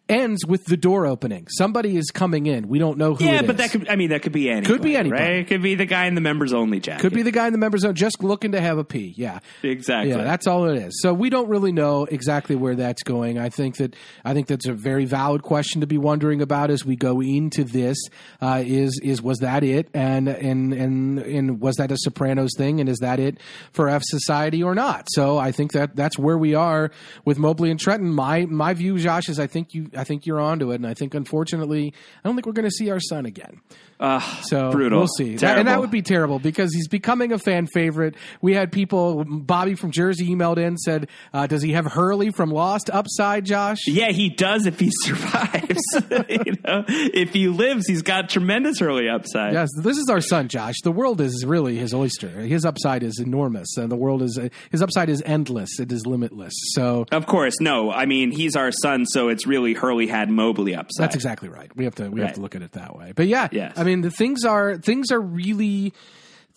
ends with the door opening. Somebody is coming in. We don't know who. Yeah, it but is. that could, I mean, that could be anybody. Could be anybody. Right? It could be the guy in the members only jacket. could be the guy in the member zone just looking to have a pee. Yeah, Exactly. Yeah, that's all it is. So we don't really know exactly where that's going. I think that I think that's a very valid question to be wondering about as we go into this. Uh, is is was that it? And and and and was that a Sopranos thing? And is that it for F Society or not? So I think that that's where we are with Mobley and Trenton. My my view, Josh, is I think you I think you're onto it, and I think unfortunately I don't think we're going to see our son again. Uh, So brutal. we'll see. That- and that would be terrible because he's becoming a fan favorite. We had people, Bobby from Jersey emailed in, said, uh, Does he have Hurley from Lost upside, Josh? Yeah, he does if he survives. you know, if he lives, he's got tremendous Hurley upside. Yes, this is our son, Josh. The world is really his oyster. His upside is enormous, and the world is his upside is endless. It is limitless. So Of course, no. I mean, he's our son, so it's really Hurley had Mobley upside. That's exactly right. We have to we have to look at it that way. But yeah, Yes. I mean the things are things are really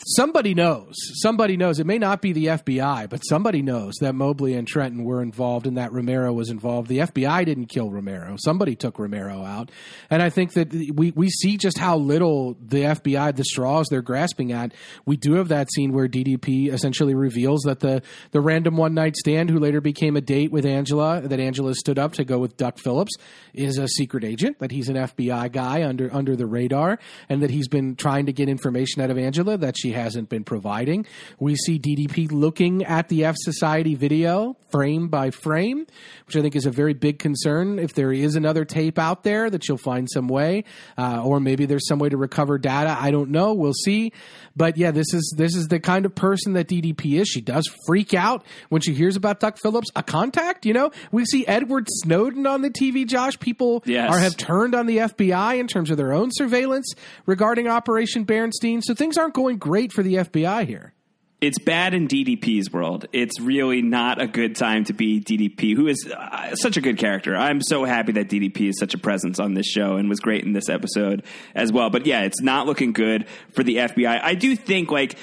somebody knows. Somebody knows. It may not be the FBI, but somebody knows that Mobley and Trenton were involved and that Romero was involved. The FBI didn't kill Romero. Somebody took Romero out. And I think that we we see just how little the FBI the straws they're grasping at. We do have that scene where DDP essentially reveals that the the random one night stand who later became a date with Angela that Angela stood up to go with Duck Phillips is a secret agent that he's an FBI guy under under the radar and that he's been trying to get information out of Angela that she hasn't been providing. We see DDP looking at the F Society video frame by frame, which I think is a very big concern. If there is another tape out there, that she'll find some way, uh, or maybe there's some way to recover data. I don't know. We'll see. But yeah, this is this is the kind of person that DDP is. She does freak out when she hears about Duck Phillips, a contact. You know, we see Edward Snowden on the TV. Josh, people Yes. are have turned on the FBI in terms of their own surveillance regarding Operation Berenstain. So things aren't going great for the FBI here. it's bad in DDP's world. It's really not a good time to be DDP, who is uh, such a good character. I'm so happy that DDP is such a presence on this show and was great in this episode as well. But yeah, it's not looking good for the FBI. I do think like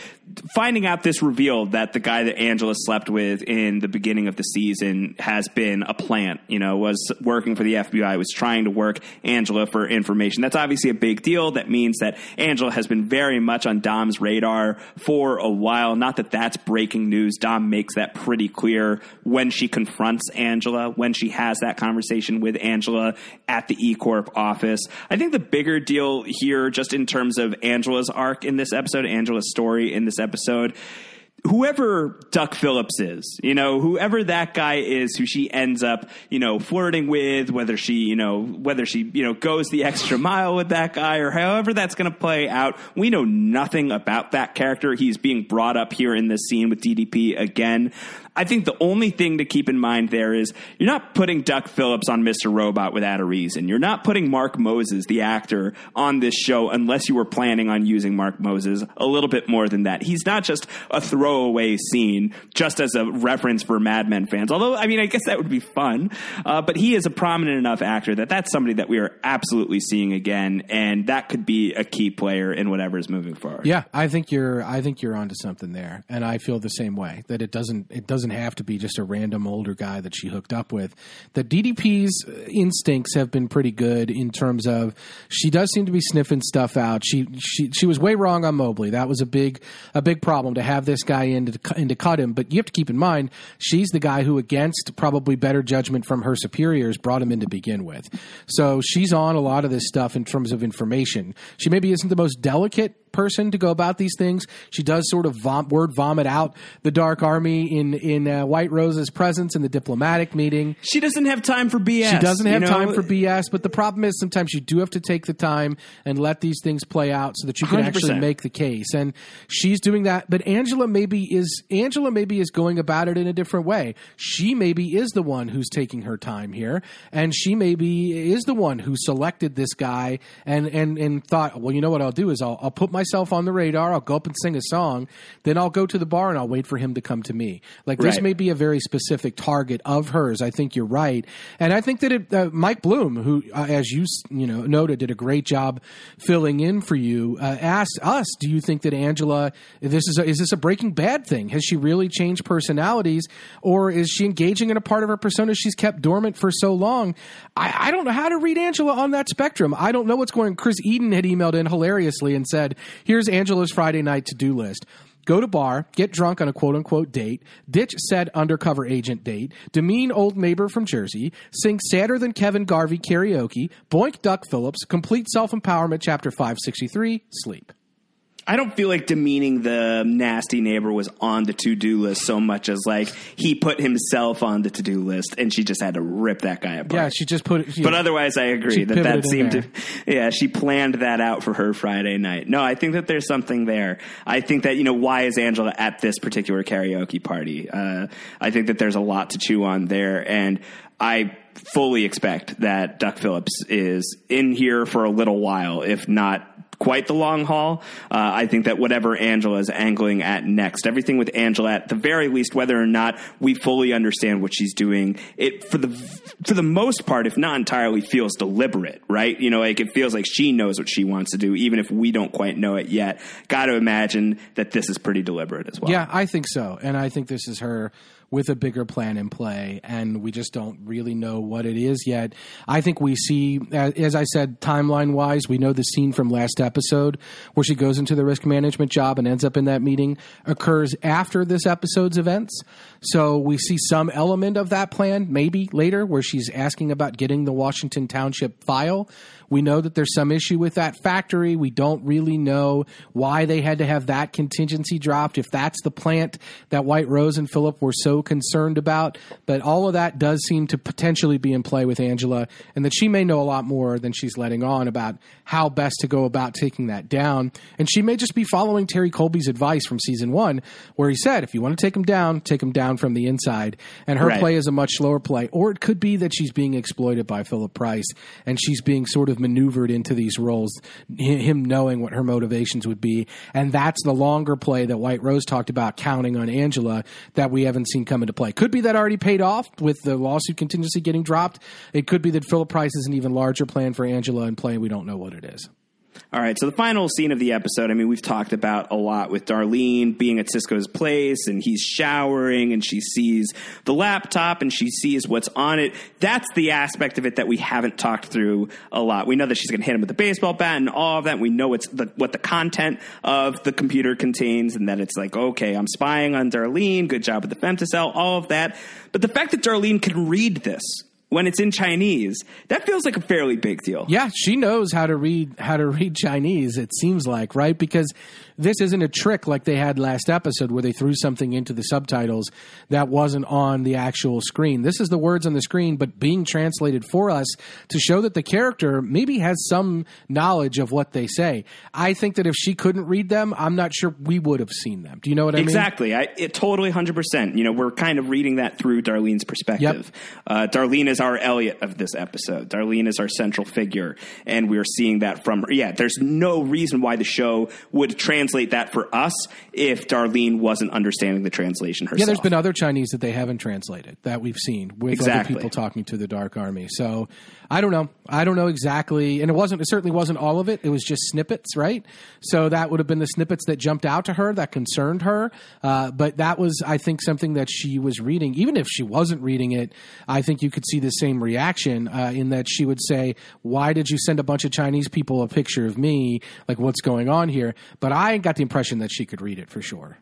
finding out this reveal that the guy that Angela slept with in the beginning of the season has been a plant, you know, was working for the FBI, was trying to work Angela for information. That's obviously a big deal. That means that Angela has been very much on Dom's radar for a while. Not that that's breaking news. Dom makes that pretty clear when she confronts Angela, when she has that conversation with Angela at the E Corp office. I think the bigger deal here, just in terms of Angela's arc in this episode, Angela's story in this episode, whoever Duck Phillips is, you know, whoever that guy is who she ends up, you know, flirting with, whether she, you know, whether she, you know, goes the extra mile with that guy or however that's going to play out, we know nothing about that character. He's being brought up here in this scene with DDP again. I think the only thing to keep in mind there is you're not putting Duck Phillips on Mr. Robot without a reason. You're not putting Mark Moses, the actor, on this show unless you were planning on using Mark Moses a little bit more than that. He's not just a throwaway scene just as a reference for Mad Men fans. Although, I mean, I guess that would be fun. Uh, but he is a prominent enough actor that that's somebody that we are absolutely seeing again, and that could be a key player in whatever is moving forward. Yeah, I think you're. I think you're onto something there, and I feel the same way. That it doesn't. It doesn't have to be just a random older guy that she hooked up with. The DDP's instincts have been pretty good in terms of she does seem to be sniffing stuff out. She she she was way wrong on Mobley. That was a big a big problem to have this guy in to, in to cut him. But you have to keep in mind she's the guy who, against probably better judgment from her superiors, brought him in to begin with. So she's on a lot of this stuff in terms of information. She maybe isn't the most delicate person to go about these things. She does sort of vom- word vomit out the Dark Army in in uh, White Rose's presence in the diplomatic meeting. She doesn't have time for BS. She doesn't have you know? time for BS, but the problem is sometimes you do have to take the time and let these things play out so that you can actually 100%. make the case. And she's doing that, but Angela maybe is Angela maybe is going about it in a different way. She maybe is the one who's taking her time here, and she maybe is the one who selected this guy and and and thought, well, you know what I'll do is I'll I'll put myself myself on the radar. I'll go up and sing a song. Then I'll go to the bar and I'll wait for him to come to me. Like this Right. may be a very specific target of hers. I think you're right, and I think that it, uh, Mike Bloom, who, uh, as you you know noted, did a great job filling in for you. Uh, asked us, do you think that Angela, this is a, is this a Breaking Bad thing? Has she really changed personalities, or is she engaging in a part of her persona she's kept dormant for so long? I, I don't know how to read Angela on that spectrum. I don't know what's going. Chris Eden had emailed in hilariously and said, "Here's Angela's Friday night to do list." Go to bar, get drunk on a quote unquote date, ditch said undercover agent date, demean old neighbor from Jersey, sing sadder than Kevin Garvey karaoke, boink Duck Phillips, complete self empowerment chapter 563, sleep. I don't feel like demeaning the nasty neighbor was on the to do list so much as like he put himself on the to do list and she just had to rip that guy apart. Yeah, she just put she- But otherwise, I agree that that seemed to, yeah, she planned that out for her Friday night. No, I think that there's something there. I think that, you know, why is Angela at this particular karaoke party? Uh, I think that there's a lot to chew on there. And I fully expect that Duck Phillips is in here for a little while, if not quite the long haul. Uh, I think that whatever Angela is angling at next, everything with Angela at the very least, whether or not we fully understand what she's doing, it for the for the most part, if not entirely, feels deliberate, right? You know, like it feels like she knows what she wants to do, even if we don't quite know it yet. Got to imagine that this is pretty deliberate as well. Yeah, I think so. And I think this is her with a bigger plan in play, and we just don't really know what it is yet. I think we see, as I said, timeline wise, we know the scene from last episode where she goes into the risk management job and ends up in that meeting occurs after this episode's events. So we see some element of that plan maybe later where she's asking about getting the Washington Township file. We know that there's some issue with that factory. We don't really know why they had to have that contingency dropped, if that's the plant that White Rose and Philip were so concerned about. But all of that does seem to potentially be in play with Angela, and that she may know a lot more than she's letting on about how best to go about taking that down. And she may just be following Terry Colby's advice from season one, where he said, if you want to take him down, take him down from the inside. And her Right. play is a much slower play. Or it could be that she's being exploited by Philip Price and she's being sort of maneuvered into these roles, him knowing what her motivations would be. And that's the longer play that White Rose talked about counting on Angela that we haven't seen come into play. Could be that already paid off with the lawsuit contingency getting dropped. It could be that Philip Price is an even larger plan for Angela in play and we don't know what it is. All right, so the final scene of the episode, I mean, we've talked about a lot with Darlene being at Cisco's place and he's showering and she sees the laptop and she sees what's on it. That's the aspect of it that we haven't talked through a lot. We know that she's going to hit him with a baseball bat and all of that. We know it's the, what the content of the computer contains and that it's like, okay, I'm spying on Darlene. Good job with the femtocell, all of that. But the fact that Darlene can read this when it's in Chinese, that feels like a fairly big deal. Yeah, she knows how to read how to read Chinese. It seems like right because this isn't a trick like they had last episode where they threw something into the subtitles that wasn't on the actual screen. This is the words on the screen, but being translated for us to show that the character maybe has some knowledge of what they say. I think that if she couldn't read them, I'm not sure we would have seen them. Do you know what I mean? Exactly. I it totally hundred percent. You know, we're kind of reading that through Darlene's perspective. Uh, Darlene is our Elliot of this episode. Darlene is our central figure, and we're seeing that from her. Yeah, there's no reason why the show would translate that for us if Darlene wasn't understanding the translation herself. Yeah, there's been other Chinese that they haven't translated that we've seen with Exactly. other people talking to the Dark Army. So I don't know. I don't know exactly, and it wasn't. It certainly wasn't all of it. It was just snippets, right? So that would have been the snippets that jumped out to her that concerned her. Uh, but that was, I think, something that she was reading. Even if she wasn't reading it, I think you could see the same reaction uh, in that she would say, "Why did you send a bunch of Chinese people a picture of me? Like, what's going on here?" But I got the impression that she could read it for sure.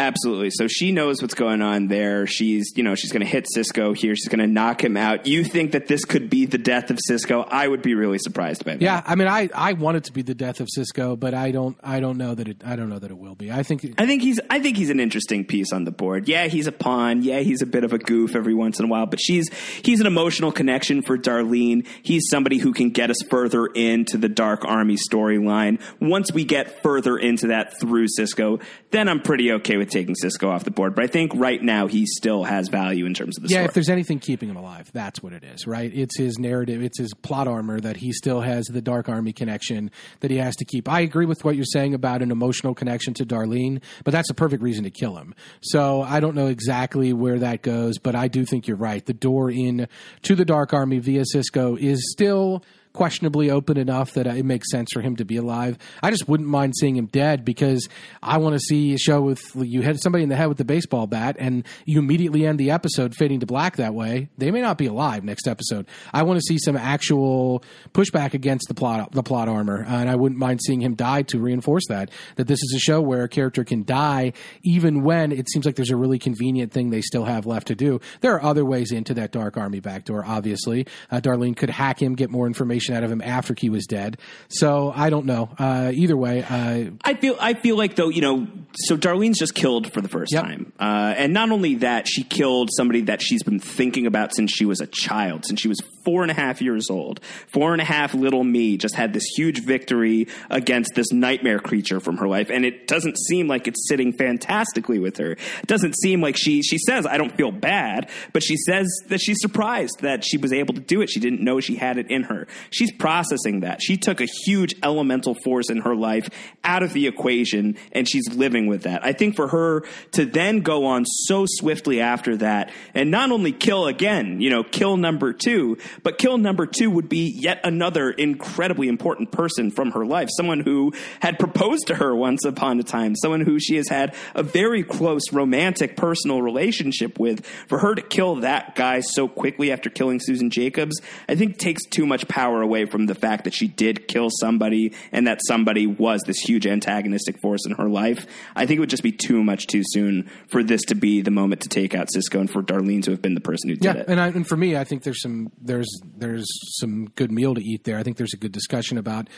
Absolutely. So she knows what's going on there. She's, you know, she's going to hit Cisco here. She's going to knock him out. You think that this could be the death of Cisco? I would be really surprised by that. Yeah, I mean, I, I want it to be the death of Cisco, but I don't I don't know that it I don't know that it will be. I think I think he's I think he's an interesting piece on the board. Yeah, he's a pawn. Yeah, he's a bit of a goof every once in a while, but she's he's an emotional connection for Darlene. He's somebody who can get us further into the Dark Army storyline. Once we get further into that through Cisco, then I'm pretty okay with taking Cisco off the board. But I think right now he still has value in terms of the yeah, story. if there's anything keeping him alive, that's what it is, right? It's his narrative, it's his plot armor that he still has the Dark Army connection that he has to keep. I agree with what you're saying about an emotional connection to Darlene, but that's a perfect reason to kill him. So I don't know exactly where that goes, but I do think you're right. The door in to the Dark Army via Cisco is still questionably open enough that it makes sense for him to be alive. I just wouldn't mind seeing him dead because I want to see a show with you hit somebody in the head with the baseball bat and you immediately end the episode fading to black that way. They may not be alive next episode. I want to see some actual pushback against the plot the plot armor, and I wouldn't mind seeing him die to reinforce that that this is a show where a character can die even when it seems like there's a really convenient thing they still have left to do. There are other ways into that Dark Army backdoor. Obviously, uh, Darlene could hack him, get more information out of him after he was dead. So I don't know. Uh, either way, uh, I feel I feel like though you know, so Darlene's just killed for the first Yep. time, uh, and not only that, she killed somebody that she's been thinking about since she was a child, since she was four and a half years old. Four and a half little me just had this huge victory against this nightmare creature from her life, and it doesn't seem like it's sitting fantastically with her. It doesn't seem like she she says I don't feel bad, but she says that she's surprised that she was able to do it. She didn't know she had it in her. She's processing that. She took a huge elemental force in her life out of the equation, and she's living with that. I think for her to then go on so swiftly after that, and not only kill again, you know, kill number two, but kill number two would be yet another incredibly important person from her life. Someone who had proposed to her once upon a time, someone who she has had a very close romantic personal relationship with. For her to kill that guy so quickly after killing Susan Jacobs, I think takes too much power away from the fact that she did kill somebody and that somebody was this huge antagonistic force in her life. I think it would just be too much too soon for this to be the moment to take out Cisco and for Darlene to have been the person who did yeah, it. and I, and for me, I think there's some there's there's some good meal to eat there. I think there's a good discussion about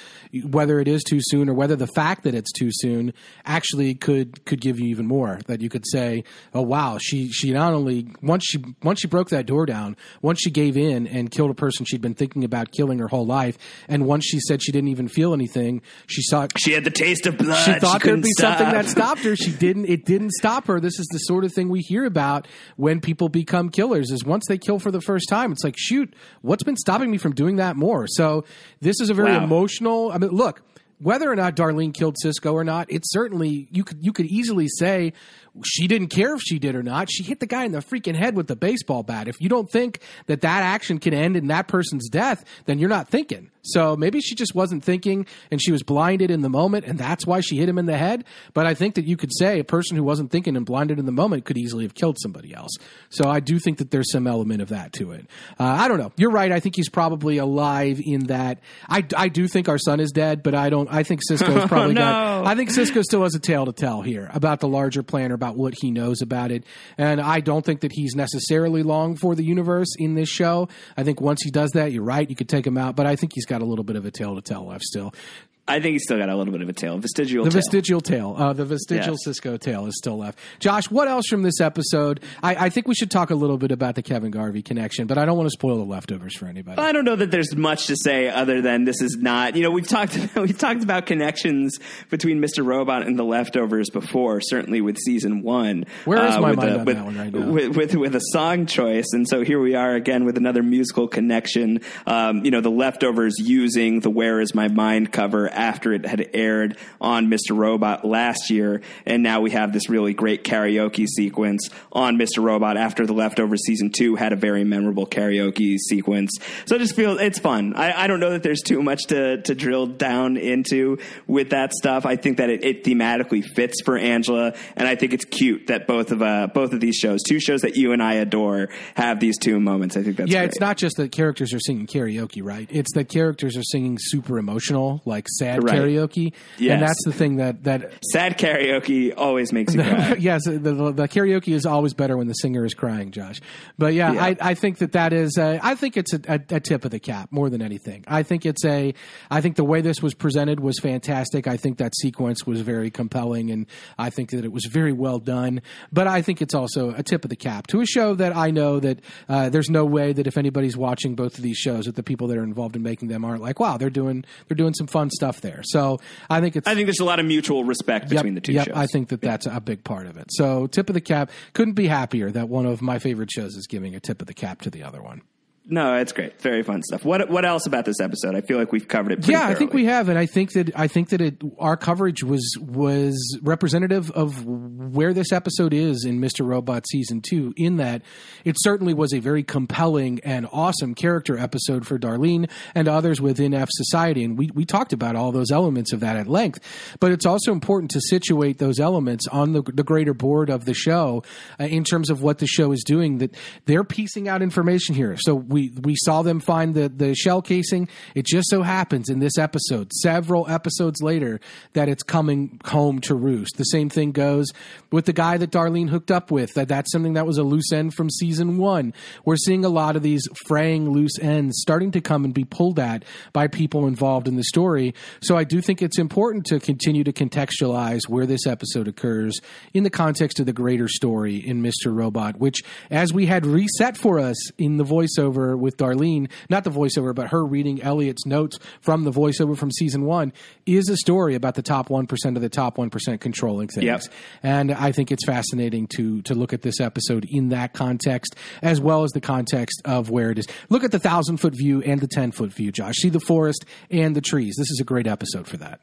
whether it is too soon or whether the fact that it's too soon actually could could give you even more. That you could say, oh wow, she she not only once she once she broke that door down, once she gave in and killed a person she'd been thinking about killing her whole life, and once she said she didn't even feel anything, she saw she had the taste of blood. she thought there'd be something that stopped her. She didn't. It didn't stop her. This is the sort of thing we hear about when people become killers. Is once they kill for the first time, it's like, shoot, what's been stopping me from doing that more? So this is a very Wow. emotional. I mean, look. Whether or not Darlene killed Cisco or not, it's certainly you could you could easily say she didn't care if she did or not. She hit the guy in the freaking head with the baseball bat. If you don't think that that action can end in that person's death, then you're not thinking. So maybe she just wasn't thinking and she was blinded in the moment and that's why she hit him in the head. But I think that you could say a person who wasn't thinking and blinded in the moment could easily have killed somebody else. So I do think that there's some element of that to it. Uh, I don't know. You're right. I think he's probably alive in that. I, I do think our son is dead, but I don't. I think Cisco's probably no. got. I think Cisco still has a tale to tell here about the larger plan or about what he knows about it. And I don't think that he's necessarily long for the universe in this show. I think once he does that, you're right. You could take him out, but I think he's got a little bit of a tale to tell left still. I think he's still got a little bit of a tail, vestigial The tail. vestigial tail, uh, the vestigial Yes. Cisco tail is still left. Josh, what else from this episode? I, I think we should talk a little bit about the Kevin Garvey connection, but I don't want to spoil the leftovers for anybody. I don't know that there's much to say other than this is not. You know, we've talked we've talked about connections between Mr. Robot and the leftovers before. Certainly with season one. Where is my with mind a- on with, that one right now? With, with with a song choice, and so here we are again with another musical connection. Um, you know, the leftovers using the "Where Is My Mind" cover after it had aired on Mr. Robot last year, and now we have this really great karaoke sequence on Mr. Robot after the leftovers season two had a very memorable karaoke sequence. So I just feel it's fun. I, I don't know that there's too much to, to drill down into with that stuff. I think that it, it thematically fits for Angela, and I think it's cute that both of uh, both of these shows, two shows that you and I adore, have these two moments. I think that's yeah, great. it's not just that characters are singing karaoke, right? It's that characters are singing super emotional, like sad Right. karaoke, Yes. and that's the thing that that sad karaoke always makes you cry. yes, the, the, the karaoke is always better when the singer is crying, Josh. But yeah, Yeah. I, I think that that is. A, I think it's a, a, a tip of the cap more than anything. I think it's a. I think the way this was presented was fantastic. I think that sequence was very compelling, and I think that it was very well done. But I think it's also a tip of the cap to a show that I know that uh, there's no way that if anybody's watching both of these shows, that the people that are involved in making them aren't like, wow, they're doing they're doing some fun stuff stuff there. So I think it's. I think there's a lot of mutual respect between yep, the two yep, shows. I think that that's a big part of it. So tip of the cap. Couldn't be happier that one of my favorite shows is giving a tip of the cap to the other one. No, it's great. Very fun stuff. What what else about this episode? I feel like we've covered it. pretty Yeah, I think we have, and I think that I think that it our coverage was was representative of where this episode is in Mr. Robot season two. In that, it certainly was a very compelling and awesome character episode for Darlene and others within F Society, and we we talked about all those elements of that at length. But it's also important to situate those elements on the the greater board of the show uh, in terms of what the show is doing. That they're piecing out information here. So we we saw them find the the shell casing. It just so happens in this episode, several episodes later, that it's coming home to roost. The same thing goes with the guy that Darlene hooked up with. That that's something that was a loose end from season one. We're seeing a lot of these fraying loose ends starting to come and be pulled at by people involved in the story. So I do think it's important to continue to contextualize where this episode occurs in the context of the greater story in Mr. Robot, which as we had reset for us in the voiceover with Darlene, not the voiceover, but her reading Elliot's notes from the voiceover from season one, is a story about the top 1% of the top 1% controlling things. Yep. And I think it's fascinating to to look at this episode in that context, as well as the context of where it is. Look at the thousand foot view and the ten foot view, Josh. See the forest and the trees. This is a great episode for that.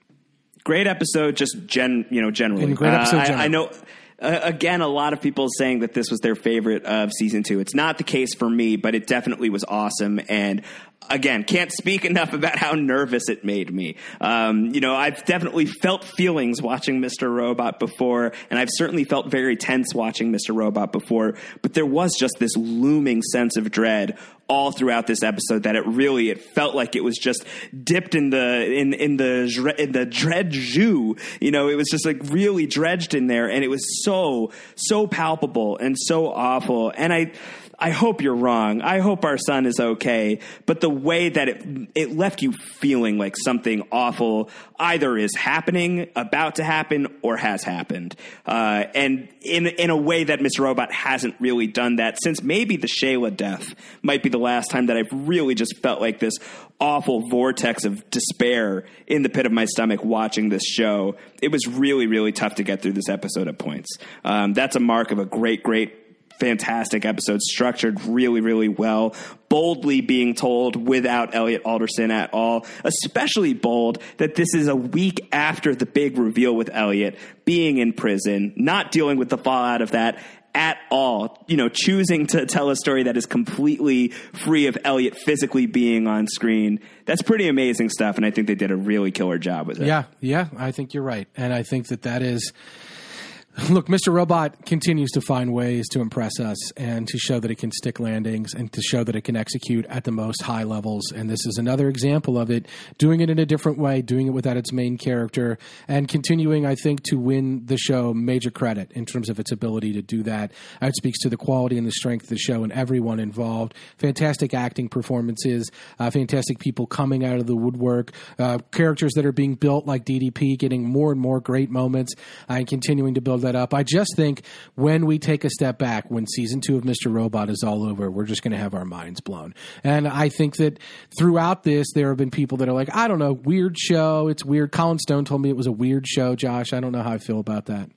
great episode. Just gen, you know, generally And great episode Uh, I. I know. Uh, again, a lot of people saying that this was their favorite of season two. It's not the case for me, but it definitely was awesome. And again, can't speak enough about how nervous it made me. Um, you know, I've definitely felt feelings watching Mr. Robot before, and I've certainly felt very tense watching Mr. Robot before. But there was just this looming sense of dread all throughout this episode that it really it felt like it was just dipped in the in in the in the dread jus you know it was just like really dredged in there and it was so so palpable and so awful and i I hope you're wrong. I hope our son is okay. But the way that it it left you feeling like something awful either is happening, about to happen, or has happened, uh, and in in a way that Mr. Robot hasn't really done that since maybe the Shayla death might be the last time that I've really just felt like this awful vortex of despair in the pit of my stomach watching this show. It was really really tough to get through this episode at points. Um, that's a mark of a great great fantastic episode, structured really, really well, boldly being told without Elliot Alderson at all. Especially bold that this is a week after the big reveal with Elliot being in prison, not dealing with the fallout of that at all. You know, choosing to tell a story that is completely free of Elliot physically being on screen. That's pretty amazing stuff, and I think they did a really killer job with it. Yeah, yeah, I think you're right, and I think that that is. Look, Mr. Robot continues to find ways to impress us and to show that it can stick landings and to show that it can execute at the most high levels. And this is another example of it, doing it in a different way, doing it without its main character, and continuing, I think, to win the show major credit in terms of its ability to do that. It speaks to the quality and the strength of the show and everyone involved. Fantastic acting performances, uh, fantastic people coming out of the woodwork, uh, characters that are being built like DDP, getting more and more great moments, uh, and continuing to build that up. I just think when we take a step back, when season two of Mr. Robot is all over, we're just going to have our minds blown. And I think that throughout this, there have been people that are like, I don't know, weird show. It's weird. Colin Stone told me it was a weird show, Josh. I don't know how I feel about that.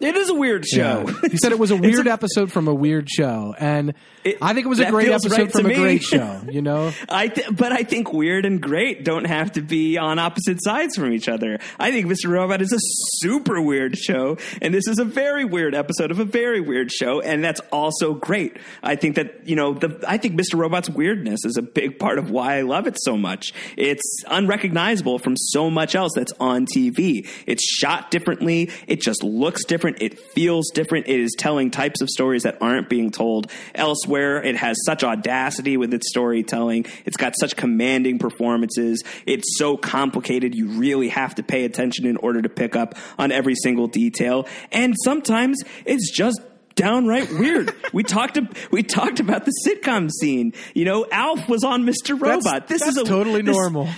It is a weird show. Yeah. He said it was a weird episode from a weird show, and It- I think it was a great episode right from a me. great show. You know, I th- but I think weird and great don't have to be on opposite sides from each other. I think Mr. Robot is a super weird show, and this is a very weird episode of a very weird show, and that's also great. I think that you know, the I think Mr. Robot's weirdness is a big part of why I love it so much. It's unrecognizable from so much else that's on TV. It's shot differently. It just looks different. It feels different. It is telling types of stories that aren't being told elsewhere. It has such audacity with its storytelling. It's got such commanding performances. It's so complicated. You really have to pay attention in order to pick up on every single detail. And sometimes it's just downright weird. we talked we talked about the sitcom scene. You know, Alf was on Mr. Robot. this that's is a, totally this- normal.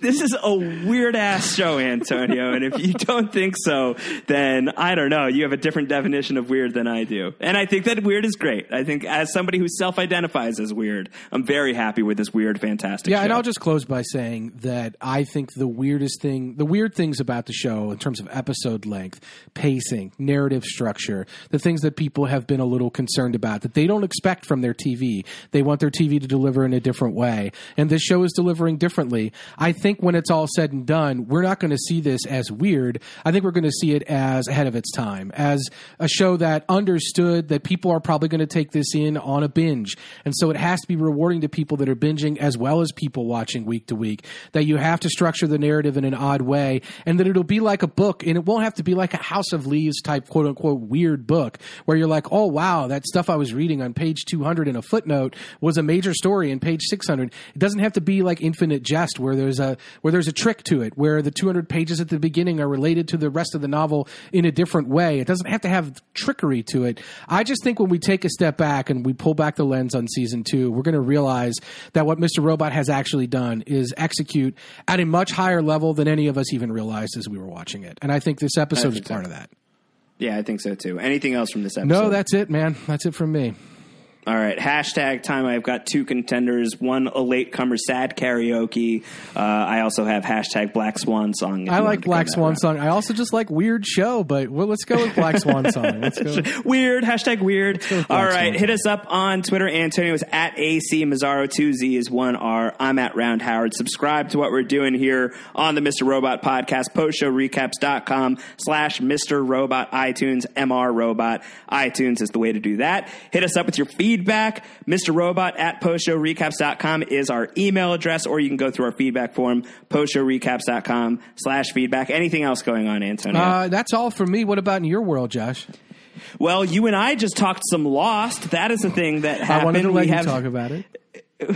This is a weird ass show, Antonio. and if you don't think so, then I don't know. You have a different definition of weird than I do. And I think that weird is great. I think as somebody who self identifies as weird, I'm very happy with this weird, fantastic show. Yeah, show. and I'll just close by saying that I think the weirdest thing, the weird things about the show in terms of episode length, pacing, narrative structure, the things that people have been a little concerned about that they don't expect from their TV. They want their TV to deliver in a different way. And this show is delivering differently. I think when it's all said and done, we're not going to see this as weird. I think we're going to see it as ahead of its time, as a show that understood that people are probably going to take this in on a binge. And so it has to be rewarding to people that are binging as well as people watching week to week. That you have to structure the narrative in an odd way and that it'll be like a book and it won't have to be like a House of Leaves type quote unquote weird book where you're like, oh wow, that stuff I was reading on page 200 in a footnote was a major story in page 600. It doesn't have to be like Infinite Jest where there's a where there's a trick to it, where the 200 pages at the beginning are related to the rest of the novel in a different way. It doesn't have to have trickery to it. I just think when we take a step back and we pull back the lens on season two, we're going to realize that what Mr. Robot has actually done is execute at a much higher level than any of us even realized as we were watching it. And I think this episode is think so. part of that. Yeah, I think so too. Anything else from this episode? No, that's it, man. That's it from me. All right, hashtag time. I've got two contenders. One, a latecomer sad karaoke. Uh, I also have hashtag Black Swan song. I like wanted to go Black Swan route. song. I also just like Weird Show, but well, let's go with Black Swan song. Let's go. Weird, hashtag weird. All right, Swan. hit us up on Twitter. Antonio is at AC Mazzaro, 2Z is 1R. I'm at Round Howard. Subscribe to what we're doing here on the Mr. Robot podcast, postshowrecaps.com slash Mr. Robot, iTunes, MR Robot. iTunes is the way to do that. Hit us up with your feedback. Mr. Robot at postshowrecaps.com is our email address, or you can go through our feedback form, postshowrecaps.com slash feedback. Anything else going on, Antonio? Uh, that's all for me. What about in your world, Josh? Well, you and I just talked some Lost. That is a thing that happened. I wanted to let we you have talk about it.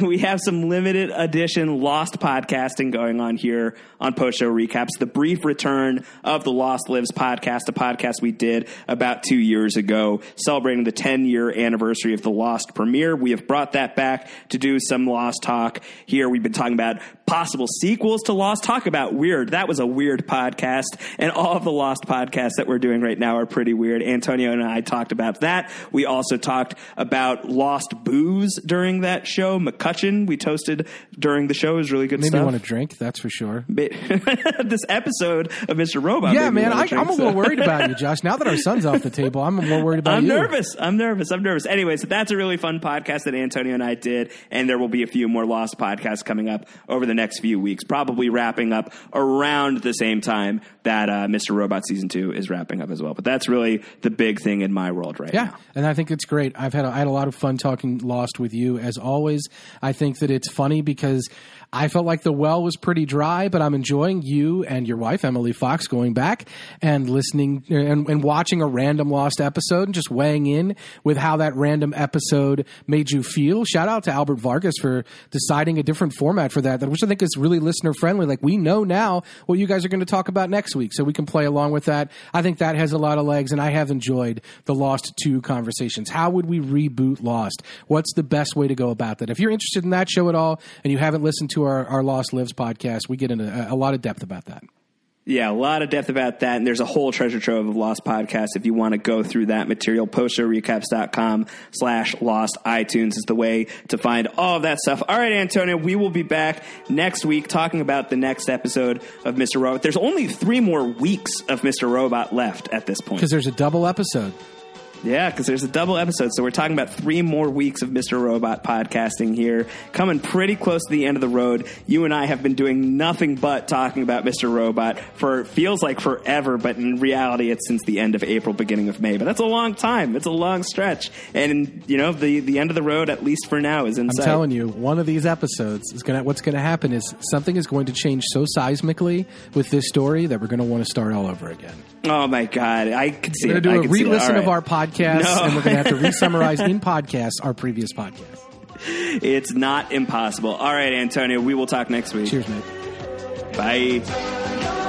We have some limited edition Lost podcasting going on here on Post Show Recaps. The brief return of the Lost Lives podcast, a podcast we did about two years ago, celebrating the 10 year anniversary of the Lost premiere. We have brought that back to do some Lost talk here. We've been talking about possible sequels to Lost. Talk about weird. That was a weird podcast. And all of the Lost podcasts that we're doing right now are pretty weird. Antonio and I talked about that. We also talked about Lost booze during that show. MacCutcheon, we toasted during the show. It was really good Made me want to drink, that's for sure. this episode of Mr. Robot. Yeah, man, I, I'm a little worried about you, Josh. Now that our son's off the table, I'm more worried about you. I'm nervous. I'm nervous. I'm nervous. Anyways, that's a really fun podcast that Antonio and I did, and there will be a few more Lost podcasts coming up over the next few weeks, probably wrapping up around the same time that uh, Mr. Robot season two is wrapping up as well. But that's really the big thing in my world right Yeah, now. and I think it's great. I've had a, I had a lot of fun talking Lost with you as always. I think that it's funny because I felt like the well was pretty dry, but I'm enjoying you and your wife Emily Fox going back and listening and, and watching a random Lost episode and just weighing in with how that random episode made you feel. Shout out to Albert Vargas for deciding a different format for that, which I think is really listener friendly. Like we know now what you guys are going to talk about next week, so we can play along with that. I think that has a lot of legs, and I have enjoyed the Lost 2 conversations. How would we reboot Lost? What's the best way to go about that? If you're interested in that show at all and you haven't listened to our, our Lost Lives podcast, we get into a, a lot of depth about that. Yeah, a lot of depth about that. And there's a whole treasure trove of Lost podcasts. If you want to go through that material, postshowrecaps.com slash lost iTunes is the way to find all of that stuff. All right, Antonio, we will be back next week talking about the next episode of Mr. Robot. There's only three more weeks of Mr. Robot left at this point. Because there's a double episode. Yeah, because there's a double episode. So we're talking about three more weeks of Mr. Robot podcasting here, coming pretty close to the end of the road. You and I have been doing nothing but talking about Mr. Robot for feels like forever, but in reality, it's since the end of April, beginning of May. But that's a long time. It's a long stretch, and you know the the end of the road, at least for now, is in I'm sight. telling you, one of these episodes is gonna. What's gonna happen is something is going to change so seismically with this story that we're gonna want to start all over again. Oh my god, I can see We're gonna I do a could see it. re-listen All of our podcast, No. and we're gonna have to re-summarize in podcasts our previous podcast. It's not impossible. All right, Antonio, we will talk next week. Cheers, mate. Bye.